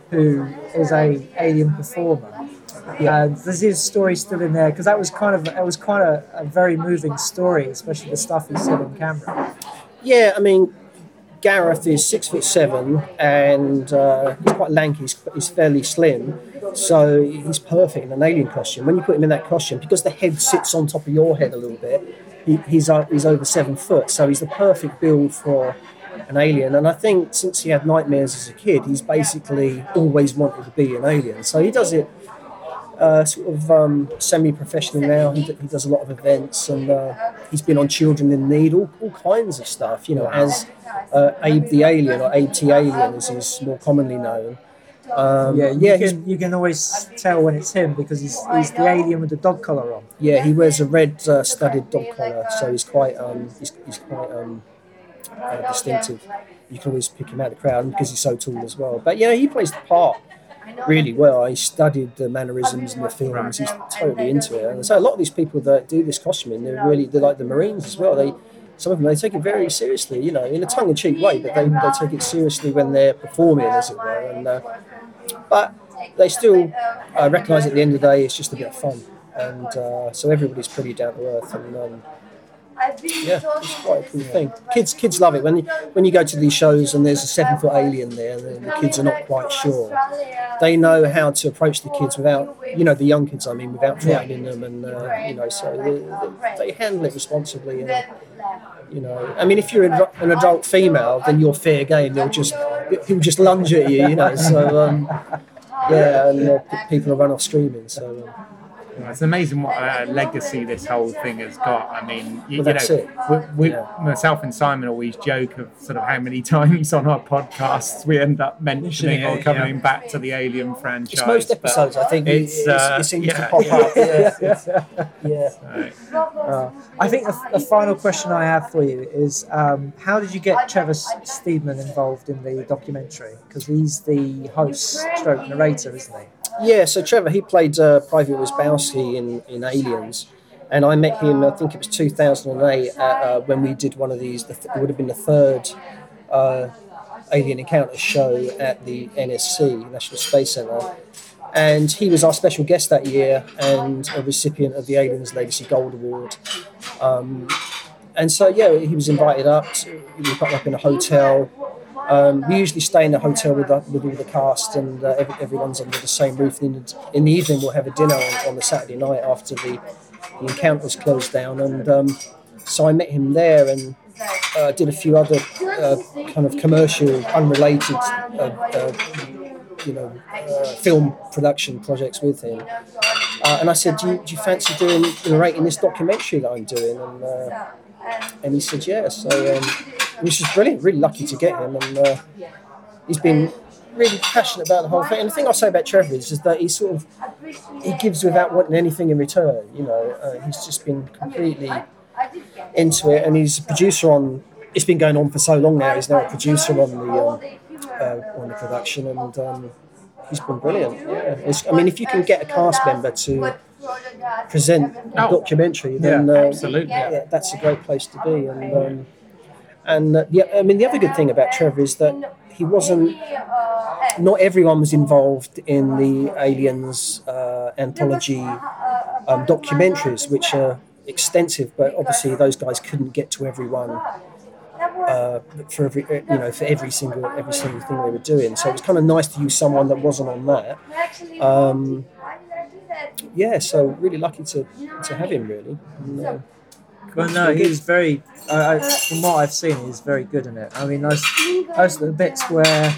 who is a alien performer. And there's his story still in there because that was kind of it was quite a, a very moving story, especially the stuff he said on camera. Yeah, I mean, Gareth is six foot seven and uh, he's quite lanky. He's, he's fairly slim, so he's perfect in an alien costume. When you put him in that costume, because the head sits on top of your head a little bit, he, he's uh, he's over seven foot, so he's the perfect build for an alien. And I think since he had nightmares as a kid, he's basically always wanted to be an alien. So he does it uh, sort of um, semi-professional now. He, d- he does a lot of events, and uh, he's been on Children in Need, all, all kinds of stuff. You know, as uh, Abe the Alien or Abe T Alien, as he's more commonly known. Um, Yeah, you yeah, he's- can you can always tell when it's him because he's, he's the alien with the dog collar on. yeah. He wears a red uh, studded dog collar, so he's quite um, he's, he's quite um, uh, distinctive. You can always pick him out of the crowd because he's so tall as well. But yeah, he plays the part really well. He studied the mannerisms and the films. He's totally into it. And so a lot of these people that do this costuming, they're really they're like the Marines as well. They some of them they take it very seriously, you know, in a tongue-in-cheek way, but they, they take it seriously when they're performing, as it were. And uh, but they still uh, recognise at the end of the day it's just a bit of fun, and uh, so everybody's pretty down to earth and. Um, yeah, it's quite a cool thing. Kids, kids love it when you when you go to these shows and there's a seven foot alien there, and the kids are not quite sure. They know how to approach the kids without, you know, the young kids. I mean, without frightening them, and uh, you know, so they, they, handle it responsibly. And, you know, I mean, if you're an adult female, then you're fair game. They'll just he'll just lunge at you, you know. So um, yeah, and uh, people will run off screaming. So. Um, it's amazing what a legacy this whole thing has got. I mean, you, well, you know, we, we, yeah. myself and Simon always joke of sort of how many times on our podcasts we end up mentioning or coming yeah. back to the Alien franchise. It's most episodes, I think. It's, uh, it seems yeah. to pop up. Yeah, yeah. Uh, I think the, the, final question I have for you is: um, How did you get Trevor Steedman involved in the documentary? Because he's the host, stroke narrator, isn't he? Yeah, so Trevor, he played uh, Private Wierzbowski in, in Aliens. And I met him, I think it was 2008, at, uh, when we did one of these, the th- it would have been the third uh, Alien Encounter show at the NSC, National Space Centre. And he was our special guest that year and a recipient of the Aliens Legacy Gold Award. Um, and so, yeah, he was invited up. To, we got up in a hotel um, we usually stay in a hotel with, the, with all the cast, and uh, every, everyone's under the same roof. In the, in the evening, we'll have a dinner on, on the Saturday night after the, the encounter's closed down. And um, so I met him there and uh, did a few other uh, kind of commercial, unrelated, uh, uh, you know, uh, film production projects with him. and I said, do you, do you fancy doing narrating this documentary that I'm doing? And and he said, yeah. So, um, which is brilliant. Really lucky to get him, and uh, he's been really passionate about the whole thing. And the thing I say about Trevor is, is that he sort of he gives without wanting anything in return. You know, uh, he's just been completely into it, and he's a producer on. It's been going on for so long now. He's now a producer on the um, uh, on the production, and um, he's been brilliant. Yeah, it's, I mean, if you can get a cast member to present a oh. documentary, then yeah, uh, absolutely, yeah, that's a great place to be. And um, and uh, yeah, I mean, the other good thing about Trevor is that he wasn't. Not everyone was involved in the Aliens uh, anthology um, documentaries, which are extensive, but obviously those guys couldn't get to everyone uh, for every you know for every single every single thing they were doing. So it was kind of nice to use someone that wasn't on that. Um, yeah, so really lucky to to have him really. And, uh, well, no, he's very. I, from what I've seen, he's very good in it. I mean, those those the bits where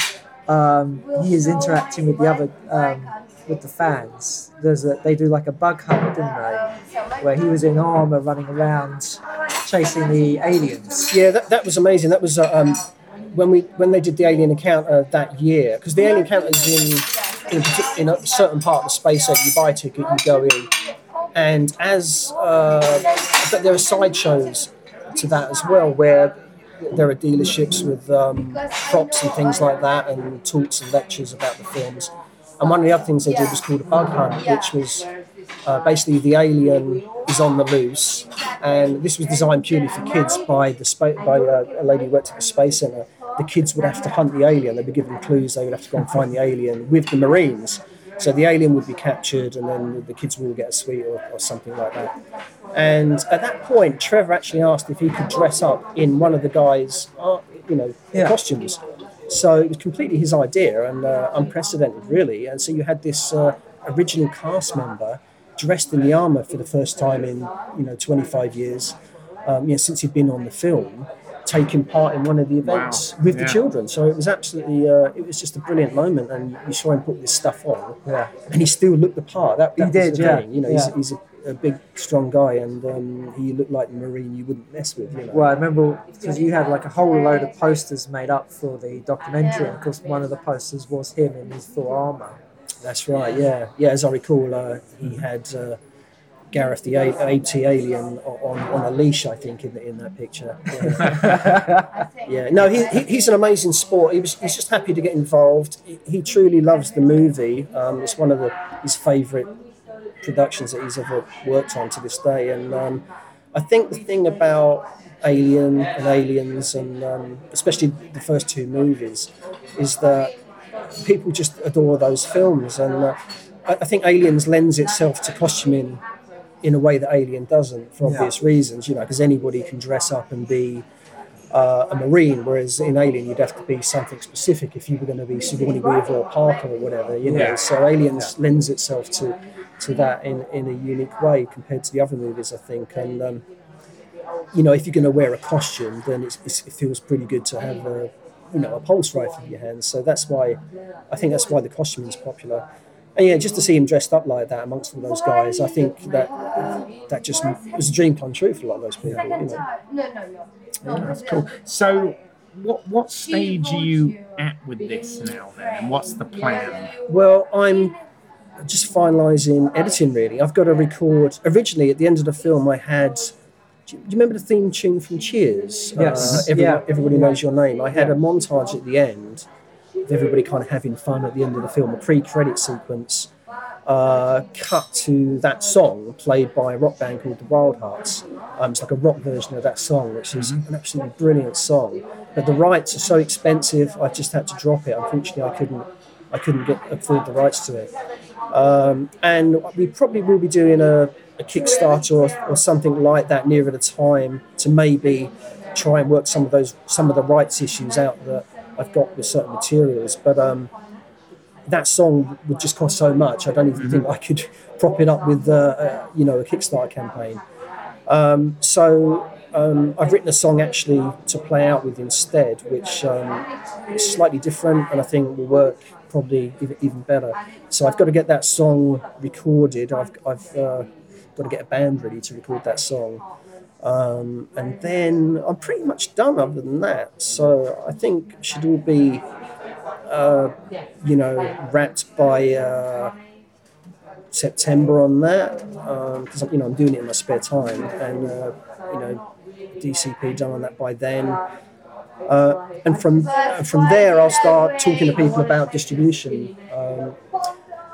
um, he is interacting with the other um, with the fans. There's a, they do like a bug hunt, didn't they? Where he was in armor, running around, chasing the aliens. Yeah, that, that was amazing. That was uh, um, when we when they did the alien encounter that year because the alien encounter is in in a, in a certain part of the space that you buy a ticket, you go in, and as uh, but there are sideshows to that as well where there are dealerships with um, props and things like that and talks and lectures about the films. And one of the other things they did was called a bug hunt which was uh, basically the alien is on the loose. And this was designed purely for kids by the spa- by uh, a lady who worked at the space center. The kids would have to hunt the alien. They'd be given clues. They would have to go and find the alien with the marines so the alien would be captured, and then the kids would all get a sweet or, or something like that. And at that point, Trevor actually asked if he could dress up in one of the guys' uh, you know, yeah. costumes. So it was completely his idea and uh, unprecedented, really. And so you had this uh, original cast member dressed in the armour for the first time in you know 25 years, um, you know, since he'd been on the film taking part in one of the events wow. with yeah. the children. So it was absolutely, uh, it was just a brilliant moment, and you saw him put this stuff on, yeah. and he still looked the part. That, that he did, yeah. Thing. You know, yeah. he's, he's a, a, big, strong guy, and um, he looked like the marine you wouldn't mess with. You know? Well, I remember because you had like a whole load of posters made up for the documentary, and of course, one of the posters was him in his full armor. That's right. Yeah, yeah. As I recall, uh, he had. Uh, Gareth the a- AT alien on, on a leash, I think, in the, in that picture. Yeah, yeah. no, he, he, he's an amazing sport. He was, he's just happy to get involved. He, he truly loves the movie. Um, it's one of the, his favourite productions that he's ever worked on to this day. And um, I think the thing about Alien and Aliens, and um, especially the first two movies, is that people just adore those films, and uh, I, I think Aliens lends itself to costuming in a way that Alien doesn't, for obvious reasons. You know, because anybody can dress up and be uh, a marine, whereas in Alien you'd have to be something specific if you were going to be Sigourney Weaver or Parker or whatever. You know, Yeah. so Aliens lends itself to to that in, in a unique way compared to the other movies, I think. And um, you know, if you're going to wear a costume, then it's, it's, it feels pretty good to have a you know a pulse rifle in your hands. So that's why I think that's why the costume is popular. And yeah, just to see him dressed up like that amongst all those guys, I think that that just was a dream come true for a lot of those people. You know. No, no, no. Yeah, that's cool. So, what what stage are you at with this now then, and what's the plan? Well, I'm just finalising editing. Really, I've got to record. Originally, at the end of the film, I had. Do you do you remember the theme tune from Cheers? Yes. Uh, everyone, Yeah. everybody knows your name. I had a montage at the end of everybody kind of having fun at the end of the film, a pre-credit sequence. Uh, cut to that song played by a rock band called the Wildhearts. Um, it's like a rock version of that song, which is an absolutely brilliant song. But the rights are so expensive, I just had to drop it. Unfortunately, I couldn't. I couldn't get afford the rights to it. Um, and we probably will be doing a, a Kickstarter or, or something like that nearer the time to maybe try and work some of those some of the rights issues out that I've got with certain materials. But um, that song would just cost so much. I don't even think I could prop it up with uh, uh, you know a Kickstarter campaign. Um, so um, I've written a song actually to play out with instead, which um, is slightly different and I think will work probably even, even better. So I've got to get that song recorded. I've, I've uh, got to get a band ready to record that song. Um, and then I'm pretty much done other than that. So I think should all be, uh, you know, wrapped by uh, September on that because you know I'm doing it in my spare time, and uh, you know DCP done on that by then. Uh, and from from there, I'll start talking to people about distribution. Um,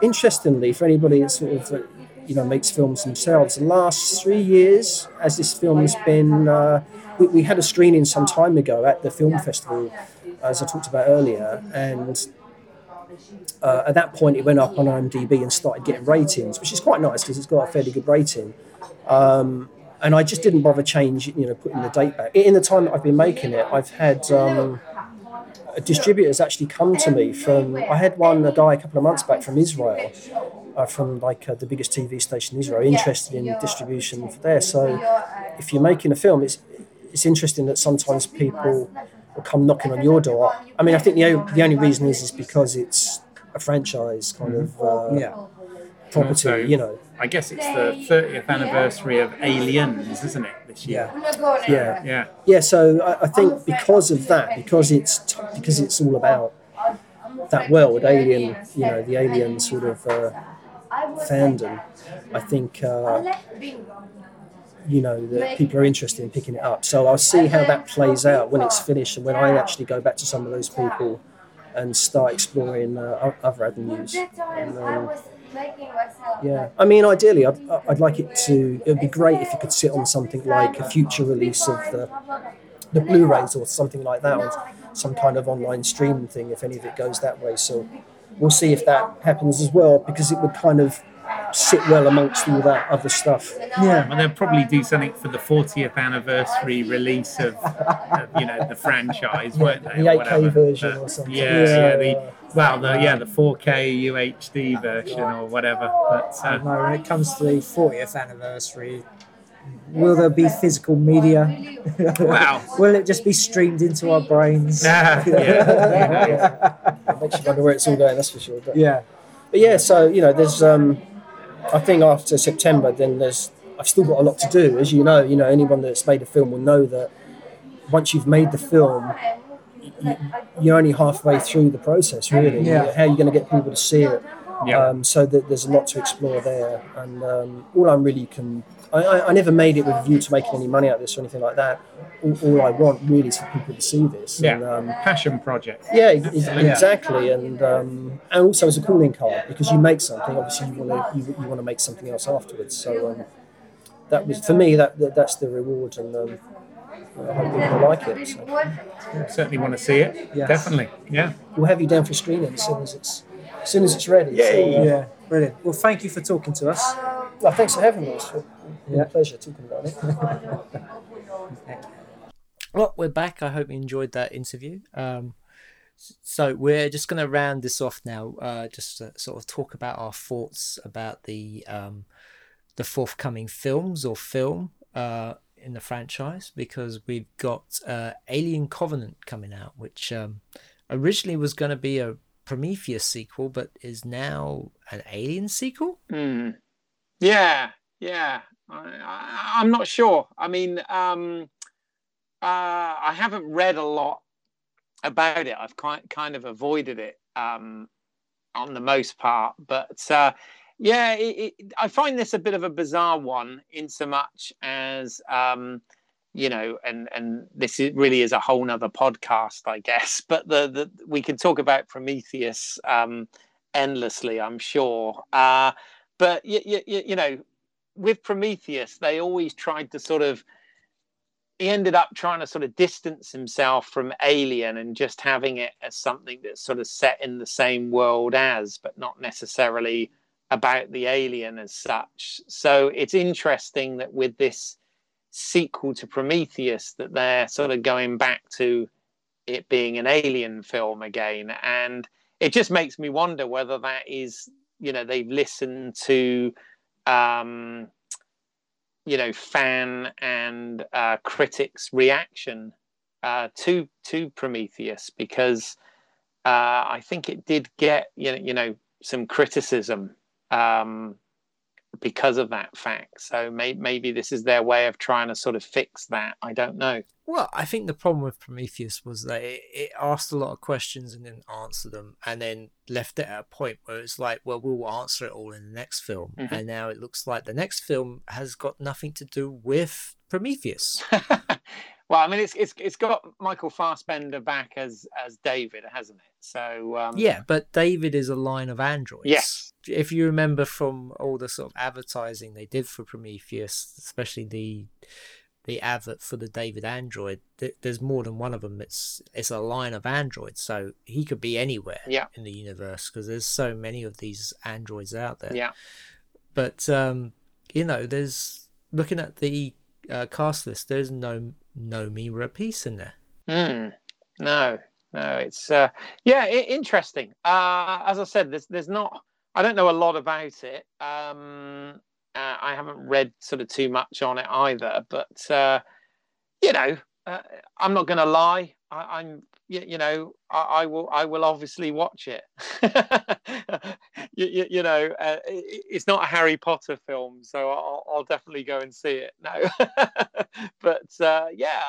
interestingly, for anybody that sort of you know makes films themselves, the last three years, as this film has been, uh, we, we had a screening some time ago at the film festival, as I talked about earlier, and uh, at that point it went up on IMDb and started getting ratings, which is quite nice because it's got a fairly good rating. Um, and I just didn't bother change, you know, putting the date back. In the time that I've been making it, I've had um, distributors actually come to me from. I had one a guy a couple of months back from Israel, uh, from like uh, the biggest TV station in Israel, interested in distribution for there. So if you're making a film, it's it's interesting that sometimes people will come knocking on your door. I mean, I think the the only reason is is because it's a franchise kind of uh, Yeah. property, Also- you know. I guess it's the 30th anniversary of Aliens, isn't it, this year? Yeah. Yeah. Yeah. Yeah, so I, I think because of that, because it's t- because it's all about that world, alien, you know, the alien sort of uh, fandom. I think uh, you know that people are interested in picking it up. So I'll see how that plays out when it's finished and when I actually go back to some of those people and start exploring uh, other avenues. And, um, yeah, I mean, ideally, I'd, I'd like it to. It would be great if you could sit on something like a future release of the the Blu-rays or something like that, or some kind of online streaming thing. If any of it goes that way, so we'll see if that happens as well, because it would kind of sit well amongst all that other stuff. Yeah. Well, they'll probably do something for the 40th anniversary release of, of you know, the franchise, won't they? The 8K whatever. version But, or something. Yeah, Yeah, yeah, the, well, the, yeah, the 4K UHD version or whatever. But uh, don't when it comes to the 40th anniversary, will there be physical media? Wow. will it just be streamed into our brains? yeah, yeah. It makes you wonder where it's all going. That's for sure. But, Yeah. but yeah, so you know, there's. Um, I think after September, then there's. I've still got a lot to do, as you know. You know, anyone that's made a film will know that once you've made the film, you, you're only halfway through the process, really. Yeah. How are you going to get people to see it? Yeah. Um, so that there's a lot to explore there, and um, all I'm really can. I, I, I never made it with a view to making any money out of this or anything like that. All, all I want really is for people to see this. Yeah. And, um, Passion project. yeah, ex- Absolutely. exactly, and um, and also as a calling card because you make something. Obviously, you want to you, you want to make something else afterwards. So um, that was for me that, that that's the reward, and um, I hope people like it. So Certainly want to see it. Yes. Definitely. Yeah. we'll have you down for screening as soon as it's as soon as it's ready. So, uh, Yeah, brilliant. Well, thank you for talking to us. well, thanks for having me. It's been Yeah. pleasure talking about it. Well, we're back. I hope you enjoyed that interview. Um, so we're just going to round this off now. Uh, just to sort of talk about our thoughts about the um, the forthcoming films or film uh, in the franchise because we've got uh, Alien Covenant coming out, which um, originally was going to be a Prometheus sequel, but is now an Alien sequel. Hmm. Yeah, yeah. I, I'm not sure. I mean, um, uh, I haven't read a lot about it. I've kind kind of avoided it um, on the most part. But uh, yeah, it, it, I find this a bit of a bizarre one, in so much as um, you know, and and this is, really is a whole nother podcast, I guess. But the the we can talk about Prometheus um, endlessly, I'm sure. Uh, but you, you know, with Prometheus, they always tried to sort of. He ended up trying to sort of distance himself from Alien and just having it as something that's sort of set in the same world as, but not necessarily about the alien as such. So it's interesting that with this sequel to Prometheus, that they're sort of going back to it being an alien film again, and it just makes me wonder whether that is, you know, they've listened to, um, you know, fan and uh, critics' reaction uh, to to Prometheus because uh, I think it did get you know, you know some criticism um, because of that fact. So may- maybe this is their way of trying to sort of fix that. I don't know. Well, I think the problem with Prometheus was that it, it asked a lot of questions and didn't answer them, and then left it at a point where it's like, well, we'll answer it all in the next film. Mhm. And now it looks like the next film has got nothing to do with Prometheus. well, I mean, it's it's it's got Michael Fassbender back as as David, hasn't it? So um, yeah, but David is a line of androids. Yes. If you remember from all the sort of advertising they did for Prometheus, especially the the advert for the David android, th- there's more than one of them. It's it's a line of androids, so he could be anywhere Yeah. in the universe because there's so many of these androids out there. yeah, But um, you know, there's looking at the uh, cast list. There's no Noomi Rapace in there. Hmm. no, no, it's uh, yeah, interesting. Uh, as I said, there's there's not. I don't know a lot about it. Um, uh, I haven't read sort of too much on it either. But uh, you know, uh, I'm not going to lie. I, I'm, you, you know, I, I will, I will obviously watch it. you, you, you know, uh, it, it's not a Harry Potter film, so I'll, I'll definitely go and see it. No, but uh, yeah,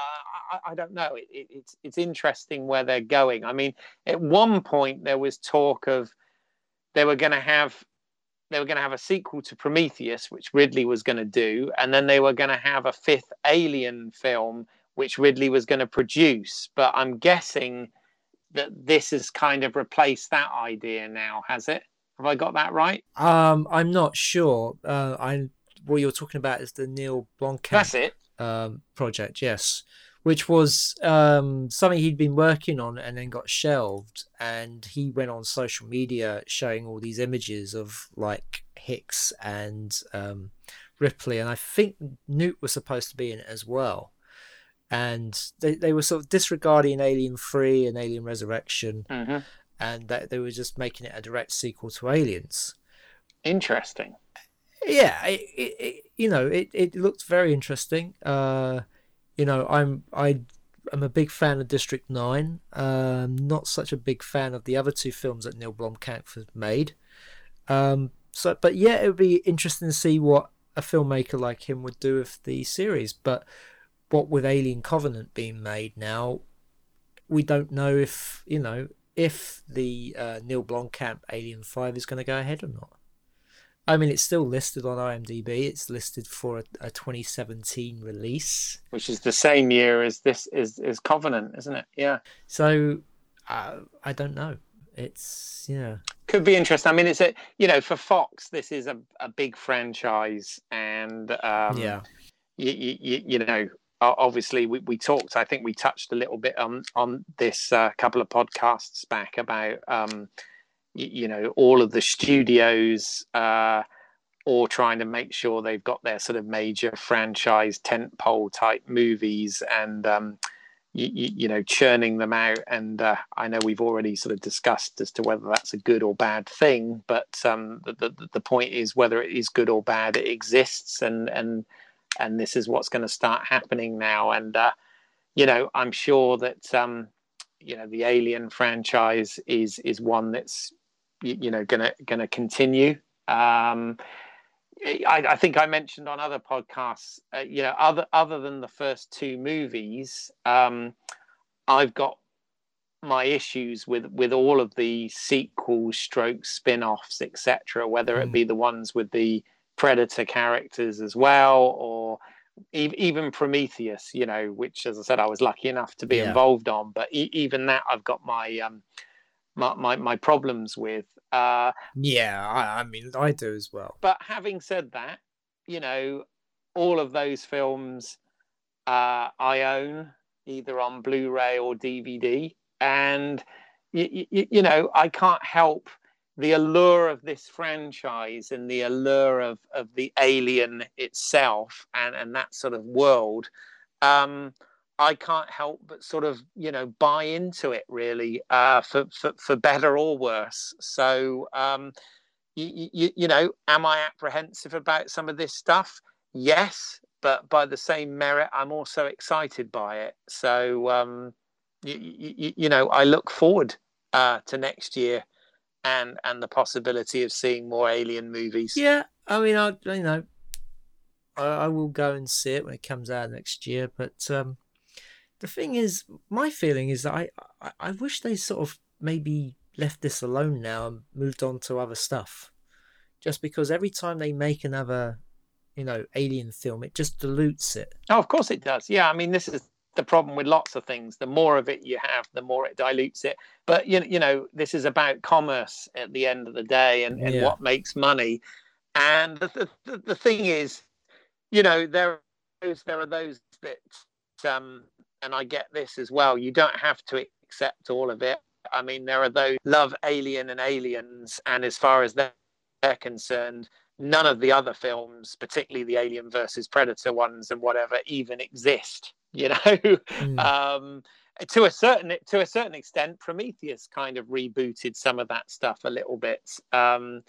I, I don't know. It, it, it's it's interesting where they're going. I mean, at one point there was talk of they were going to have they were going to have a sequel to Prometheus, which Ridley was going to do, and then they were going to have a fifth Alien film, which Ridley was going to produce. But I'm guessing that this has kind of replaced that idea now, has it? Have I got that right? Um, I'm not sure. Uh, I what you're talking about is the Neil Blomkamp That's it. um, project, yes, which was um, something he'd been working on and then got shelved. And he went on social media showing all these images of like Hicks and um, Ripley, and I think Newt was supposed to be in it as well. And they, they were sort of disregarding Alien 3 and Alien Resurrection, hmm and that they were just making it a direct sequel to Aliens Interesting. yeah it, it, it you know it, it looked very interesting uh you know i'm i i'm a big fan of district 9 um not such a big fan of the other two films that neil blomkamp has made. Um so but yeah it would be interesting to see what a filmmaker like him would do with the series. But what with alien covenant being made now we don't know if you know if the uh, neil blomkamp alien 5 is going to go ahead or not I mean, it's still listed on IMDb. It's listed for a, a 2017 release. Which is the same year as this is is Covenant, isn't it? Yeah. So uh, I don't know. It's yeah, could be interesting. I mean, it's a you know for Fox, this is a, a big franchise, and um, yeah, you, you, you know obviously we, we talked. I think we touched a little bit on on this a uh, couple of podcasts back about um, you, know all of the studios. Uh, or trying to make sure they've got their sort of major franchise tentpole type movies and um, you, you, know churning them out and uh, i know we've already sort of discussed as to whether that's a good or bad thing but um, the, the, the point is whether it is good or bad it exists and and and this is what's going to start happening now and uh, you know i'm sure that um, you know the alien franchise is is one that's you, you know gonna gonna continue um, I, I, think I mentioned on other podcasts, uh, you know, other other than the first two movies, um, I've got my issues with with all of the sequels, stroke spin-offs, etc. Whether mm. it be the ones with the Predator characters as well, or e- even Prometheus, you know, which, as I said, I was lucky enough to be yeah. involved on. But e- even that, I've got my um, my, my, my problems with. Uh, yeah, I, I mean, I do as well. But having said that, you know, all of those films uh, I own either on Blu-ray or DVD, and you, you, you know, I can't help the allure of this franchise and the allure of, of the alien itself and, and that sort of world. Um, I can't help but sort of you know buy into it really uh, for, for for better or worse. So um, you, you, you know, am I apprehensive about some of this stuff? Yes, but by the same merit, I'm also excited by it. So um, you, you, you know, I look forward uh, to next year and and the possibility of seeing more alien movies. Yeah, I mean, I you know, I, I will go and see it when it comes out next year, but. Um, the thing is, my feeling is that I, I, I wish they sort of maybe left this alone now and moved on to other stuff. Just because every time they make another, you know, alien film, it just dilutes it. Oh, of course it does. Yeah, I mean, this is the problem with lots of things. The more of it you have, the more it dilutes it. But you you know, this is about commerce at the end of the day and, and yeah. what makes money. And the, the the thing is, you know, there are those there are those that um and I get this as well. You don't have to accept all of it. I mean, there are those love Alien and Aliens, and as far as they're, concerned, none of the other films, particularly the Alien versus Predator ones and whatever, even exist. You know, mm. um, to a certain to a certain extent, Prometheus kind of rebooted some of that stuff a little bit. Um,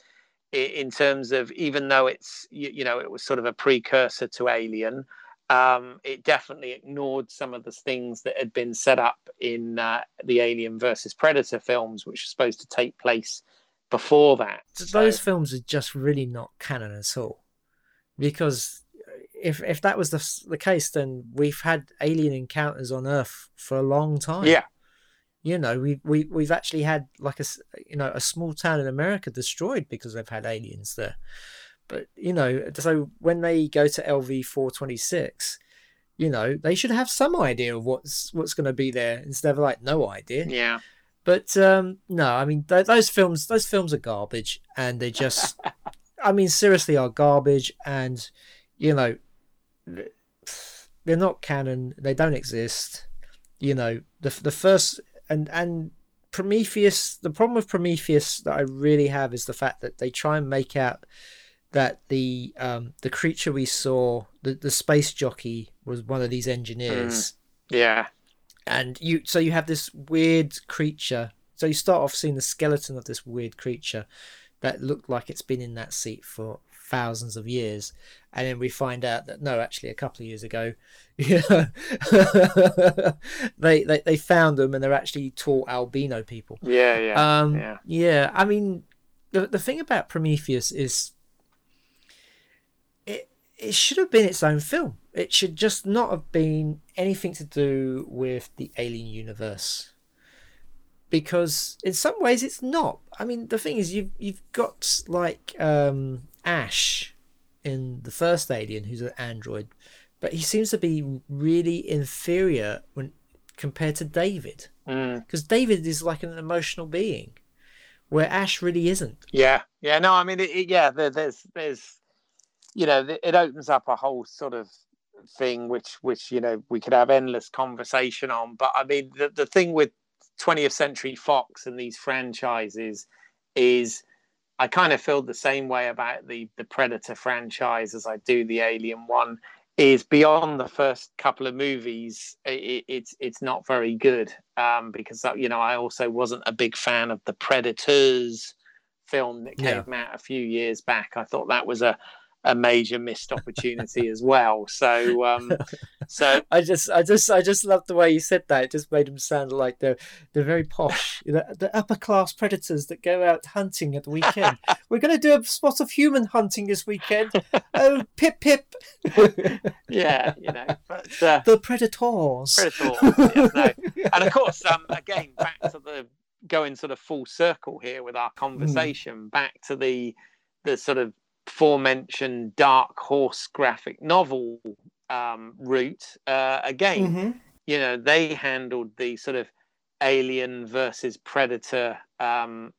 in terms of even though it's you, you know it was sort of a precursor to Alien, um, it definitely ignored some of the things that had been set up in uh, the Alien versus Predator films, which were supposed to take place before that. Those so... films are just really not canon at all, because if if that was the the case, then we've had alien encounters on Earth for a long time. Yeah. You know, we we we've actually had like a you know a small town in America destroyed because they've had aliens there. But you know, so when they go to LV four twenty six, you know, they should have some idea of what's what's going to be there instead of like no idea. Yeah. But um, no, I mean th- those films, those films are garbage, and they just, I mean, seriously, are garbage, and you know, they're not canon. They don't exist. You know, the the first and and Prometheus. The problem with Prometheus that I really have is the fact that they try and make out that the um, the creature we saw, the, the space jockey, was one of these engineers. Mm. Yeah. And you, so you have this weird creature. So you start off seeing the skeleton of this weird creature that looked like it's been in that seat for thousands of years, and then we find out that no, actually, a couple of years ago, yeah, they, they they found them, and they're actually tall albino people. Yeah, yeah, um, yeah. Yeah, I mean, the the thing about Prometheus is it should have been its own film. It should just not have been anything to do with the Alien universe. Because in some ways it's not. I mean, the thing is, you've you've got like um, Ash in the first Alien, who's an android, but he seems to be really inferior when compared to David. Because mm. David is like an emotional being, where Ash really isn't. Yeah, yeah. No, I mean, it, it, yeah. There, there's there's you know, it opens up a whole sort of thing, which which you know we could have endless conversation on. But I mean, the the thing with 20th Century Fox and these franchises is. I kind of feel the same way about the the Predator franchise as I do the Alien one is beyond the first couple of movies it, it's it's not very good um, because you know I also wasn't a big fan of the Predators film that came yeah. out a few years back I thought that was a a major missed opportunity as well. So, um, so I just, I just, I just love the way you said that. It just made them sound like they're they're very posh, you know, the upper class predators that go out hunting at the weekend. We're going to do a spot of human hunting this weekend. Oh, pip pip. yeah, you know, but uh, the predators. Predators, no. and of course, um, again, back to the going sort of full circle here with our hmm. conversation, mm. back to the the sort of aforementioned dark horse graphic novel um, route uh, again mm-hmm. you know they handled the sort of alien versus predator um,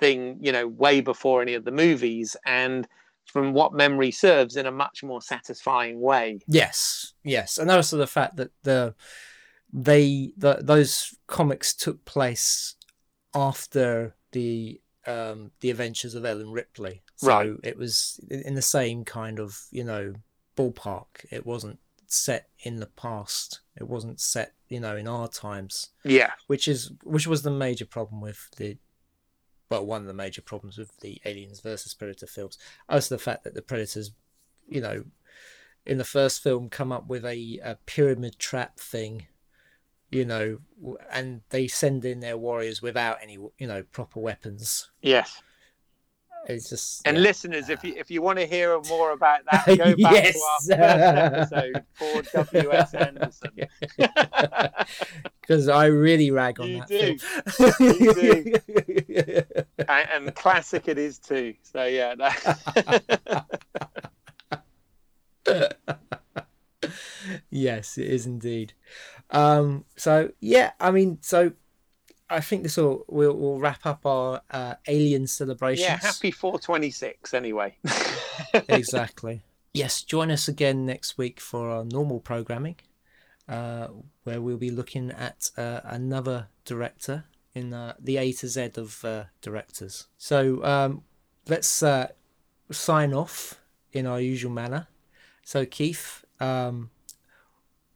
thing you know way before any of the movies and from what memory serves in a much more satisfying way yes yes and also the fact that the they the, those comics took place after the um, the adventures of Ellen Ripley. So right. it was in the same kind of you know ballpark. It wasn't set in the past. It wasn't set you know in our times. Yeah. Which is which was the major problem with the well one of the major problems with the Aliens versus Predator films. Also the fact that the Predators, you know, in the first film come up with a, a pyramid trap thing you know, and they send in their warriors without any, you know, proper weapons. Yes. It's just and yeah. listeners, if you if you want to hear more about that, go back yes. to our first episode for W.S. Anderson. Because I really rag on you that. Do. you do. and, and, classic it is too. So yeah. yes, it is indeed. Um, so yeah, I mean, so I think this will will will wrap up our uh, alien celebrations. Yeah, happy 426 anyway. exactly. Yes, join us again next week for our normal programming, uh, where we'll be looking at uh, another director in uh, the A to Z of uh, directors. So um, let's uh, sign off in our usual manner. So Keith, um,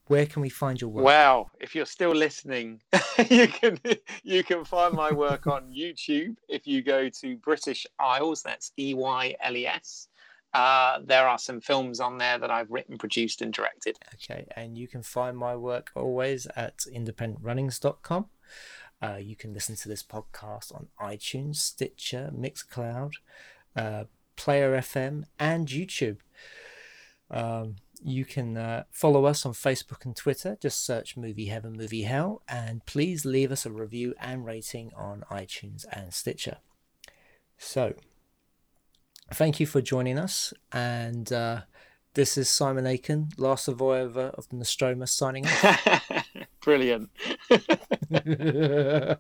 where can we find your work? Wow, if you're still listening, you can you can find my work on YouTube if you go to British Eyles, That's E Y L E S. Uh, there are some films on there that I've written, produced, and directed. Okay, and you can find my work always at independentrunnings.com. Uh, you can listen to this podcast on iTunes, Stitcher, Mixcloud, uh, Player FM, and YouTube. Um, you can uh, follow us on Facebook and Twitter. Just search Movie Heaven, Movie Hell, and please leave us a review and rating on iTunes and Stitcher. So, thank you for joining us, and uh, this is Simon Aiken, last survivor of the Nostromo, signing off. Brilliant.